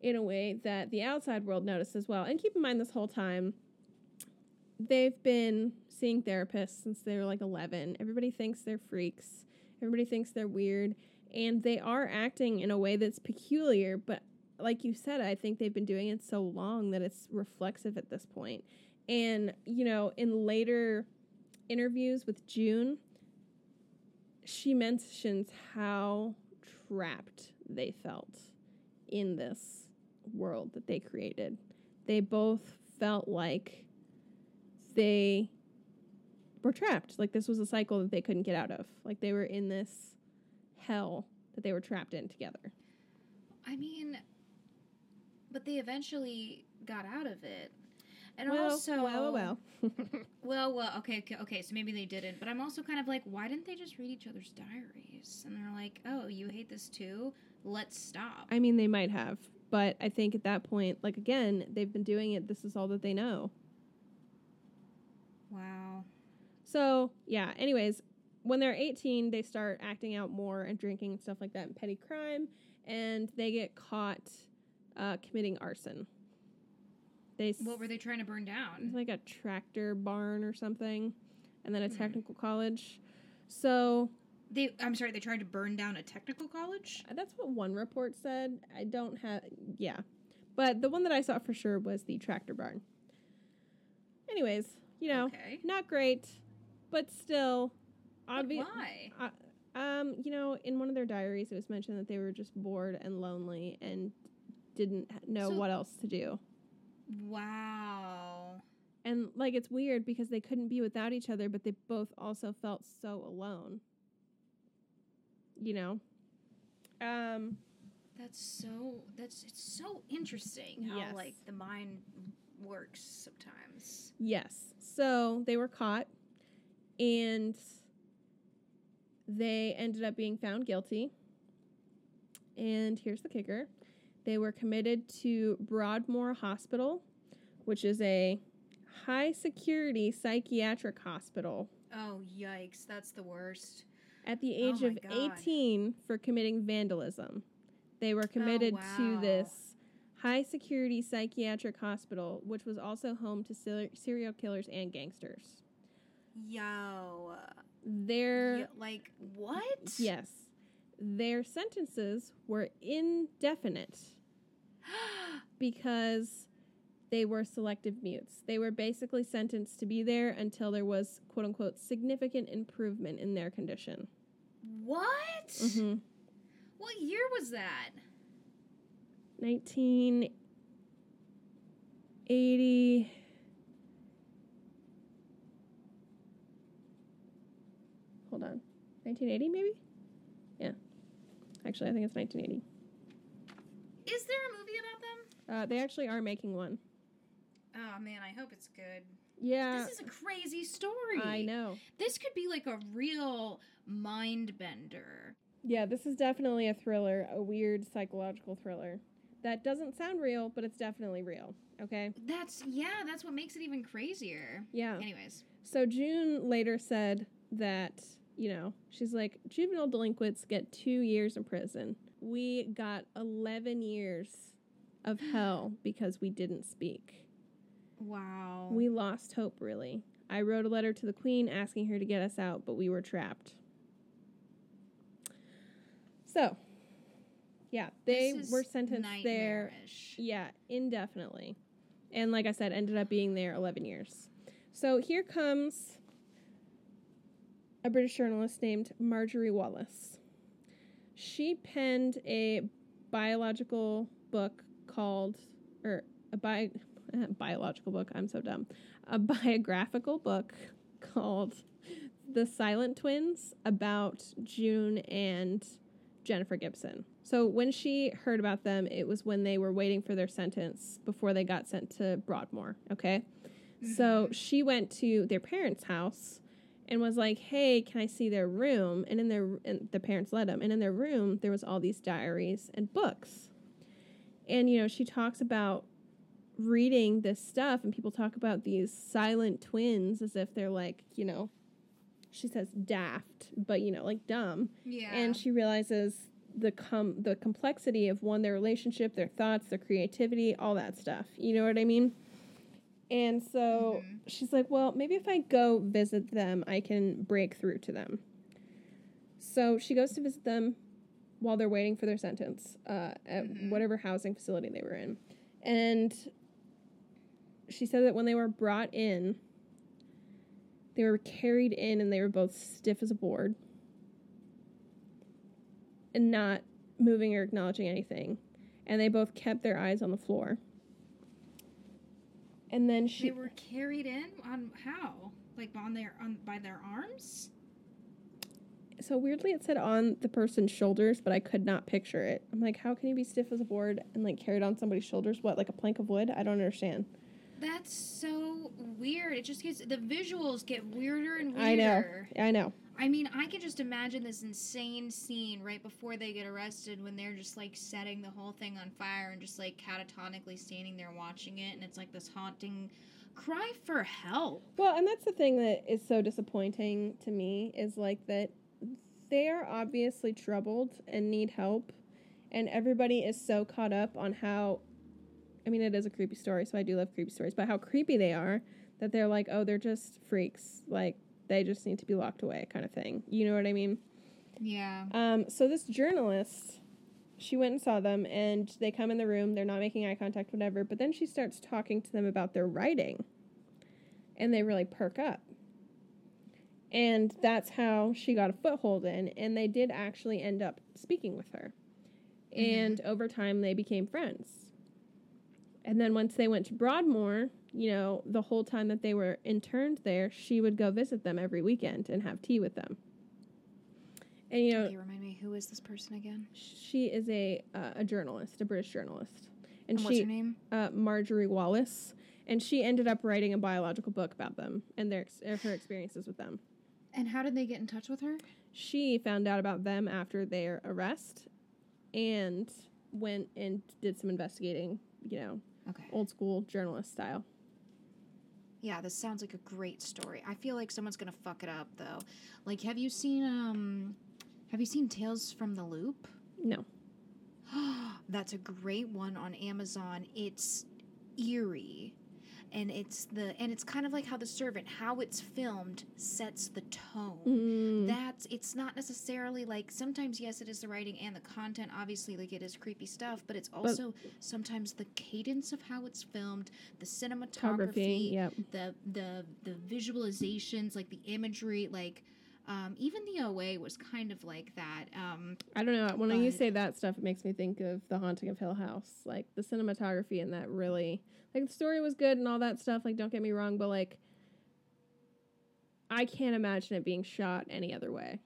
in a way that the outside world noticed as well. And keep in mind this whole time, they've been seeing therapists since they were like 11. Everybody thinks they're freaks, everybody thinks they're weird, and they are acting in a way that's peculiar, but like you said, I think they've been doing it so long that it's reflexive at this point. And, you know, in later interviews with June, she mentions how trapped they felt in this world that they created. They both felt like they were trapped. Like this was a cycle that they couldn't get out of. Like they were in this hell that they were trapped in together. I mean, but they eventually got out of it. And well, also, well, well. well, well, okay, okay, okay. So maybe they didn't, but I'm also kind of like, why didn't they just read each other's diaries? And they're like, oh, you hate this too. Let's stop. I mean, they might have, but I think at that point, like again, they've been doing it. This is all that they know. wow. So yeah. Anyways, when they're 18, they start acting out more and drinking and stuff like that and petty crime, and they get caught uh, committing arson. They What were they trying to burn down? like a tractor barn or something, and then a Hmm. technical college. So They, I'm sorry, they tried to burn down a technical college. uh, that's what one report said. I don't have, yeah, but the one that I saw for sure was the tractor barn. Anyways, you know, Okay. not great, but still, But obvious. why? Um, you know, in one of their diaries, it was mentioned that they were just bored and lonely and didn't know So- what else to do. Wow. And like it's weird because they couldn't be without each other, but they both also felt so alone. You know? Um That's so. That's it's so interesting how Yes. like the mind works sometimes. yes. So they were caught and they ended up being found guilty. And here's the kicker. They were committed to Broadmoor Hospital, which is a high security psychiatric hospital Oh yikes! That's the worst. at the Oh age my of God. 18 for committing vandalism. They were oh, committed to Oh, wow. this high security psychiatric hospital, which was also home to ser- serial killers and gangsters. Yo. Their Yeah, like what? yes, their sentences were indefinite because they were selective mutes. They were basically sentenced to be there until there was quote unquote significant improvement in their condition. what? Mm-hmm. What year was that? 1980 hold on 1980 maybe actually i think it's 1980 Is there a movie about them? uh, they actually are making one Oh man, I hope it's good. yeah this is a crazy story. i know This could be like a real mind bender. yeah this is definitely a thriller a weird psychological thriller that doesn't sound real but it's definitely real okay That's yeah, that's what makes it even crazier. yeah Anyways. So June later said that, you know, she's like, juvenile delinquents get two years in prison. We got 11 years of hell because we didn't speak. Wow. We lost hope, really. I wrote a letter to the Queen asking her to get us out, but we were trapped. So, yeah, they were sentenced there yeah, indefinitely. And like I said, ended up being there 11 years. So here comes a British journalist named Marjorie Wallace. She penned a biological book called, or a bi- biological book, I'm so dumb, a biographical book called The Silent Twins about June and Jennifer Gibson. So when she heard about them, it was when they were waiting for their sentence before they got sent to Broadmoor. Okay. So mm-hmm. she went to their parents' house and was like, "Hey, can I see their room?" And in their and the parents let them. And in their room, there was all these diaries and books. And you know, she talks about reading this stuff, and people talk about these silent twins as if they're like, you know, she says daft, but you know, like dumb Yeah. and she realizes the com the complexity of one their relationship, their thoughts, their creativity, all that stuff. You know what I mean? And so Mhm. she's like, "Well, maybe if I go visit them, I can break through to them." So she goes to visit them while they're waiting for their sentence uh, at Mhm. whatever housing facility they were in, and she said that when they were brought in, they were carried in and they were both stiff as a board and not moving or acknowledging anything. And they both kept their eyes on the floor. And then she they were carried in on how? Like on their on by their arms? so weirdly it said on the person's shoulders, but I could not picture it. I'm like, how can you be stiff as a board and like carried on somebody's shoulders? What, like a plank of wood? I don't understand. That's so weird. It just gets the visuals get weirder and weirder. I know. I know. I mean, I can just imagine this insane scene right before they get arrested when they're just like setting the whole thing on fire and just like catatonically standing there watching it, and it's like this haunting cry for help. Well, and that's the thing that is so disappointing to me is like that they are obviously troubled and need help, and everybody is so caught up on how. I mean, it is a creepy story, so I do love creepy stories, but how creepy they are that they're like, oh, they're just freaks. Like, they just need to be locked away, kind of thing. You know what I mean? Yeah. Um, so this journalist, she went and saw them, and they come in the room. They're not making eye contact, whatever. But then she starts talking to them about their writing, and they really perk up. And that's how she got a foothold in. And they did actually end up speaking with her. And over time, they became friends. And then once they went to Broadmoor, you know, the whole time that they were interned there, she would go visit them every weekend and have tea with them. And you know, remind me, who is this person again? she is a uh, a journalist, a British journalist, and, And what's she her name? uh, Marjorie Wallace, and she ended up writing a biological book about them and their ex- her experiences with them. And how did they get in touch with her? She found out about them after their arrest, and went and did some investigating. You know, Okay. old school journalist style. Yeah, this sounds like a great story. I feel like someone's gonna fuck it up though. Like, have you seen um, have you seen Tales from the Loop? No, That's a great one on Amazon. It's eerie. And it's the and it's kind of like how the servant, how it's filmed sets the tone. Mm, That's it's not necessarily like sometimes yes it is the writing and the content obviously like it is creepy stuff, but it's also sometimes the cadence of how it's filmed, the cinematography, Yep. the the the visualizations, like the imagery, like um, even the OA was kind of like that. Um, I don't know. When you say that stuff, it makes me think of The Haunting of Hill House. Like the cinematography and that really, like the story was good and all that stuff. Like don't get me wrong, but like, I can't imagine it being shot any other way.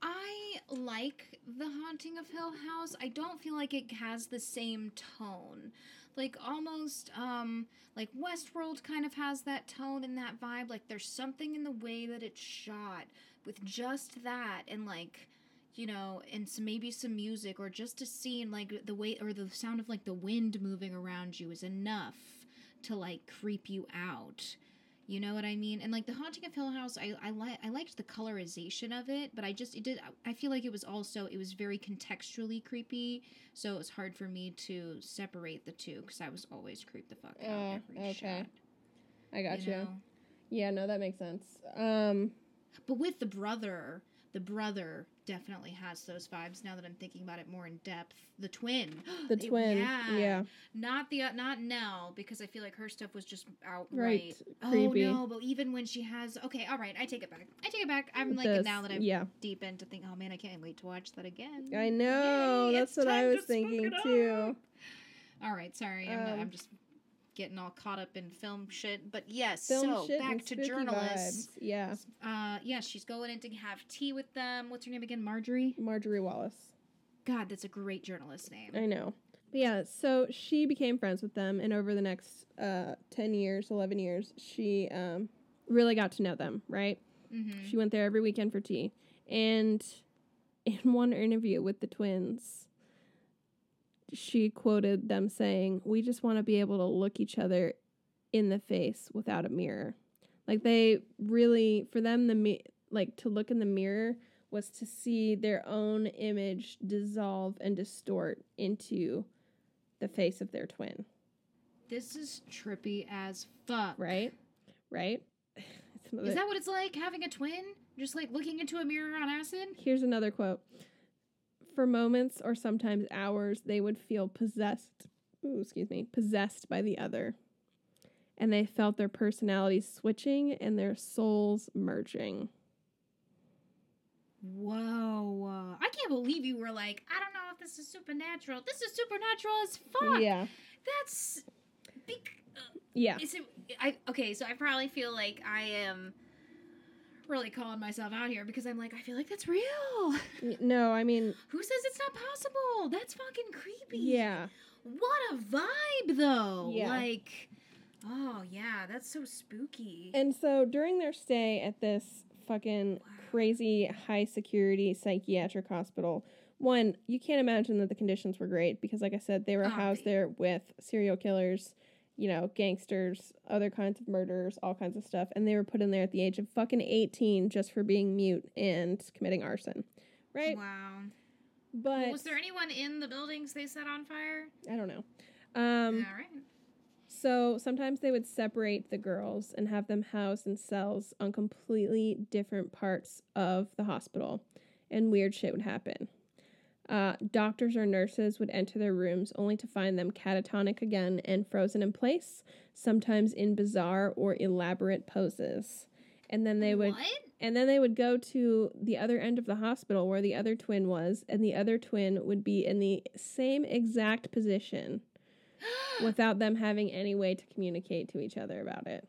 I like The Haunting of Hill House. I don't feel like it has the same tone. Like almost um like Westworld kind of has that tone and that vibe. Like there's something in the way that it's shot with just that and like you know, and some, maybe some music or just a scene like the way or the sound of like the wind moving around you is enough to like creep you out. You know what I mean? And like the Haunting of Hill House, I I like I liked the colorization of it, but I just it did I feel like it was also it was very contextually creepy, so it was hard for me to separate the two because I was always creeped the fuck out Oh, every okay. shot. I got you. know? Yeah, no, that makes sense. Um, But with the brother, the brother definitely has those vibes. Now that I'm thinking about it more in depth, the twin, the They- twin. Yeah. not the not Nell because I feel like her stuff was just outright Right. Oh no! But even when she has okay, all right, I take it back. I take it back. I'm like This- now that I'm yeah. deep into think, oh man, I can't wait to watch that again. I know. Yay, that's what I was thinking too. All right, sorry, I'm, Um, I'm just getting all caught up in film shit. But yes, Film so back to journalists. vibes. Yeah, Uh, yeah, she's going in to have tea with them. What's her name again? Marjorie. Marjorie Wallace. God, that's a great journalist name. I know. But yeah, so she became friends with them, and over the next uh, 10 years, 11 years, she um, really got to know them, right? Mm-hmm. She went there every weekend for tea. And in one interview with the twins, she quoted them saying, We just want to be able to look each other in the face without a mirror. Like they really, for them, the mi- like to look in the mirror was to see their own image dissolve and distort into the face of their twin, This is trippy as fuck. right? Right? Is that what it's like having a twin? Just like looking into a mirror on acid? Here's another quote. For moments or sometimes hours, they would feel possessed. Ooh, excuse me, possessed by the other. And they felt their personalities switching and their souls merging. Whoa. I can't believe you were like, I don't know if this is supernatural. This is supernatural as fuck. Yeah. That's. Bec- uh, Yeah. is it. I Okay, so I probably feel like I am really calling myself out here because I'm like, I feel like that's real. No, I mean, Who says it's not possible? That's fucking creepy. yeah. What a vibe, though. Yeah. Like, Oh yeah, that's so spooky. And so during their stay at this fucking crazy high security psychiatric hospital, one, you can't imagine that the conditions were great because, like I said, they were Oh, housed they- there with serial killers, you know, gangsters, other kinds of murderers, all kinds of stuff. And they were put in there at the age of fucking 18 just for being mute and committing arson. Right? Wow. But was there anyone in the buildings they set on fire? I don't know. Um, All right. So sometimes they would separate the girls and have them housed in cells on completely different parts of the hospital, and weird shit would happen. Uh, doctors or nurses would enter their rooms only to find them catatonic again and frozen in place, sometimes in bizarre or elaborate poses. And then they would What? and then they would go to the other end of the hospital where the other twin was, and the other twin would be in the same exact position without them having any way to communicate to each other about it.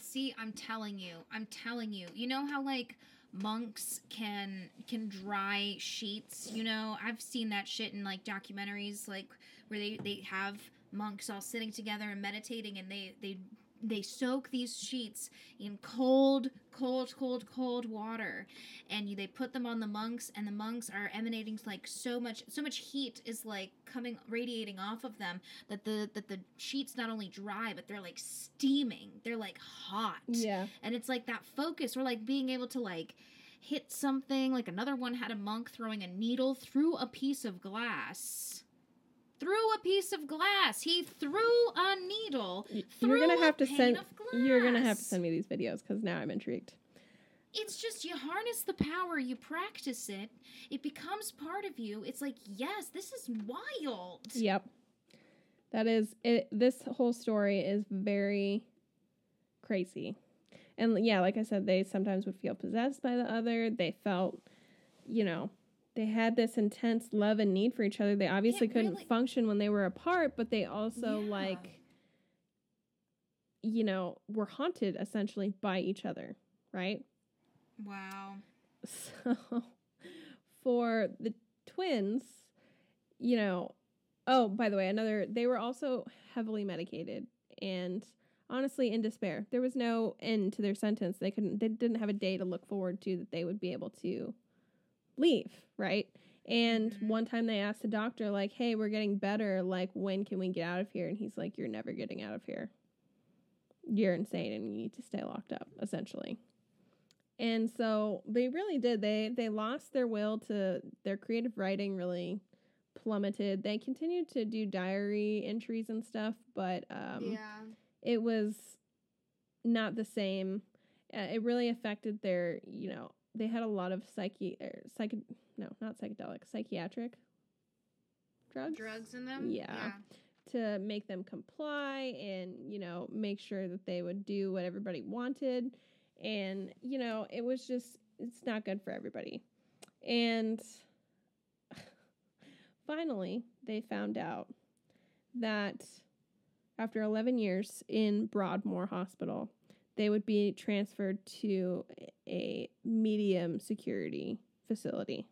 See, I'm telling you. I'm telling you. You know how like monks can can dry sheets, you know? I've seen that shit in like documentaries like where they they have monks all sitting together and meditating and they they they soak these sheets in cold cold cold cold water. And you, they put them on the monks and the monks are emanating like so much so much heat is like coming radiating off of them that the that the sheets not only dry but they're like steaming. They're like hot. Yeah. and it's like that focus. Or like being able to like hit something. Like another one had a monk throwing a needle through a piece of glass through a piece of glass he threw a needle You're gonna have to send. You're gonna have to send me these videos because now I'm intrigued. it's just you harness the power you practice it it becomes part of you it's like yes this is wild Yep. That is it. This whole story is very crazy. And yeah, like I said, they sometimes would feel possessed by the other. They felt, you know, they had this intense love and need for each other. They obviously couldn't really- function when they were apart, but they also Yeah. like you know, were haunted essentially by each other, right? wow So for the twins, you know, oh, by the way, another they were also heavily medicated and honestly in despair. There was no end to their sentence. They couldn't they didn't have a day to look forward to that they would be able to leave, right? And Mhm. one time they asked the doctor like, "Hey, we're getting better. Like when can we get out of here?" And he's like, "You're never getting out of here. You're insane and you need to stay locked up, essentially." And so they really did. They they lost their will to their creative writing really plummeted. They continued to do diary entries and stuff, but um yeah it was not the same. Uh, it really affected their, you know, they had a lot of psyche or psych no, not psychedelic, psychiatric drugs drugs in them Yeah. to make them comply and, you know, make sure that they would do what everybody wanted. And, you know, it was just, it's not good for everybody. And finally, they found out that after 11 years in Broadmoor Hospital, they would be transferred to a medium security facility.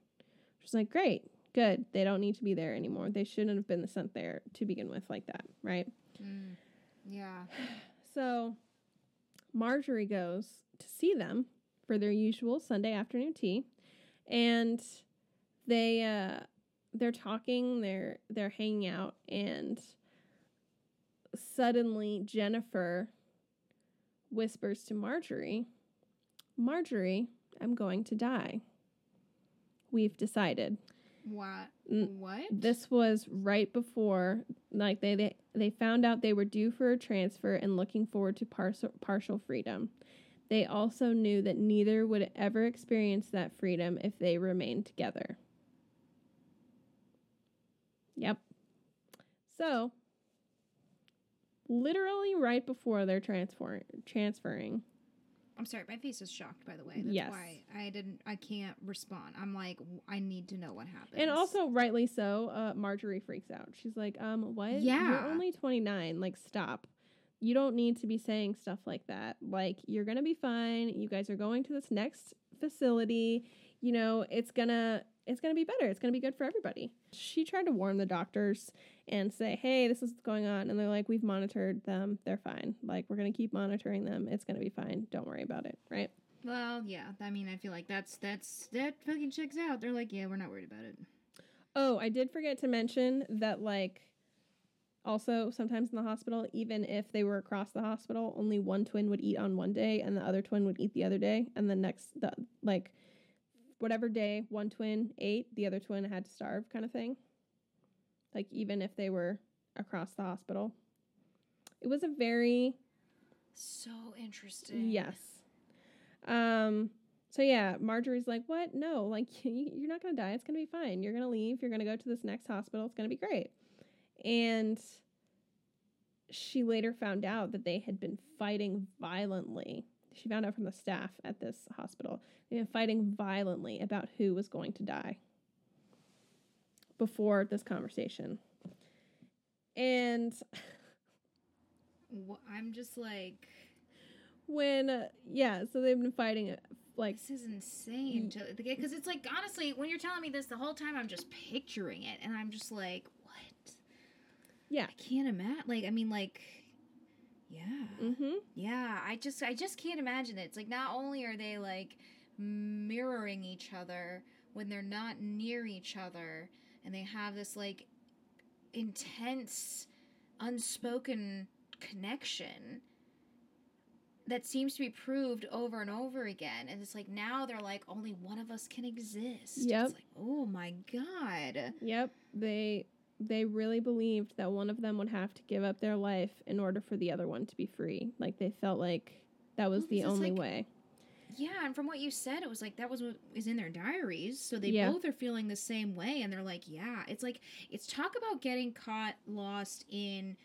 Which is like, great, good. They don't need to be there anymore. They shouldn't have been sent there to begin with, like that, right? Mm. yeah So Marjorie goes to see them for their usual Sunday afternoon tea, and they uh, they're talking, they're they're hanging out, and suddenly Jennifer whispers to Marjorie, "Marjorie, I'm going to die. We've decided." what what This was right before, like they they, they found out they were due for a transfer and looking forward to partial partial freedom. They also knew that neither would ever experience that freedom if they remained together. Yep. So, literally right before they're transfer transferring, I'm sorry, my face is shocked. By the way, that's Yes. why I didn't. I can't respond. I'm like, I need to know what happened. and also rightly so, uh, Marjorie freaks out. She's like, "Um, what? Yeah. You're only 29. Like, stop. You don't need to be saying stuff like that. Like, you're gonna be fine. You guys are going to this next facility. You know, it's gonna it's going to be better. It's going to be good for everybody. She tried to warn the doctors and say, hey, this is what's going on. And they're like, we've monitored them. They're fine. Like, we're going to keep monitoring them. It's going to be fine. Don't worry about it. Right. Well, yeah. I mean, I feel like that's that's that fucking checks out. They're like, yeah, we're not worried about it. Oh, I did forget to mention that, like, also sometimes in the hospital, even if they were across the hospital, only one twin would eat on one day and the other twin would eat the other day. And the next, the, like, whatever day one twin ate, the other twin had to starve, kind of thing. Like, even if they were across the hospital. It was a very So interesting. Yes. Um. So yeah, Marjorie's like, "What? No, like you- you're not gonna die. It's gonna be fine. You're gonna leave. You're gonna go to this next hospital. It's gonna be great." And she later found out that they had been fighting violently. She found out from the staff at this hospital. They've been fighting violently about who was going to die before this conversation. And Wh- I'm just like, when, uh, yeah, so they've been fighting like this is insane. Because it's like honestly, when you're telling me this the whole time, I'm just picturing it, and I'm just like, what? Yeah. I can't imagine. Like, I mean, like, yeah. Mm-hmm. Yeah, I just I just can't imagine it. It's like not only are they like mirroring each other when they're not near each other and they have this like intense unspoken connection that seems to be proved over and over again and it's like now they're like only one of us can exist. Yep. It's like, "Oh my god." Yep, they they really believed that one of them would have to give up their life in order for the other one to be free. Like they felt like that was Well, the only like- way. Yeah, and from what you said, it was like that was what is in their diaries. So they Yeah. both are feeling the same way, and they're like, yeah, it's like it's talk about getting caught lost in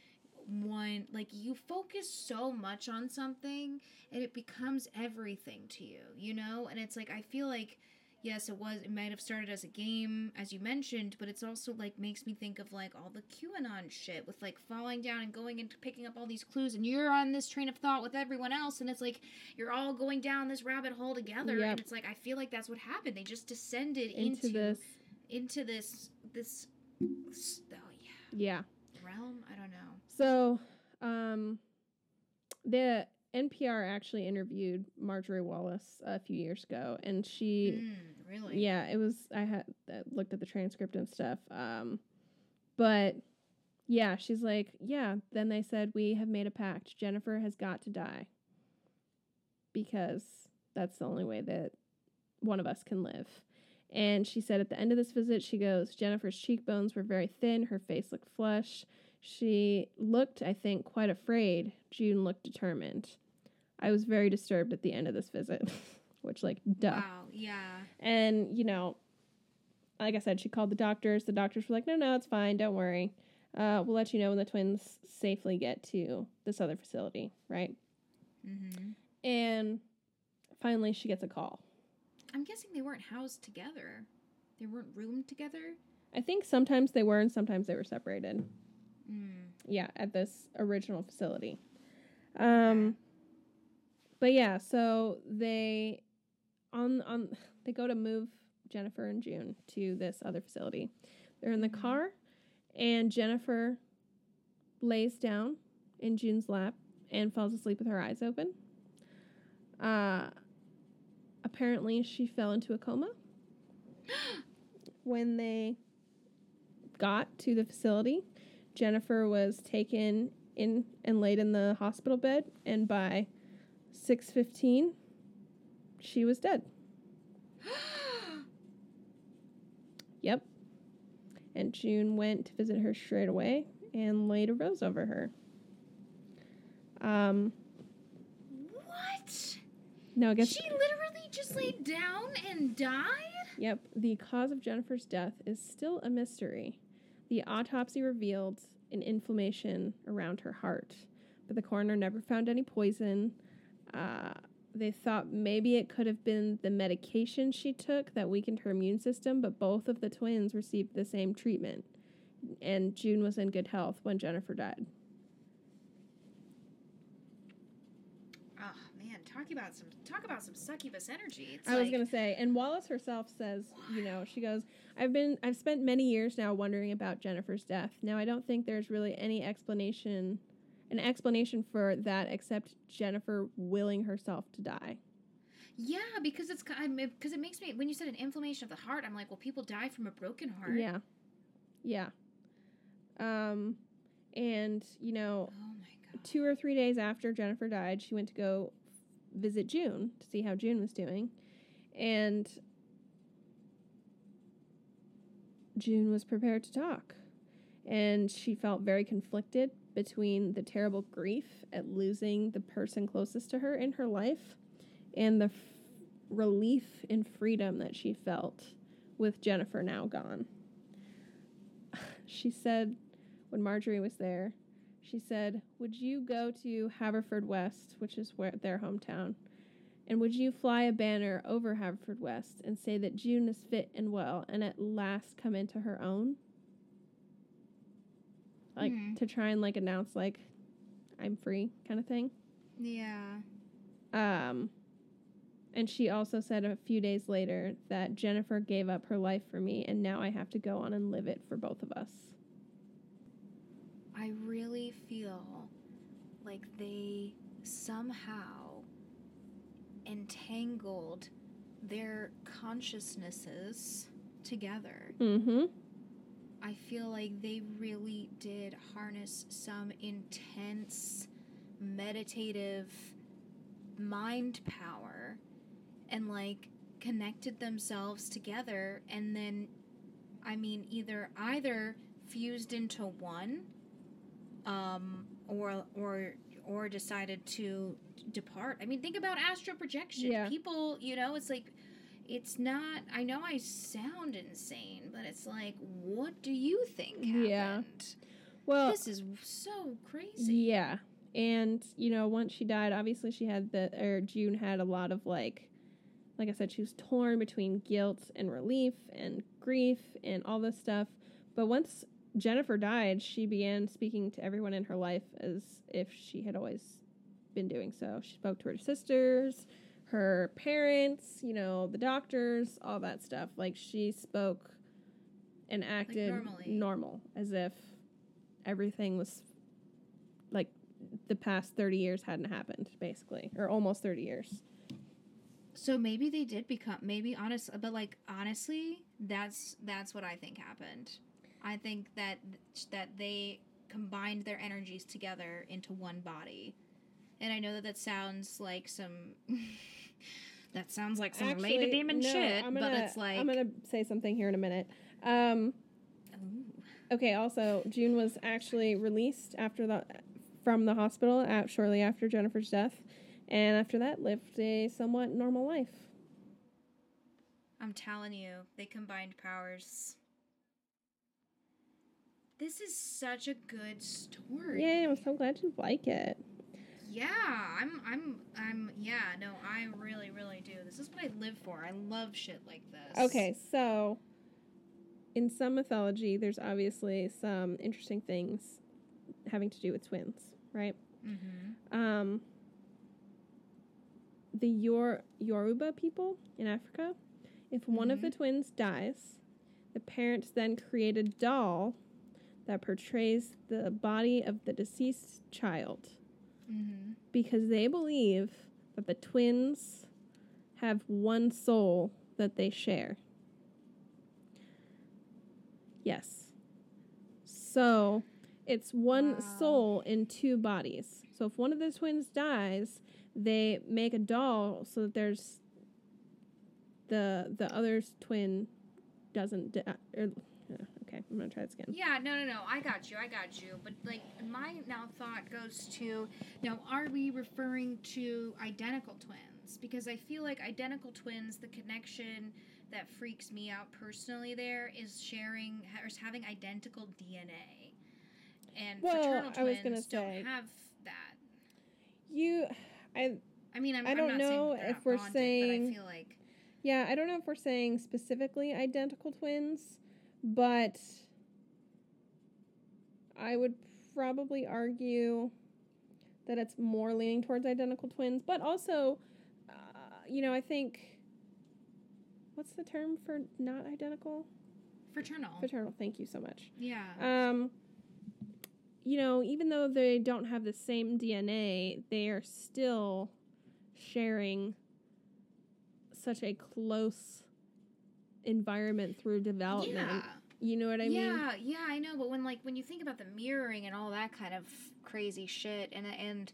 one. Like you focus so much on something, and it becomes everything to you, you know. And it's like I feel like. Yes, it was. It might have started as a game, as you mentioned, but it's also like makes me think of like all the QAnon shit with like falling down and going and picking up all these clues, and you're on this train of thought with everyone else, and it's like you're all going down this rabbit hole together Yep. and it's like i feel like that's what happened they just descended Into, into this, into this this oh yeah yeah. realm i don't know So, um, the NPR actually interviewed Marjorie Wallace a few years ago, and she Mm, really Yeah, it was. I had looked at the transcript and stuff. Um, but yeah, she's like, yeah. Then they said we have made a pact. Jennifer has got to die because that's the only way that one of us can live. And she said at the end of this visit, she goes, Jennifer's cheekbones were very thin. Her face looked flush. She looked, I think, quite afraid. June looked determined. I was very disturbed at the end of this visit, which, like, duh. wow yeah And, you know, like I said, she called the doctors. The doctors were like, no, no, it's fine. Don't worry. Uh, we'll let you know when the twins safely get to this other facility, right? mm-hmm. And finally, she gets a call. i'm guessing they weren't housed together they weren't roomed together I think sometimes they were and sometimes they were separated. mm. Yeah, at this original facility. Um, but yeah, so they on on they go to move Jennifer and June to this other facility. They're in the Mhm. car, and Jennifer lays down in June's lap and falls asleep with her eyes open. Uh, apparently, she fell into a coma when they got to the facility. Jennifer was taken in and laid in the hospital bed, and by six fifteen, she was dead. Yep. And June went to visit her straight away and laid a rose over her. Um, what no, I guess. she literally just laid down and died Yep, the cause of Jennifer's death is still a mystery. The autopsy revealed an inflammation around her heart, but the coroner never found any poison. Uh, they thought maybe it could have been the medication she took that weakened her immune system, but both of the twins received the same treatment. And June was in good health when Jennifer died. oh man talk about some talk about some succubus energy. It's I was like, gonna say, and Wallace herself says, you know, she goes, "I've been, I've spent many years now wondering about Jennifer's death. Now I don't think there's really any explanation, an explanation for that except Jennifer willing herself to die." Yeah, because it's because it makes me when you said an inflammation of the heart, I'm like, well, people die from a broken heart. Yeah, yeah. Um, and you know, Oh two or three days after Jennifer died, she went to go visit June to see how June was doing. And June was prepared to talk. And she felt very conflicted between the terrible grief at losing the person closest to her in her life and the f- relief and freedom that she felt with Jennifer now gone. She said, when Marjorie was there, she said, Would you go to Haverfordwest, which is where their hometown, and would you fly a banner over Haverfordwest and say that June is fit and well and at last come into her own? Like Hmm. to try and like announce like I'm free kind of thing. Yeah. Um and she also said a few days later that Jennifer gave up her life for me and now I have to go on and live it for both of us. I really feel like they somehow entangled their consciousnesses together. Mhm. I feel like they really did harness some intense meditative mind power and like connected themselves together and then I mean either either fused into one um or or or decided to depart. I mean think about astral projection. Yeah. People, you know, it's like it's not I know I sound insane, but it's like what do you think happened? Yeah. Well, This is so crazy. Yeah. And, you know, once she died, obviously she had the, or June had a lot of like, like I said, she was torn between guilt and relief and grief and all this stuff. But once Jennifer died, she began speaking to everyone in her life as if she had always been doing so. She spoke to her sisters, her parents, you know, the doctors, all that stuff. Like she spoke and acted normally. normal as if everything was like the past 30 years hadn't happened basically or almost 30 years So maybe they did become maybe honest but like honestly, that's that's what I think happened. I think that that they combined their energies together into one body. And I know that that sounds like some that sounds like some lady demon no, shit, I'm but it's like i'm gonna say something here in a minute um okay also june was actually released after the from the hospital at shortly after jennifer's death and after that lived a somewhat normal life I'm telling you, they combined powers. This is such a good story. yay i'm so glad you like it Yeah, I'm I'm I'm yeah, no, I really really do. This is what I live for. I love shit like this. Okay, so in some mythology, there's obviously some interesting things having to do with twins, right? Mm-hmm. Um, the Yor- Yoruba people in Africa, if one of the twins dies, the parents then create a doll that portrays the body of the deceased child Mhm. because they believe that the twins have one soul that they share. Yes. So it's one Wow. soul in two bodies. So if one of the twins dies, they make a doll so that there's the the other's twin doesn't die. Or, uh, okay, I'm gonna try this again. Yeah, no, no, no. I got you. I got you. But like, my now thought goes to now: Are we referring to identical twins? Because I feel like identical twins, the connection that freaks me out personally there is sharing or is having identical DNA, and Well, fraternal I was gonna twins don't say- have that. You, I I mean, I'm, I I'm don't know if we're bonded, saying- I feel like Yeah, I don't know if we're saying specifically identical twins, but I would probably argue that it's more leaning towards identical twins. But also, you know, I think what's the term for not identical? Fraternal. Fraternal. Thank you so much. yeah. Um, you know, even though they don't have the same DNA, they are still sharing such a close environment through development. yeah. You know what I mean? yeah, yeah, I know. But when like when you think about the mirroring and all that kind of crazy shit, and and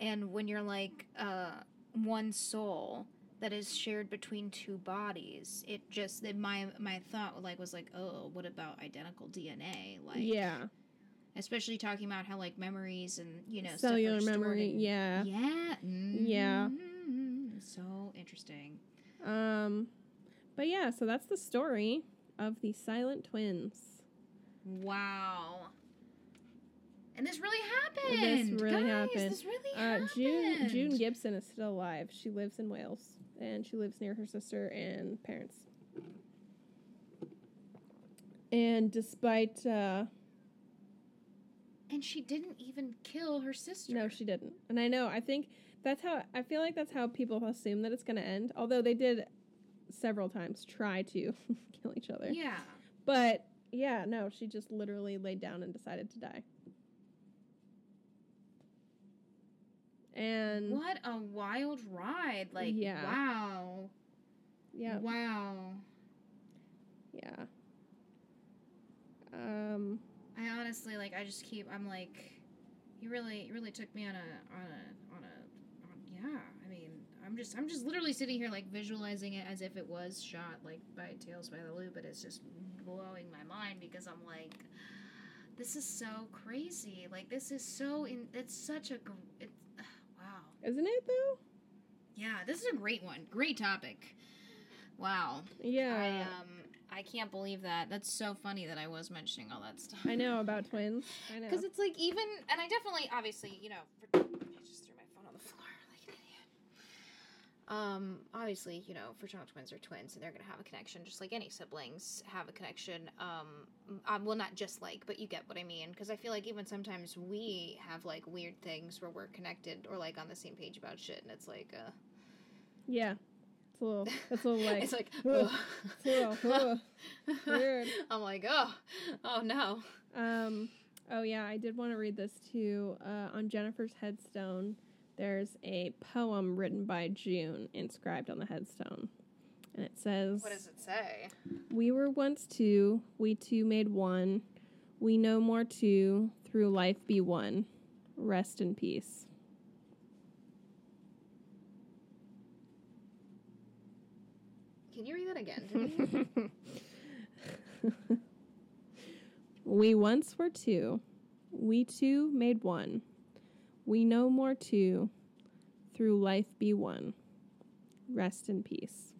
and when you're like uh, one soul that is shared between two bodies, it just it, my my thought like was like, oh, what about identical DNA? Like, yeah. especially talking about how like memories and you know Cellular memory. in- Yeah. yeah, Yeah. mhm. So interesting. Um, but yeah, so that's the story of the Silent Twins. Wow. And this really happened. This really Guys, happened. This really Uh, happened. June June Gibson is still alive. She lives in Wales and she lives near her sister and parents. And despite uh, And she didn't even kill her sister. no, she didn't. And I know I think that's how I feel like that's how people assume that it's going to end. Although they did several times try to kill each other. Yeah. But yeah, no, she just literally laid down and decided to die. And What a wild ride. Like, Yeah. wow. yeah, Wow. yeah. Um, I honestly like I just keep I'm like you really you really took me on a on a on a on, yeah, I'm just I'm just literally sitting here like visualizing it as if it was shot like by Tales by the Loop, but it's just blowing my mind because I'm like this is so crazy. Like this is so in it's such a it's wow. isn't it though? Yeah, this is a great one. Great topic. Wow. Yeah. I um I can't believe that. That's so funny that I was mentioning all that stuff. I know about twins. I know. Because it's like even, and I definitely, obviously, you know, for, I just threw my phone on the floor like an idiot. Um, obviously, you know, fraternal twins are twins, and they're gonna have a connection, just like any siblings have a connection. Um, um well, not just like, but you get what I mean. Because I feel like even sometimes we have like weird things where we're connected or like on the same page about shit, and it's like, uh, yeah, it's a little. It's a little like. it's like, ugh. it's little ugh, weird. I'm like, oh, oh no. Um. Oh yeah, I did want to read this too. Uh, on Jennifer's headstone, there's a poem written by June inscribed on the headstone, and it says, What does it say? We were once two, we two made one. We no more two, through life be one. Rest in peace. Can you read that again? to me? we once were two, we two made one. We know more too, through life be one. Rest in peace.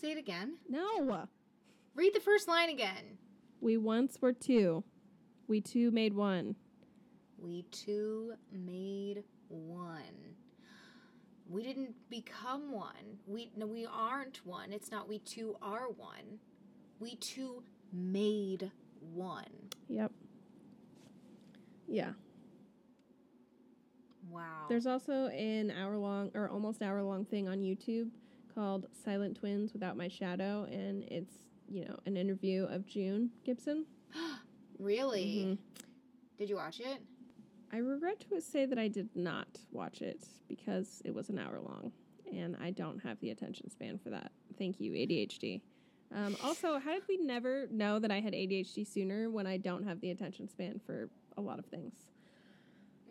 Say it again. No! Read the first line again. We once were two, we two made one. We two made one. We didn't become one. We no, we aren't one. It's not we two are one. We two made one. Yep. Yeah. Wow. There's also an hour long or almost hour long thing on YouTube called Silent Twins Without My Shadow, and it's, you know, an interview of June Gibson. really? Mm-hmm. Did you watch it? I regret to say that I did not watch it because it was an hour long, and I don't have the attention span for that. Thank you, ADHD. Um, also, how did we never know that I had ADHD sooner when I don't have the attention span for a lot of things?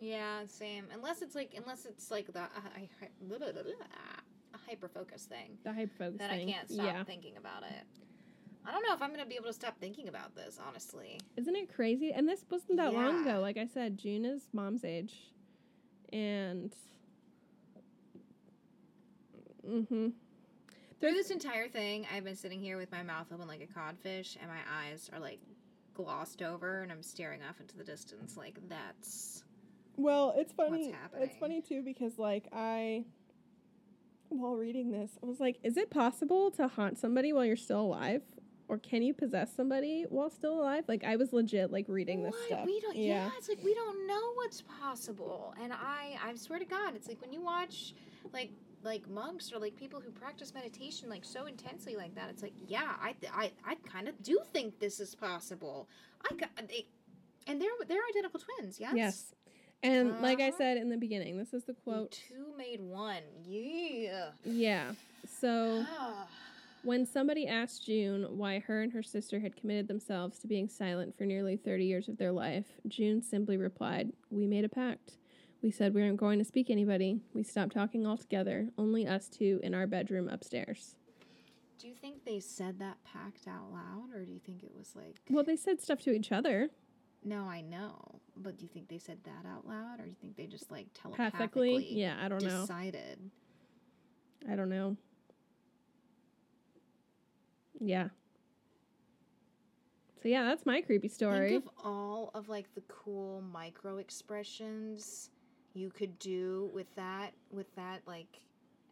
Yeah, same. Unless it's like unless it's like the uh, I, I, blah, blah, blah, a hyper focus thing The hyperfocus that thing. I can't stop Yeah. thinking about it. I don't know if I'm gonna be able to stop thinking about this, honestly. Isn't it crazy? And this wasn't that long ago. Like I said, June is mom's age. And mm-hmm. Through this entire thing, I've been sitting here with my mouth open like a codfish, and my eyes are like glossed over, and I'm staring off into the distance. Like that's Well, it's funny-? It's funny too because like I while reading this, I was like, is it possible to haunt somebody while you're still alive? or can you possess somebody while still alive? Like I was legit like reading this What? stuff. We don't. Yeah. it's like we don't know what's possible. And I, I swear to God, it's like when you watch, like, like monks or like people who practice meditation like so intensely like that. It's like, yeah, I, I, I kind of do think this is possible. I got they, and they're they're identical twins. Yes. Yes. And like I Uh-huh. said in the beginning, this is the quote. Two made one. Yeah. Yeah. So when somebody asked June why her and her sister had committed themselves to being silent for nearly 30 years of their life, June simply replied, We made a pact. We said we weren't going to speak anybody. We stopped talking altogether, only us two in our bedroom upstairs. do you think they said that pact out loud, or do you think it was like? Well, they said stuff to each other. No, I know, but do you think they said that out loud, or do you think they just like Pathically. telepathically Yeah, I don't know. decided? I don't know. Yeah. So yeah, that's my creepy story. Think of all of like the cool micro expressions you could do with that, with that like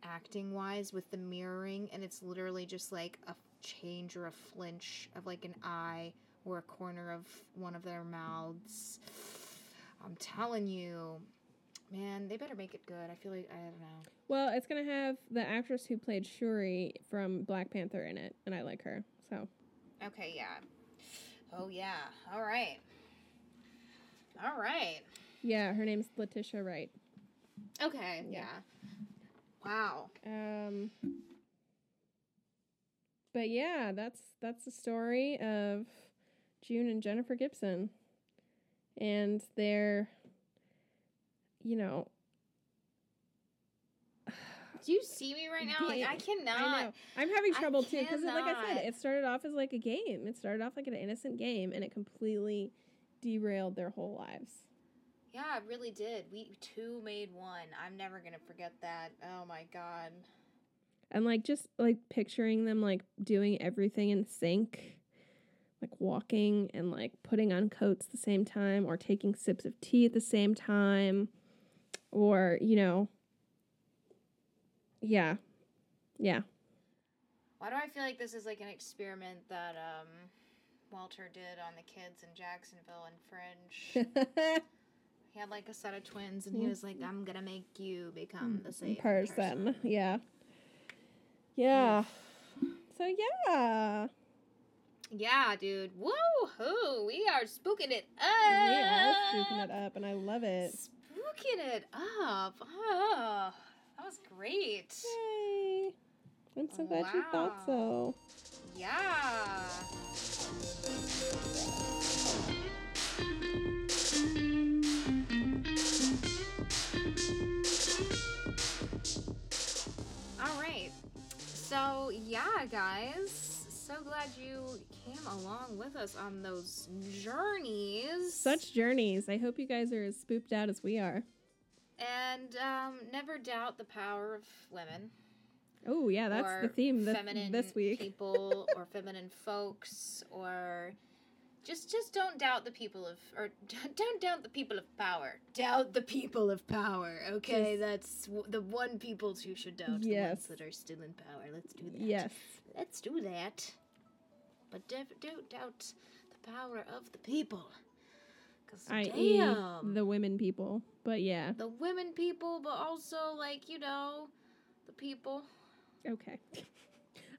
acting wise, with the mirroring, and it's literally just like a change or a flinch of like an eye or a corner of one of their mouths. I'm telling you, man, they better make it good. I feel like I don't know. Well, it's gonna have the actress who played Shuri from Black Panther in it, and I like her. So Okay, yeah. Oh yeah. All right. All right. Yeah, her name's Letitia Wright. Okay. Yeah. Yeah. Wow. Um, but yeah, that's that's the story of June and Jennifer Gibson, and their, you know, Do you see me right now? Like I I cannot. know I'm having I trouble too because, like I said, it started off as like a game. It started off like an innocent game, and it completely derailed their whole lives. Yeah, I really did. We two made one. I'm never gonna forget that. Oh my god. and like just like picturing them like doing everything in sync like walking and like putting on coats at the same time or taking sips of tea at the same time or you know yeah yeah Why do I feel like this is like an experiment that um Walter did on the kids in Jacksonville and Fringe? he had like a set of twins, and he mm-hmm. was like, "I'm gonna make you become mm, the same person yeah yeah so yeah Yeah, dude. Woo-hoo! We are spooking it up. we are spooking it up and i love it Spooking it up. Oh, that was great. yay i'm so glad you thought so Yeah. So, yeah, guys. So glad you came along with us on those journeys. such journeys i hope you guys are as spooked out as we are And um, never doubt the power of women. Oh yeah, that's the theme this, feminine this week. people or feminine folks or just just don't doubt the people of or don't doubt the people of power. Doubt the people of power. Okay, that's w- the one people who should doubt. The ones that are still in power. Let's do that. Yes. Let's do that. But def- don't doubt the power of the people. Cause I.e. the women people. But yeah. the women people, but also like you know, the people. Okay.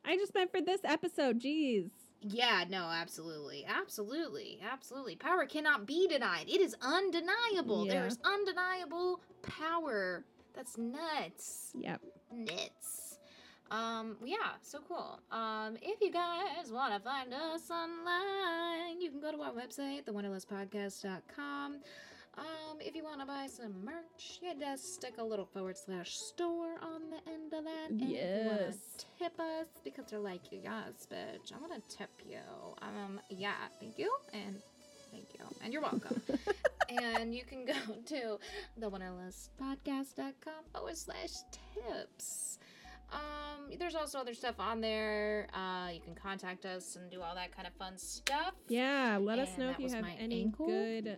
I just meant for this episode, jeez. Yeah, no, absolutely. Absolutely. Absolutely. Power cannot be denied. It is undeniable. Yeah. There's undeniable power. That's nuts. Yep. Nuts. Um, yeah, so cool. Um, if you guys want to find us online, you can go to our website, thewonderlustpodcast.com. Um, if you want to buy some merch, you just stick a little forward slash store on the end of that. And if you want Yes. to tip us because they're like, yes, bitch, I'm to tip you. Um, yeah, thank you. And thank you. And you're welcome. and you can go to thewonderlustpodcast.com forward slash tips. Um, there's also other stuff on there. Uh, you can contact us and do all that kind of fun stuff. Yeah, let us know if you have any ankle. good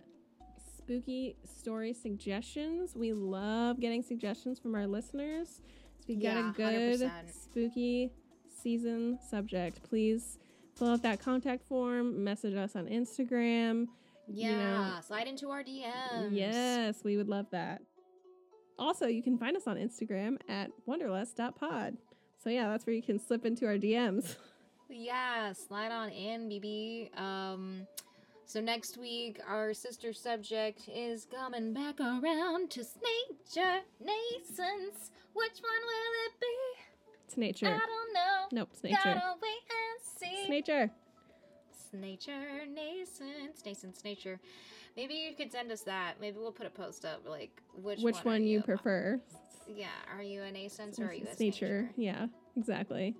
spooky story suggestions. We love getting suggestions from our listeners. So if you got Yeah, a good 100%. spooky season subject, please fill out that contact form, message us on Instagram. Yeah, You know- slide into our DMs. Yes, we would love that. Also, you can find us on Instagram at wonderlust.pod. So yeah, that's where you can slip into our DMs. Yeah, slide on in, BB. Um, so next week, our sister subject is coming back around to nature, nascence. Which one will it be? It's nature. I don't know. Nope, it's nature. Gotta wait and see. It's nature. It's nature, nascence, nascence, nature. Maybe you could send us that. Maybe we'll put a post up like which Which one, one you you prefer? Yeah, are you a nascence or are you a nature. Yeah, exactly.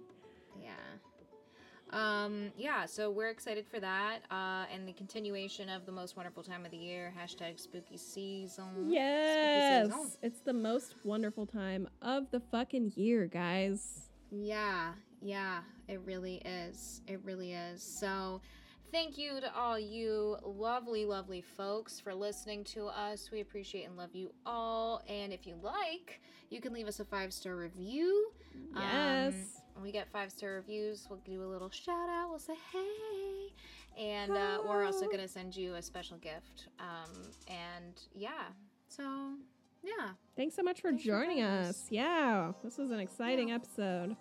Yeah. Um, yeah, so we're excited for that. Uh, and the continuation of the most wonderful time of the year. Hashtag spooky season. Yes, Spooky season. it's the most wonderful time of the fucking year, guys. Yeah, yeah, it really is. It really is. So thank you to all you lovely, lovely folks for listening to us. We appreciate and love you all. And if you like, you can leave us a five star review. Yes. Um, when we get five star reviews, we'll do a little shout out. We'll say hey. And uh, we're also going to send you a special gift. Um, and yeah, so yeah, Thanks so much for Thanks joining joining us. us. Yeah, this was an exciting Yeah. episode.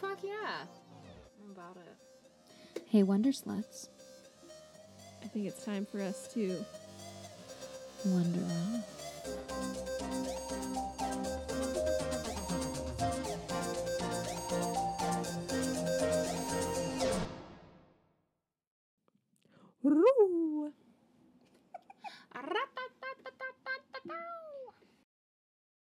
fuck yeah. I'm about it. Hey, Wonder Sluts. I think it's time for us to Wonder off.